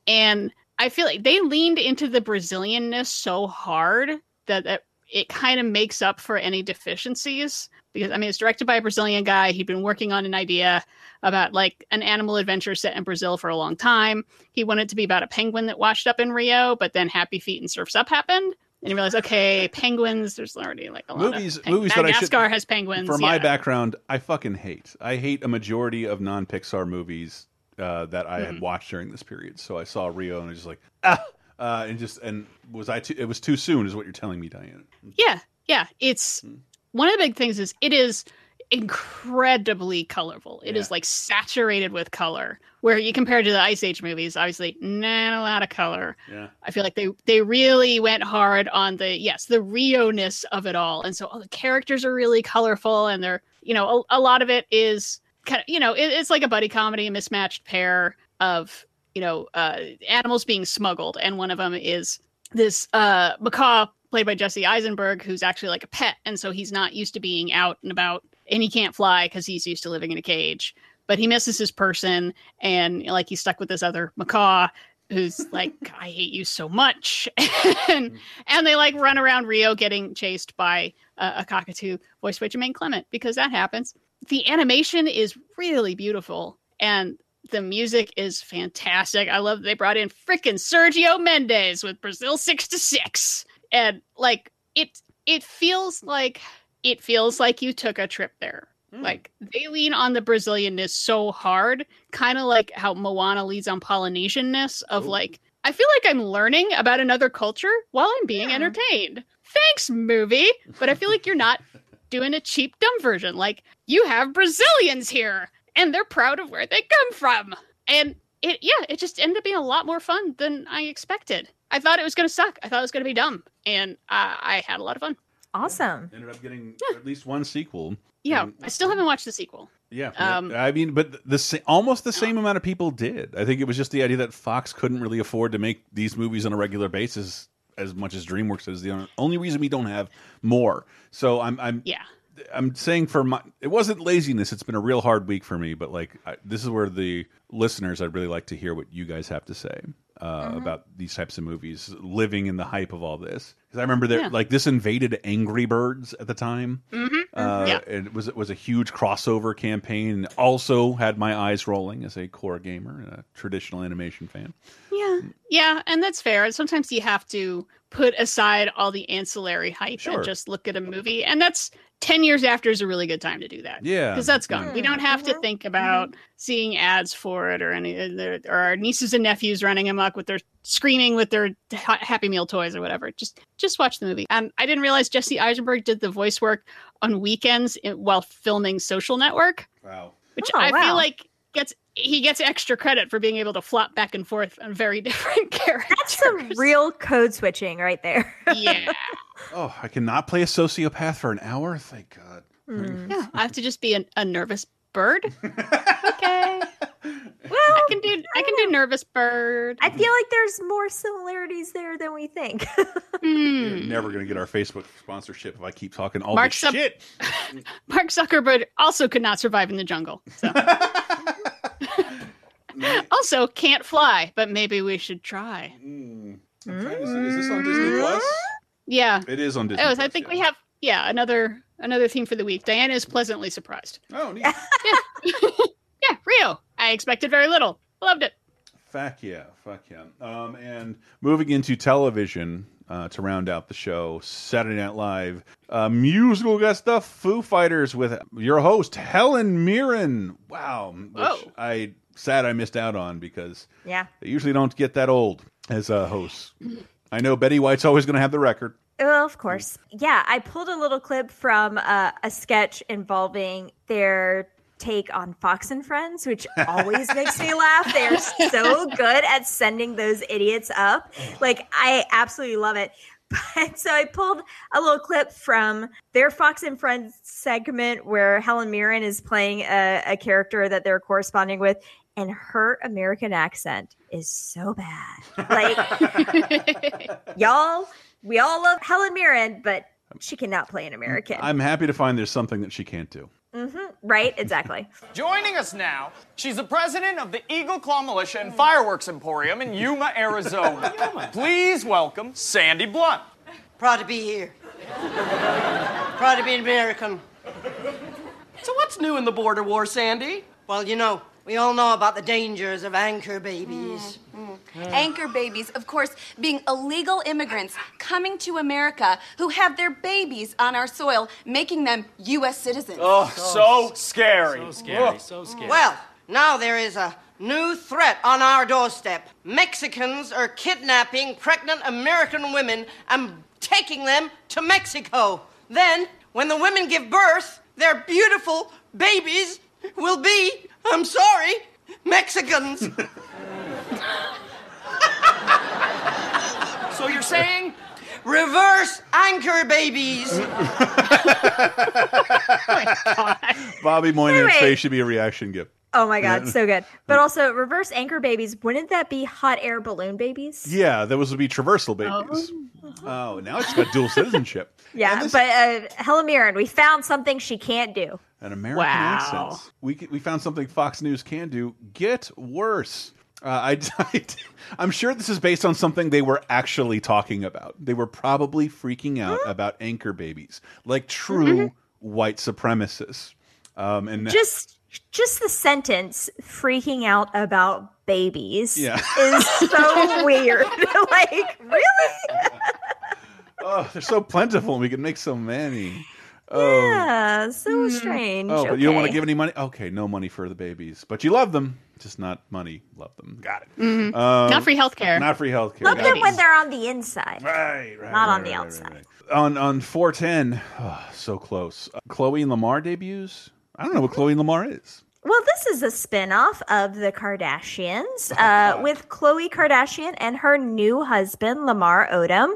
And I feel like they leaned into the Brazilianness so hard that, that it kind of makes up for any deficiencies. Because I mean, it's directed by a Brazilian guy. He'd been working on an idea about like an animal adventure set in Brazil for a long time. He wanted it to be about a penguin that washed up in Rio, but then Happy Feet and Surfs Up happened. And he realized, okay, penguins. There's already like a lot movies of peng- movies that I should Madagascar has penguins. For my yeah. background, I fucking hate. I hate a majority of non Pixar movies uh, that I Mm-hmm. had watched during this period. So I saw Rio and I was just like ah, uh, and just and was I too? It was too soon, is what you're telling me, Diane. Yeah, yeah. It's Hmm. One of the big things is it is incredibly colorful. It is Yeah. like saturated with color. Where you compare it to the Ice Age movies, obviously not a lot of color. Yeah. I feel like they they really went hard on the yes the Rio ness of it all, and so all the characters are really colorful, and they're you know a, a lot of it is kind of you know it, it's like a buddy comedy, a mismatched pair of you know uh, animals being smuggled, and one of them is this uh, macaw played by Jesse Eisenberg, who's actually like a pet, and so he's not used to being out and about, and he can't fly because he's used to living in a cage. But he misses his person, and like he's stuck with this other macaw who's like, [laughs] "I hate you so much," [laughs] and and they like run around Rio getting chased by uh, a cockatoo voiced by Jermaine Clement because that happens. The animation is really beautiful, and the music is fantastic. I love they brought in freaking Sergio Mendes with Brazil six to six, and like it it feels like it feels like you took a trip there. Hmm. Like they lean on the Brazilianness so hard, kind of like how Moana leads on Polynesianness of like I feel like I'm learning about another culture while I'm being entertained. Thanks, movie. But I feel like you're not [laughs] doing a cheap, dumb version. Like, you have Brazilians here, and they're proud of where they come from. And it, yeah, it just ended up being a lot more fun than I expected. I thought it was going to suck. I thought it was going to be dumb. And uh, I had a lot of fun. Awesome. Ended up getting at least one sequel. Yeah, I still haven't watched the sequel. Yeah, Um, I mean, but the sa- almost the same amount of people did. I think it was just the idea that Fox couldn't really afford to make these movies on a regular basis as much as DreamWorks is. The only reason we don't have more. So I'm, I'm, yeah, I'm saying for my, it wasn't laziness. It's been a real hard week for me. But like, I, this is where the listeners, I'd really like to hear what you guys have to say uh, about these types of movies, living in the hype of all this. Because I remember that Yeah. like this invaded Angry Birds at the time. Mhm, Uh, yeah. and it was it was a huge crossover campaign. And Also had my eyes rolling as a core gamer and a traditional animation fan. Yeah, yeah, and that's fair. Sometimes you have to put aside all the ancillary hype Sure. and just look at a movie, and that's ten years after is a really good time to do that. Yeah. because that's gone. We don't have to mm-hmm. think mm-hmm. about seeing ads for it or any or our nieces and nephews running amok with their screaming with their ha- Happy Meal toys or whatever. Just just watch the movie. And I didn't realize Jesse Eisenberg did the voice work on weekends in, while filming Social Network, Wow. which Oh, I wow. feel like gets he gets extra credit for being able to flop back and forth on very [laughs] different characters. That's some real code switching right there. yeah. [laughs] Oh, I cannot play a sociopath for an hour. Thank God. Yeah, I have to just be an, a nervous bird. [laughs] okay. Well, I can do I can do nervous bird. I feel like there's more similarities there than we think. You're Hmm. never gonna get our Facebook sponsorship if I keep talking all Mark this Zuck- shit. Mark Zuckerberg also could not survive in the jungle. So. Also can't fly, but maybe we should try. I'm to see. Is this on Disney Plus? Yeah. It is on Disney. Oh, I think yeah. we have yeah, another another theme for the week. Diana is pleasantly surprised. Oh, neat. Yeah, [laughs] [laughs] Rio. I expected very little. Loved it. Fuck yeah, fuck yeah. Um, and moving into television uh, to round out the show, Saturday Night Live uh, musical guest stuff, Foo Fighters with your host Helen Mirren. Wow, which Whoa. I sad I missed out on because yeah. they usually don't get that old as uh, hosts. I know Betty White's always going to have the record. Well, of course. Yeah, I pulled a little clip from uh, a sketch involving their take on Fox and Friends, which always [laughs] makes me laugh. They're so good at sending those idiots up. Like, I absolutely love it. [laughs] But so I pulled a little clip from their Fox and Friends segment where Helen Mirren is playing a, a character that they're corresponding with, and her American accent is so bad. Like, [laughs] y'all, we all love Helen Mirren, but she cannot play an American. I'm happy to find there's something that she can't do. hmm Right? Exactly. [laughs] Joining us now, she's the president of the Eagle Claw Militia and Fireworks Emporium in Yuma, Arizona. [laughs] Please welcome Sandy Blunt. Proud to be here. Proud to be an American. So what's new in the border war, Sandy? Well, you know, we all know about the dangers of anchor babies. Mm, mm. Anchor babies, of course, being illegal immigrants coming to America who have their babies on our soil, making them U.S. citizens. Oh, so, scary. So scary, so scary. Well, now there is a new threat on our doorstep. Mexicans are kidnapping pregnant American women and taking them to Mexico. Then, when the women give birth, their beautiful babies will be, I'm sorry, Mexicans. [laughs] So you're saying? Reverse anchor babies. [laughs] [laughs] Bobby Moynihan's Wait, wait. face should be a reaction gift. Oh my God, so good. [laughs] But also, reverse anchor babies, wouldn't that be hot air balloon babies? Yeah, those would be traversal babies. Oh, now it's got dual citizenship. [laughs] Yeah, but uh, Helen Mirren, we found something she can't do. An American Wow. accent. We we found something Fox News can do. Get worse. Uh, I, [laughs] I I'm sure this is based on something they were actually talking about. They were probably freaking out about anchor babies, like true white supremacists. Um, and Just, just the sentence "freaking out about babies" Yeah. is so [laughs] weird. [laughs] like, really? [laughs] oh, they're so plentiful, we can make so many. Oh, Yeah, so strange. oh, but you don't want to give any money. Okay, no money for the babies, but you love them, just not money. Love them. Got it. Mhm. Um, Not free healthcare. Not free healthcare. Love Got them it. when they're on the inside, right, right, not on right, the right, outside. on on 410 oh, [sighs] so close uh, Khloe and lamar debuts i don't know what Khloe lamar is Well, this is a spin-off of the Kardashians uh, with Khloe Kardashian and her new husband, Lamar Odom.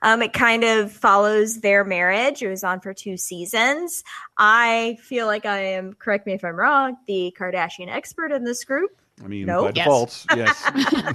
Um, it kind of follows their marriage. It was on for two seasons. I feel like I am, correct me if I'm wrong, the Kardashian expert in this group. i mean Nope. by Yes. default yes [laughs]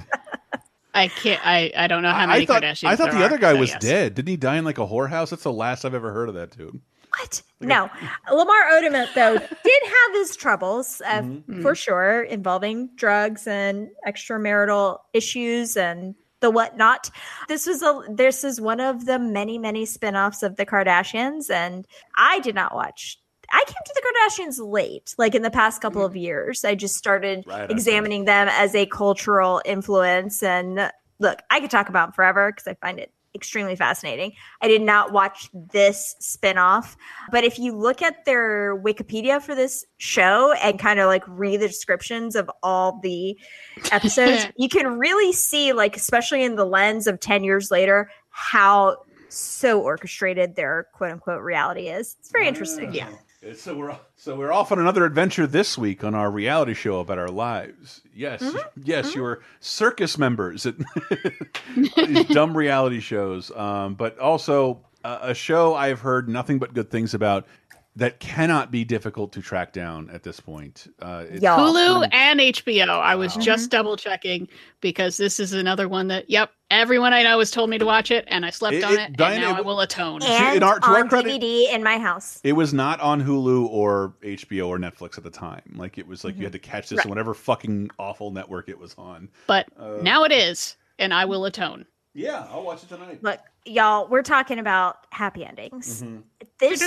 I can't. I, I don't know how many I thought, Kardashians. I thought there the other guy so was yes. dead didn't he die in like a whorehouse that's the last i've ever heard of that dude What? No. Lamar Odom, though, did have his troubles uh, Mm-hmm. for sure, involving drugs and extramarital issues and the whatnot. This was a this is one of the many, many spin-offs of the Kardashians, and I did not watch. I came to the Kardashians late, like in the past couple of years. I just started Right examining them as a cultural influence. And look, I could talk about them forever because I find it extremely fascinating. I did not watch this spinoff, but if you look at their Wikipedia for this show and kind of like read the descriptions of all the [laughs] episodes, you can really see, like, especially in the lens of 10 years later, how so orchestrated their quote unquote reality is. It's very interesting. Yeah. So we're so we're off on another adventure this week on our reality show about our lives. Yes, Mm-hmm. yes, you were circus members at [laughs] these dumb reality shows, um, but also uh, a show I've heard nothing but good things about that cannot be difficult to track down at this point. Uh, it's- Hulu and HBO. I was just double checking because this is another one that, yep, everyone I know has told me to watch it, and I slept It- on it- it, Diana, and now it I w- will atone. And in our- to our on credit- DVD in my house. It was not on Hulu or HBO or Netflix at the time. Like it was like you had to catch this Right. on whatever fucking awful network it was on. But Uh, now it is, and I will atone. Yeah, I'll watch it tonight. Look, y'all, we're talking about happy endings. Mm-hmm. This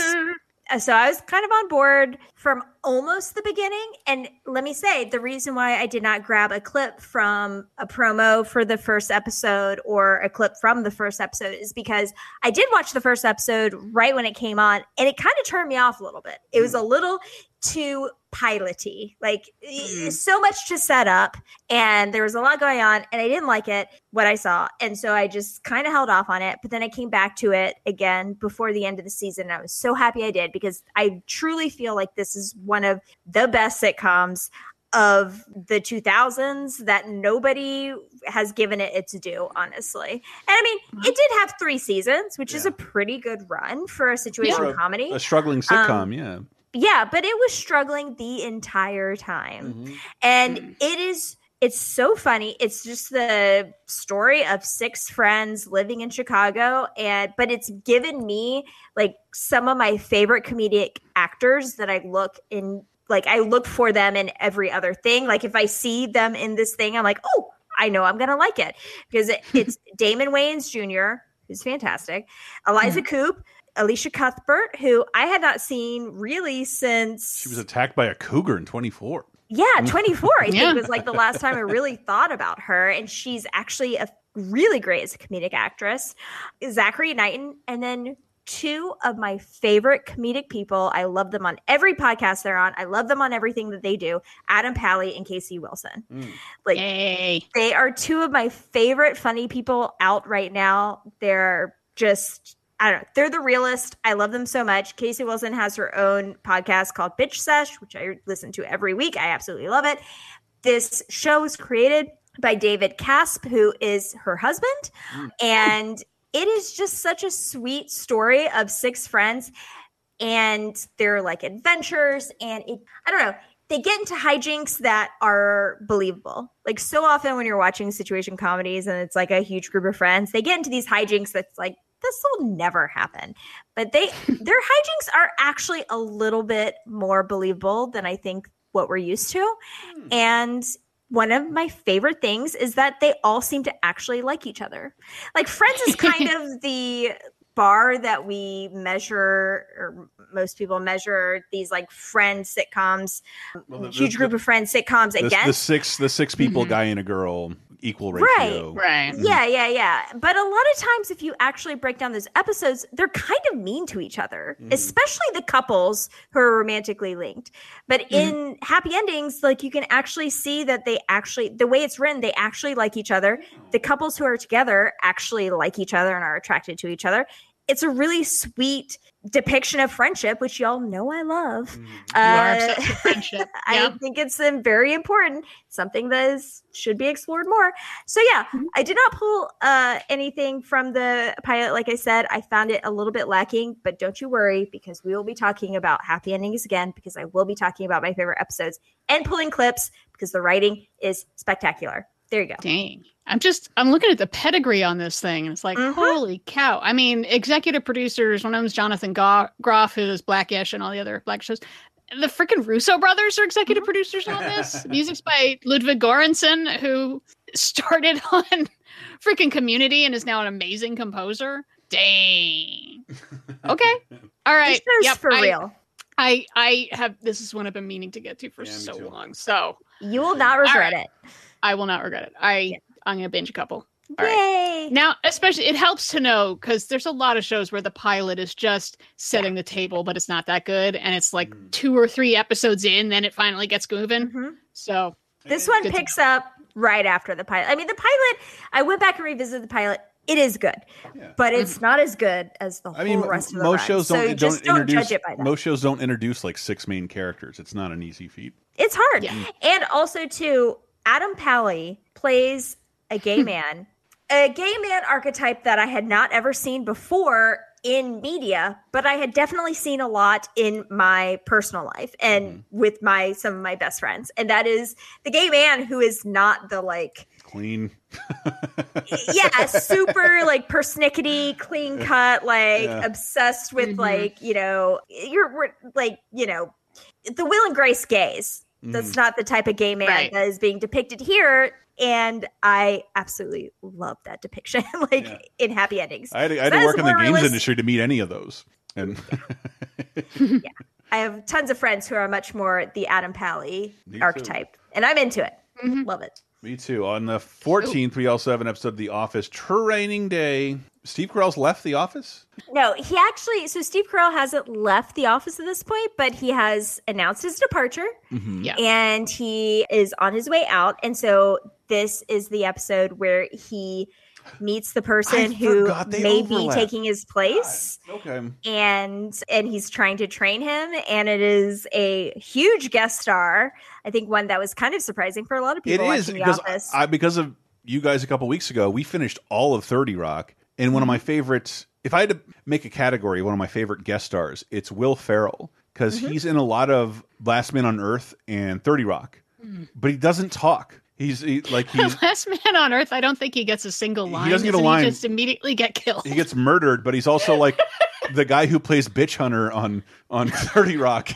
so I was kind of on board from almost the beginning. And let me say, the reason why I did not grab a clip from a promo for the first episode or a clip from the first episode is because I did watch the first episode right when it came on, and it kind of turned me off a little bit. It was mm. a little too piloty, like i- mm. so much to set up, and there was a lot going on, and I didn't like it what I saw, and so I just kind of held off on it. But then I came back to it again before the end of the season. And I was so happy I did because I truly feel like this is one of the best sitcoms of the 2000s that nobody has given it its due honestly and i mean it did have three seasons which is a pretty good run for a situation For a- comedy a struggling sitcom, Um, yeah. yeah, but it was struggling the entire time. Mm-hmm. And it is it's so funny. It's just the story of six friends living in Chicago and but it's given me like some of my favorite comedic actors that I look in like I look for them in every other thing. Like if I see them in this thing, I'm like, "Oh, I know I'm going to like it." Because it, [laughs] it's Damon Wayans Jr., who's fantastic. Eliza Coupe, Elisha Cuthbert, who I had not seen really since She was attacked by a cougar in 24. Yeah, mm. 24, I think Yeah. was like the last time I really thought about her. And she's actually a really great as a comedic actress. Zachary Knighton, and then two of my favorite comedic people. I love them on every podcast they're on. I love them on everything that they do. Adam Pally and Casey Wilson. Mm. Like they are two of my favorite funny people out right now. They're just I don't know. They're the realest. I love them so much. Casey Wilson has her own podcast called Bitch Sesh, which I listen to every week. I absolutely love it. This show was created by David Caspe, who is her husband. Mm. And it is just such a sweet story of six friends and their like adventures. And it, I don't know, they get into hijinks that are believable. Like so often when you're watching situation comedies and it's like a huge group of friends, they get into these hijinks that's like, this will never happen. But they their hijinks are actually a little bit more believable than I think what we're used to. And one of my favorite things is that they all seem to actually like each other. Like Friends is kind of [laughs] the bar that we measure or most people measure these like friend sitcoms the- huge the- group of friends sitcoms The, against the six the six people, Mhm. guy and a girl, equal Right. ratio. Right. Yeah, yeah, yeah. But a lot of times, if you actually break down those episodes, they're kind of mean to each other, Mhm. especially the couples who are romantically linked. But in happy endings, like you can actually see that they actually, the way it's written, they actually like each other. The couples who are together actually like each other and are attracted to each other. It's a really sweet depiction of friendship, which y'all know I love. You are Uh, obsessed with friendship. [laughs] I think it's um, very important, something that is should be explored more. So yeah, Mm-hmm. I did not pull uh, anything from the pilot. Like I said, I found it a little bit lacking, but don't you worry because we will be talking about happy endings again because I will be talking about my favorite episodes and pulling clips because the writing is spectacular. There you go. Dang. I'm just I'm looking at the pedigree on this thing and it's like Mm-hmm. holy cow. I mean, executive producers, one of them's Jonathan Groff, who does Blackish and all the other Black shows. The freaking Russo brothers are executive Mm-hmm. producers on this. [laughs] Music's by Ludwig Göransson, who started [laughs] on freaking Community and is now an amazing composer. Dang. Okay. [laughs] All right. show's Yep, for I- real. I I have this is one I've been meaning to get to for so long. So You will not regret it. I will not regret it. I I'm gonna binge a couple. All right. Now, especially, it helps to know because there's a lot of shows where the pilot is just setting the table, but it's not that good, and it's like Mm. two or three episodes in, then it finally gets moving. Mm-hmm. So This one picks up right after the pilot. I mean, the pilot, I went back and revisited the pilot. It is good, but it's not as good as the. I mean, whole rest of the most run. shows so don't just don't don't introduce judge it by that. most shows don't introduce like six main characters. It's not an easy feat. It's hard. And also, too, Adam Pally plays a gay hmm. man, a gay man archetype that I had not ever seen before in media, but I had definitely seen a lot in my personal life and hmm. with my some of my best friends. And that is the gay man who is not the like Clean. [laughs] yeah, super like persnickety, clean cut, like Yeah. obsessed with mm-hmm. like you know you're we're, like you know the Will and Grace gays. That's Mhm. not the type of gay man Right. that is being depicted here, and I absolutely love that depiction, [laughs] like in happy endings. I had to, I had to work in the games realis- industry to meet any of those. And [laughs] I have tons of friends who are much more the Adam Pally Me too. archetype, and I'm into it. Love it. me too. On the 14th, we also have an episode of The Office Training Day. Steve Carell's left The Office. No, he actually. So Steve Carell hasn't left the office at this point, but he has announced his departure. Mhm. Yeah. and he is on his way out. And so this is the episode where he meets the person I who forgot they may be taking his place. Okay. And and he's trying to train him, and it is a huge guest star. I think one that was kind of surprising for a lot of It people is The because Office. I, because of you guys a couple weeks ago, we finished all of 30 Rock. And one of Mm-hmm. my favorites, if I had to make a category, one of my favorite guest stars, it's Will Ferrell because Mm-hmm. he's in a lot of Last Man on Earth and 30 Rock, Mm. but he doesn't talk. He's he, like [laughs] he's Last Man on Earth, I don't think he gets a single line. He doesn't get a line. He just immediately get killed. he gets murdered, but he's also like [laughs] the guy who plays Bitch Hunter on on [laughs] 30 Rock.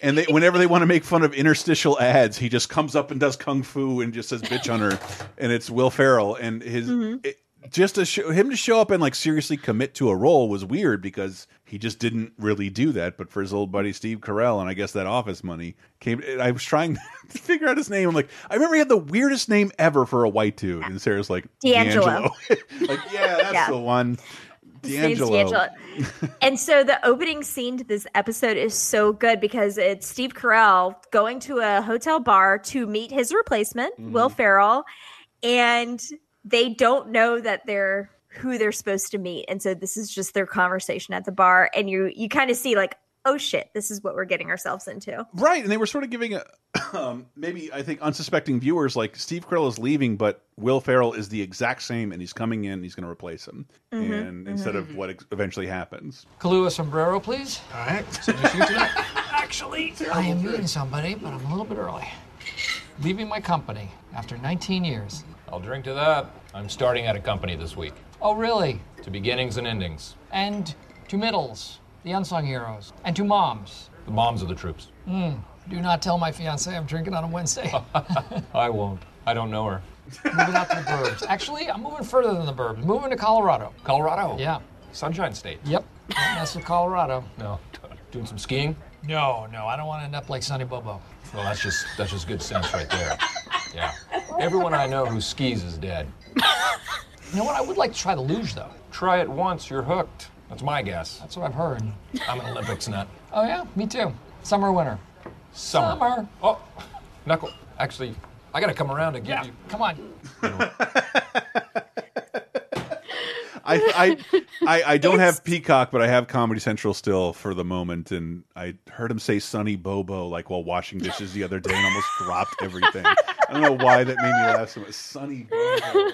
And they, whenever they want to make fun of interstitial ads, he just comes up and does kung fu and just says "bitch hunter," and it's Will Ferrell. And his it, just to show him to show up and like seriously commit to a role was weird because he just didn't really do that. But for his old buddy Steve Carell, and I guess that office money came. I was trying [laughs] to figure out his name. I'm like, I remember he had the weirdest name ever for a white dude, and Sarah's like DeAngelo. [laughs] like, yeah, that's Yeah. the one. DeAngelo. DeAngelo. [laughs] and so the opening scene to this episode is so good because it's Steve Carell going to a hotel bar to meet his replacement, Mm-hmm. Will Ferrell, and they don't know that they're who they're supposed to meet. And so this is just their conversation at the bar and you you kind of see like, oh shit, this is what we're getting ourselves into. Right, and they were sort of giving a [clears throat] um, maybe I think unsuspecting viewers like Steve Carell is leaving, but Will Ferrell is the exact same, and he's coming in. He's going to replace him, Mhm, and instead of what ex eventually happens. Kahlua sombrero, please. All right. [laughs] Actually, I am meeting somebody, but I'm a little bit early. Leaving my company after 19 years. I'll drink to that. I'm starting at a company this week. Oh, really? To beginnings and endings. And to middles, the unsung heroes, and to moms. The moms of the troops. Hmm. Do not tell my fiance I'm drinking on a Wednesday. [laughs] I won't. I don't know her. moving out to the burbs. Actually, I'm moving further than the burbs. Moving to Colorado. Colorado? Yeah. Sunshine State. Yep. Don't mess with Colorado. No. Doing some skiing? No, no, I don't want to end up like Sonny Bono. Well, that's just that's just good sense right there. Yeah. Everyone I know who skis is dead. You know what? I would like to try the luge, though. Try it once, you're hooked. That's my guess. That's what I've heard. I'm an Olympics nut. Oh, yeah? Me too. Summer, winter. Summer. Summer. Oh, Knuckle. Actually, I gotta come around and give Yeah, you. come on. [laughs] I, I I I [laughs] don't have Peacock, but I have Comedy Central still for the moment, and I heard him say "Sonny Bono" like while washing dishes the other day, and almost dropped everything. I don't know why that made me laugh so much. Sonny Bono.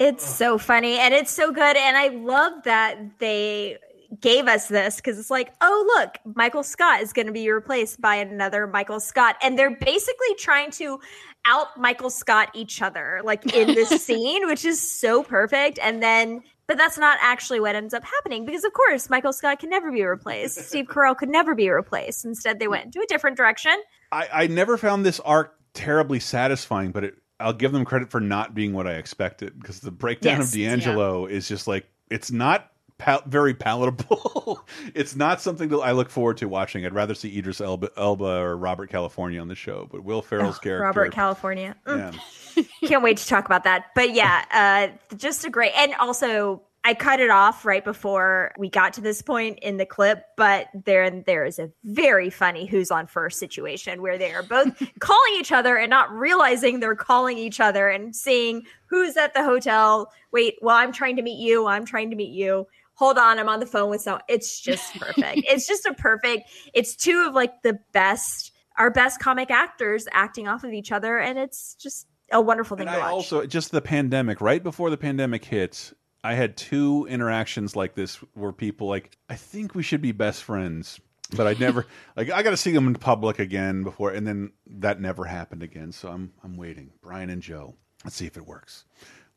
It's so funny and it's so good. And I love that they gave us this because it's like, oh, look, Michael Scott is going to be replaced by another Michael Scott. And they're basically trying to out Michael Scott each other, like in this [laughs] scene, which is so perfect. And then, but that's not actually what ends up happening because, of course, Michael Scott can never be replaced. [laughs] Steve Carell could never be replaced. Instead, they went into a different direction. I, I never found this arc terribly satisfying, but it, I'll give them credit for not being what I expected because the breakdown Yes, of DeAngelo is just like it's not pal very palatable. [laughs] it's not something that I look forward to watching. I'd rather see Idris Elba, Elba or Robert California on the show, but Will Ferrell's Oh, character, Robert California. Mm. yeah. [laughs] Can't wait to talk about that. But yeah, uh, just a great. And also, I cut it off right before we got to this point in the clip. But there, there is a very funny "Who's on First situation where they are both [laughs] calling each other and not realizing they're calling each other and seeing who's at the hotel. Wait, well, I'm trying to meet you. I'm trying to meet you. Hold on, I'm on the phone with someone. It's [laughs] just perfect. it's just a perfect. It's two of like the best, our best comic actors acting off of each other, and it's just a wonderful thing And to I watch. also just the pandemic, right before the pandemic hit, I had two interactions like this where people like, I think we should be best friends. But I never [laughs] like I got to see them in public again before, and then that never happened again. So I'm I'm waiting. Brian and Joe. Let's see if it works.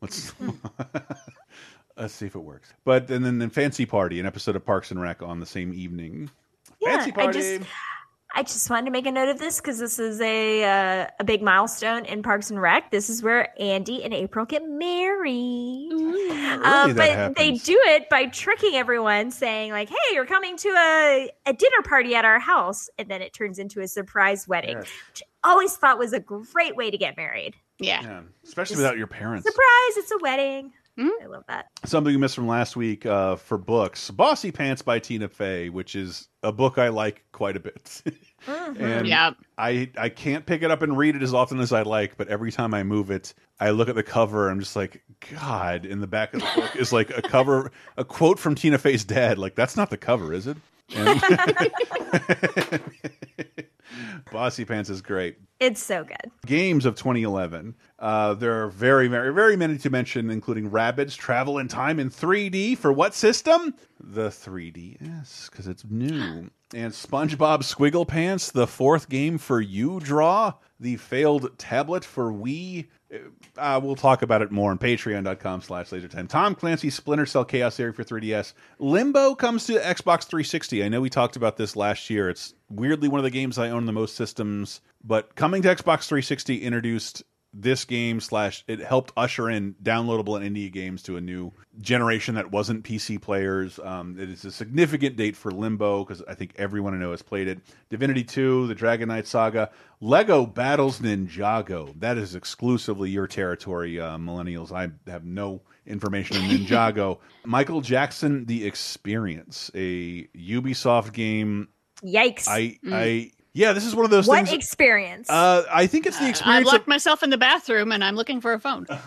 Let's [laughs] let's see if it works. But and then, then Fancy Party, an episode of Parks and Rec on the same evening. Fancy I just I just wanted to make a note of this because this is a uh, a big milestone in Parks and Rec. This is where Andy and April get married. Uh, that but they do it by tricking everyone, saying like, "Hey, you're coming to a a dinner party at our house," and then it turns into a surprise wedding. Yes. Which I always thought was a great way to get married. Yeah. yeah, especially without your parents. Surprise! It's a wedding. I love that. Something you missed from last week uh, for books Bossypants by Tina Fey, which is a book I like quite a bit. [laughs] and Yeah. I, I can't pick it up and read it as often as I like, but every time I move it, I look at the cover and I'm just like, God, in the back of the book is like a cover, [laughs] a quote from Tina Fey's dad. Like, that's not the cover, is it? And [laughs] Bossypants is great It's so good. games of 2011. Uh, there are very, very, very many to mention, including Rabbids Travel in Time in 3D for what system? The 3DS, because it's new. [gasps] And SpongeBob SquigglePants, the fourth game for uDraw, the failed tablet for Wii. Uh, we'll talk about it more on patreon.com slash lasertime. Tom Clancy's Splinter Cell Chaos Theory for 3DS. Limbo comes to Xbox 360. I know we talked about this last year. It's weirdly one of the games I own the most systems, but coming to Xbox 360 introduced this game slash it helped usher in downloadable and indie games to a new generation that wasn't PC players. Um, it is a significant date for Limbo because I think everyone I know has played it. Divinity 2, the Dragon Knight Saga, Lego Battles Ninjago. That is exclusively your territory, uh, millennials. I have no information on Ninjago. [laughs] Michael Jackson, The Experience, a Ubisoft game. Yikes! I, I, yeah, this is one of those what things. experience? uh, I think it's the I experience. of- locked myself in the bathroom and I'm looking for a phone. [laughs]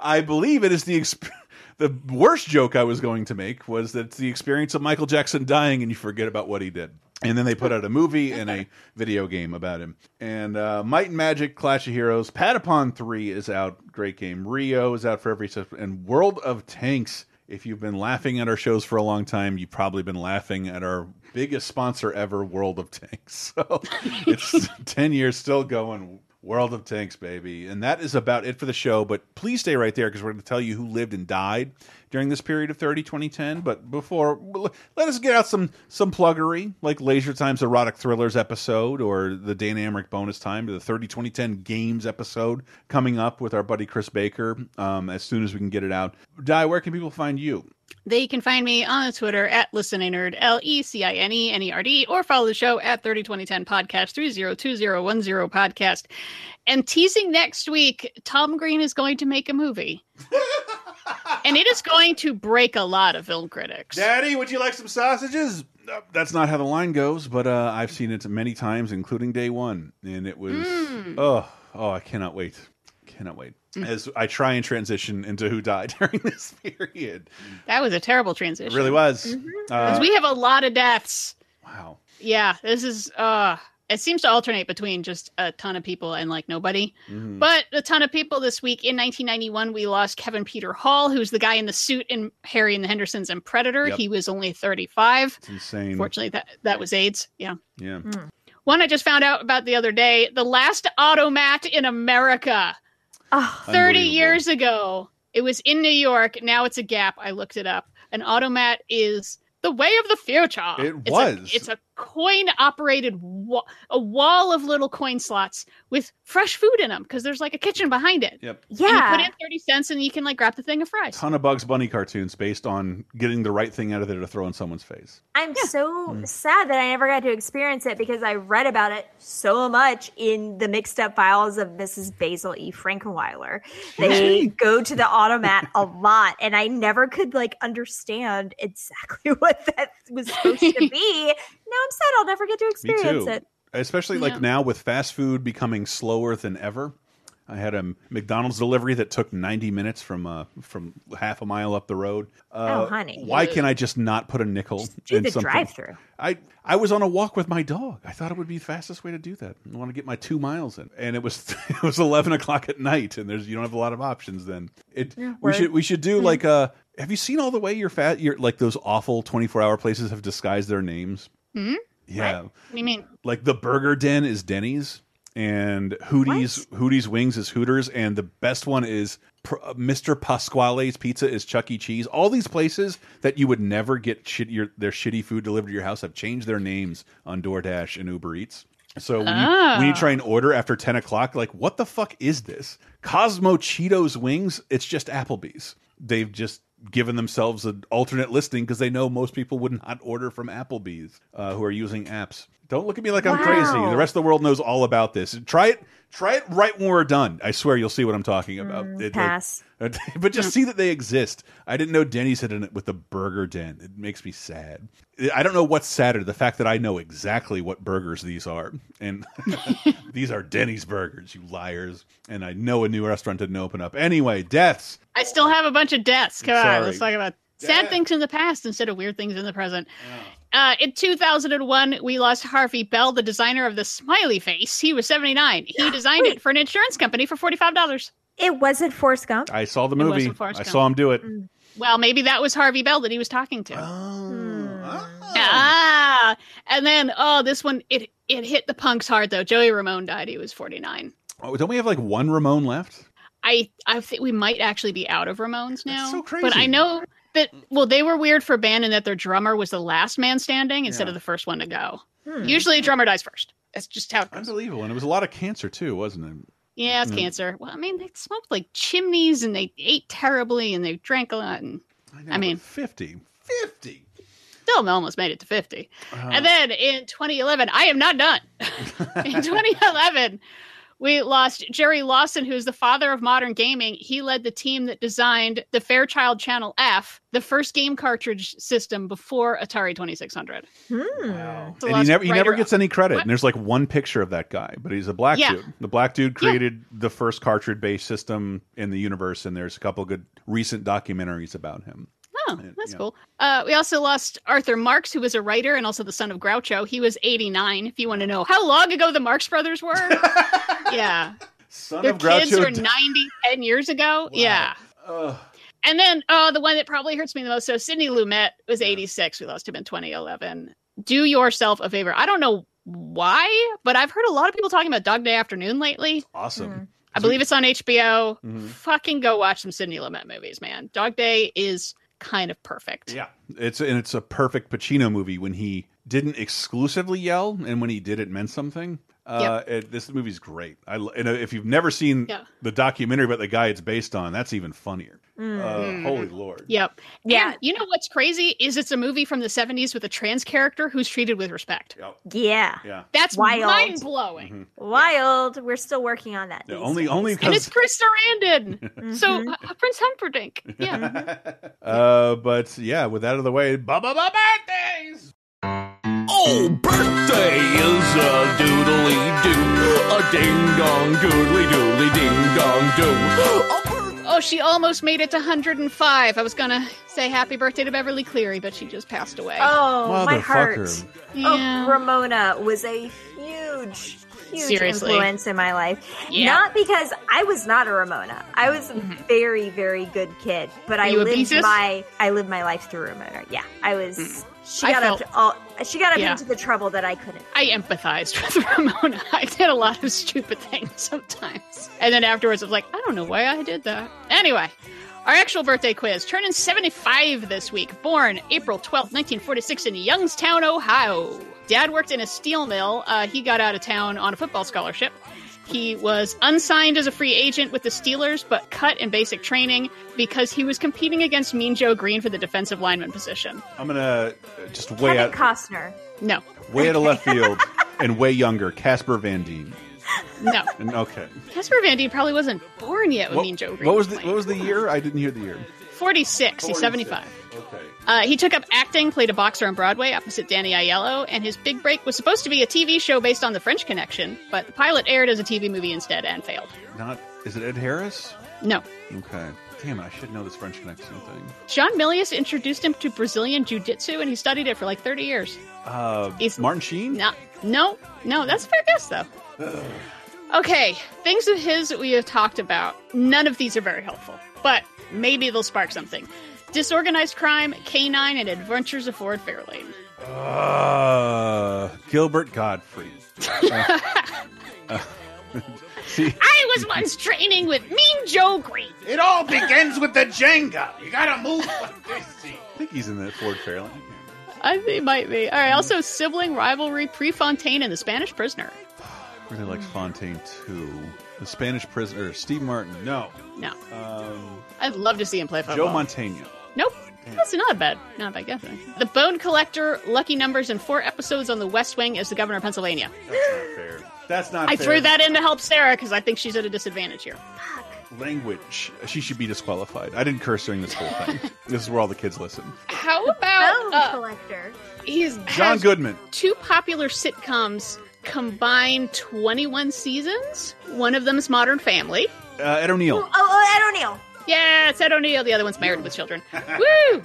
I believe it is the exp [laughs] the worst joke I was going to make was that it's the experience of Michael Jackson dying and you forget about what he did. And then they put out a movie and a [laughs] video game about him. And uh, Might and Magic, Clash of Heroes, Patapon 3 is out. Great game. Rio is out for every system. and World of Tanks. If you've been laughing at our shows for a long time, you've probably been laughing at our biggest sponsor ever, World of Tanks. [laughs] So it's [laughs] 10 years still going. World of Tanks, baby. And that is about it for the show. But please stay right there because we're going to tell you who lived and died during this period of 30 2010. But before, let us get out some some pluggery, like Laser Time's Erotic Thrillers episode or the Dan Amrich bonus time to the 30 2010 Games episode coming up with our buddy Chris Baker um, as soon as we can get it out. Di, where can people find you? They can find me on Twitter at listenernerd, L E C I N E N E R D, or follow the show at 302010 podcast, 302010 podcast. And teasing next week, Tom Green is going to make a movie. [laughs] and it is going to break a lot of film critics. Daddy, would you like some sausages? That's not how the line goes, but uh, I've seen it many times, including day one, and it was Mm. oh oh I cannot wait, cannot wait. As I try and transition into who died [laughs] during this period, That was a terrible transition. it really was. Mm-hmm. Uh, we have a lot of deaths. wow. Yeah, this is uh it seems to alternate between just a ton of people and like nobody. Mhm. But a ton of people this week. In 1991, we lost Kevin Peter Hall, who's the guy in the suit in Harry and the Hendersons and Predator. Yep. He was only 35. It's insane. Fortunately, that that was AIDS. Yeah. Yeah. One I just found out about the other day: the last automat in America. Oh, 30 years ago. It was in New York. Now it's a Gap. I looked it up. An automat is the way of the future. It It's a- was. it's a coin operated wa- a wall of little coin slots with fresh food in them because there's like a kitchen behind it. Yep. And you Yeah. put in 30 cents and you can like grab the thing of fries. Ton of Bugs Bunny cartoons based on getting the right thing out of there to throw in someone's face. I'm so Mm. sad that I never got to experience it because I read about it so much in the mixed up files of Mrs. Basil E. Frankenweiler. They [laughs] go to the automat a lot, and I never could like understand exactly [laughs] what that was supposed to be. Now I'm sad I'll never get to Me experience too. it. Especially like Yeah. now with fast food becoming slower than ever. I had a McDonald's delivery that took 90 minutes from uh, from half a mile up the road. Uh, Oh, honey. Why can't I just not put a nickel do in the something? drive-through. I I was on a walk with my dog. I thought it would be the fastest way to do that. I want to get my two miles in, and it was [laughs] it was 11 o'clock at night, and there's you don't have a lot of options. Then it Yeah, we word. should we should do Mhm. like uh have you seen all the way you're fat? You're like those awful 24 hour places have disguised their names. Hmm? Yeah. What do you mean? Like the Burger Den is Denny's, and Hootie's Hootie's Wings is Hooters, and the best one is Pr- uh, Mr. Pasquale's Pizza is Chuck E. Cheese. All these places that you would never get shit your their shitty food delivered to your house have changed their names on DoorDash and Uber Eats. So when, you, when you Ah. try and order after ten o'clock, like what the fuck is this? Cosmo Cheetos Wings? It's just Applebee's. They've just given themselves an alternate listing because they know most people would not order from Applebee's uh, who are using apps. Don't look at me like I'm crazy. The rest of the world knows all about this. Try it. Try it right when we're done. I swear you'll see what I'm talking about. Mm, it, like- pass. [laughs] but just see that they exist. I didn't know Denny's had it with the Burger Den. It makes me sad. I don't know what's sadder, the fact that I know exactly what burgers these are, and [laughs] these are Denny's burgers, you liars. And I know a new restaurant didn't open up. Anyway, deaths. I still have a bunch of deaths. Come Sorry. on, let's talk about sad things in the past instead of weird things in the present. Uh, in 2001, we lost Harvey Ball, the designer of the smiley face. He was 79. He designed it for an insurance company for $45. It wasn't Forrest Gump. I saw the It movie. wasn't I Gump. saw him do it. Well, maybe that was Harvey Ball that he was talking to. Oh. Ah, and then oh, this one it it hit the punks hard though. Joey Ramone died. He was 49. Oh, don't we have like one Ramone left? I I think we might actually be out of Ramones now. so crazy. But I know that well, they were weird for a band in that their drummer was the last man standing instead Yeah. of the first one to go. Hmm. Usually, a drummer dies first. That's just how it goes. Unbelievable. And it was a lot of cancer too, wasn't it? Yeah, it's Mm. cancer. Well, I mean, they smoked like chimneys and they ate terribly and they drank a lot. And I, mean, 50. 50. still almost made it to 50. Uh, And then in 2011, I am not done. [laughs] in 2011, we lost Jerry Lawson, who's the father of modern gaming. He led the team that designed the Fairchild Channel F, the first game cartridge system before Atari 2600. Hmm. It's a and he never he never gets any credit. What? And there's like one picture of that guy, but he's a black Yeah. dude. The black dude created the first cartridge based system in the universe, and there's a couple good recent documentaries about him. Oh, that's cool. Uh, we also lost Arthur Marx, who was a writer and also the son of Groucho. He was 89. If you want to know how long ago the Marx brothers were, [laughs] yeah, Son their of Groucho kids are 90, 10 years ago. Yeah. And then uh, the one that probably hurts me the most. So Sidney Lumet was 86. We lost him in 2011. Do yourself a favor. I don't know why, but I've heard a lot of people talking about Dog Day Afternoon lately. Awesome. I believe it's on HBO. Mhm. Fucking go watch some Sidney Lumet movies, man. Dog Day is kind of perfect. Yeah, it's and it's a perfect Pacino movie when he didn't exclusively yell, and when he did, it meant something. Uh, it, this movie's great. I, and uh, if you've never seen Yeah. the documentary about the guy it's based on, that's even funnier. Mm. Uh, holy lord! Yep. Yeah. you know what's crazy is it's a movie from the 70s with a trans character who's treated with respect. Yeah. Yeah. That's Wild. mind blowing. Wild. We're still working on that. Yeah, only days. only And it's because. Chris Sarandon. [laughs] So uh, Prince Humperdinck. Yeah. [laughs] Uh, but yeah, with that out of the way, ba ba ba birthdays. Oh, birthday is a doodly doo, a ding dong doodly doodly ding dong doo. oh, she almost made it to 105. I was going to say happy birthday to Beverly Cleary, but she just passed away. Oh, my heart. Oh, yeah. Oh, Ramona was a huge, huge Seriously. influence in my life. Yeah. Not because I was not a Ramona. I was a mm-hmm. very, very good kid, but I you lived Beezus? my I lived my life through Ramona. Yeah, I was. Mm. She got felt- up. To all, she got up Yeah. into the trouble that I couldn't. I empathized [laughs] with Ramona. I did a lot of stupid things [laughs] sometimes. And then afterwards, I was like, I don't know why I did that. Anyway, Our actual birthday quiz, turning 75 this week. Born April 12th, 1946, in Youngstown, Ohio. Dad worked in a steel mill. Uh, he got out of town on a football scholarship. He was unsigned as a free agent with the Steelers, but cut in basic training because he was competing against Mean Joe Greene for the defensive lineman position. I'm gonna just way Kevin out, Costner. No. way out of left field, and way younger. Casper Van Dien. No. And, okay. Casper Van Dien probably wasn't born yet when What, Mean Joe Greene what was the What was the year? I didn't hear the year. 46. He's 75. Uh, he took up acting, played a boxer on Broadway opposite Danny Aiello, and his big break was supposed to be a TV show based on The French Connection, but the pilot aired as a TV movie instead and failed. Not is it Ed Harris? No. Okay. Damn it! I should know this French Connection thing. John Milius introduced him to Brazilian Jiu Jitsu, and he studied it for like 30 years. Uh, He's- Martin Sheen. No, no, no, that's a fair guess, though. Okay, things of his that we have talked about. None of these are very helpful, but maybe they'll spark something. Disorganized crime, K-9, and Adventures of Ford Fairlane. Uh, Gilbert Gottfried. Uh, [laughs] uh, see, I was once training with Mean Joe Greene. It all begins with the Jenga. You gotta move like this. I think he's in that Ford Fairlane. I think it might be. All right, also sibling rivalry, Prefontaine and the Spanish Prisoner. Really likes Fontaine too. The Spanish prisoner, Steve Martin. No. No. Um, I'd love to see him play football. Joe Montaigne. Nope. That's not bad. Not bad guessing. The Bone Collector, Lucky Numbers, and four episodes on The West Wing as the governor of Pennsylvania. That's not fair. That's not I fair. threw that in to help Sarah because I think she's at a disadvantage here. Fuck. Language. She should be disqualified. I didn't curse during this whole thing. [laughs] this is where all the kids listen. How about Bone uh, collector. he's John has Goodman. Two popular sitcoms combined 21 seasons. One of them is Modern Family. Uh, Ed O'Neill. Oh, oh, Ed O'Neill. Yeah, it's Ed O'Neill. The other one's Married with Children. [laughs] Woo!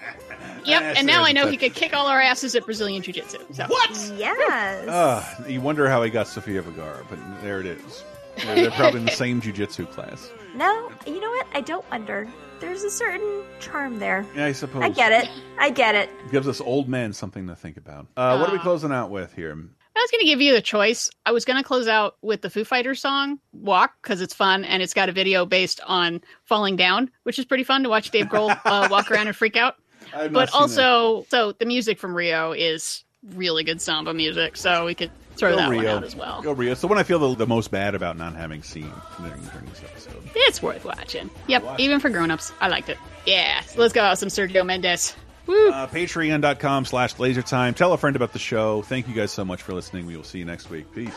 Yep, and now. I know he could kick all our asses at Brazilian Jiu Jitsu. So. What? Yes. Uh, you wonder how he got Sofia Vergara, but there it is. They're, they're probably in the same [laughs] jujitsu class. No, you know what? I don't wonder. There's a certain charm there. Yeah, I suppose. I get it. I get it. Gives us old men something to think about. Uh, what are we closing out with here? I was going to give you the choice. I was going to close out with the Foo Fighters song "Walk" because it's fun and it's got a video based on falling down, which is pretty fun to watch Dave Grohl uh, [laughs] walk around and freak out. But also, so the music from Rio is really good samba music, so we could throw Go that one out as well. Go Rio. The one I feel the, the most bad about not having seen during, during this episode. It's worth watching. Yep, even for grown-ups, I liked it. Yeah, so let's go out with some Sergio Mendes. Uh, Patreon.com slash lasertime. Tell a friend about the show. Thank you guys so much for listening. We will see you next week. Peace.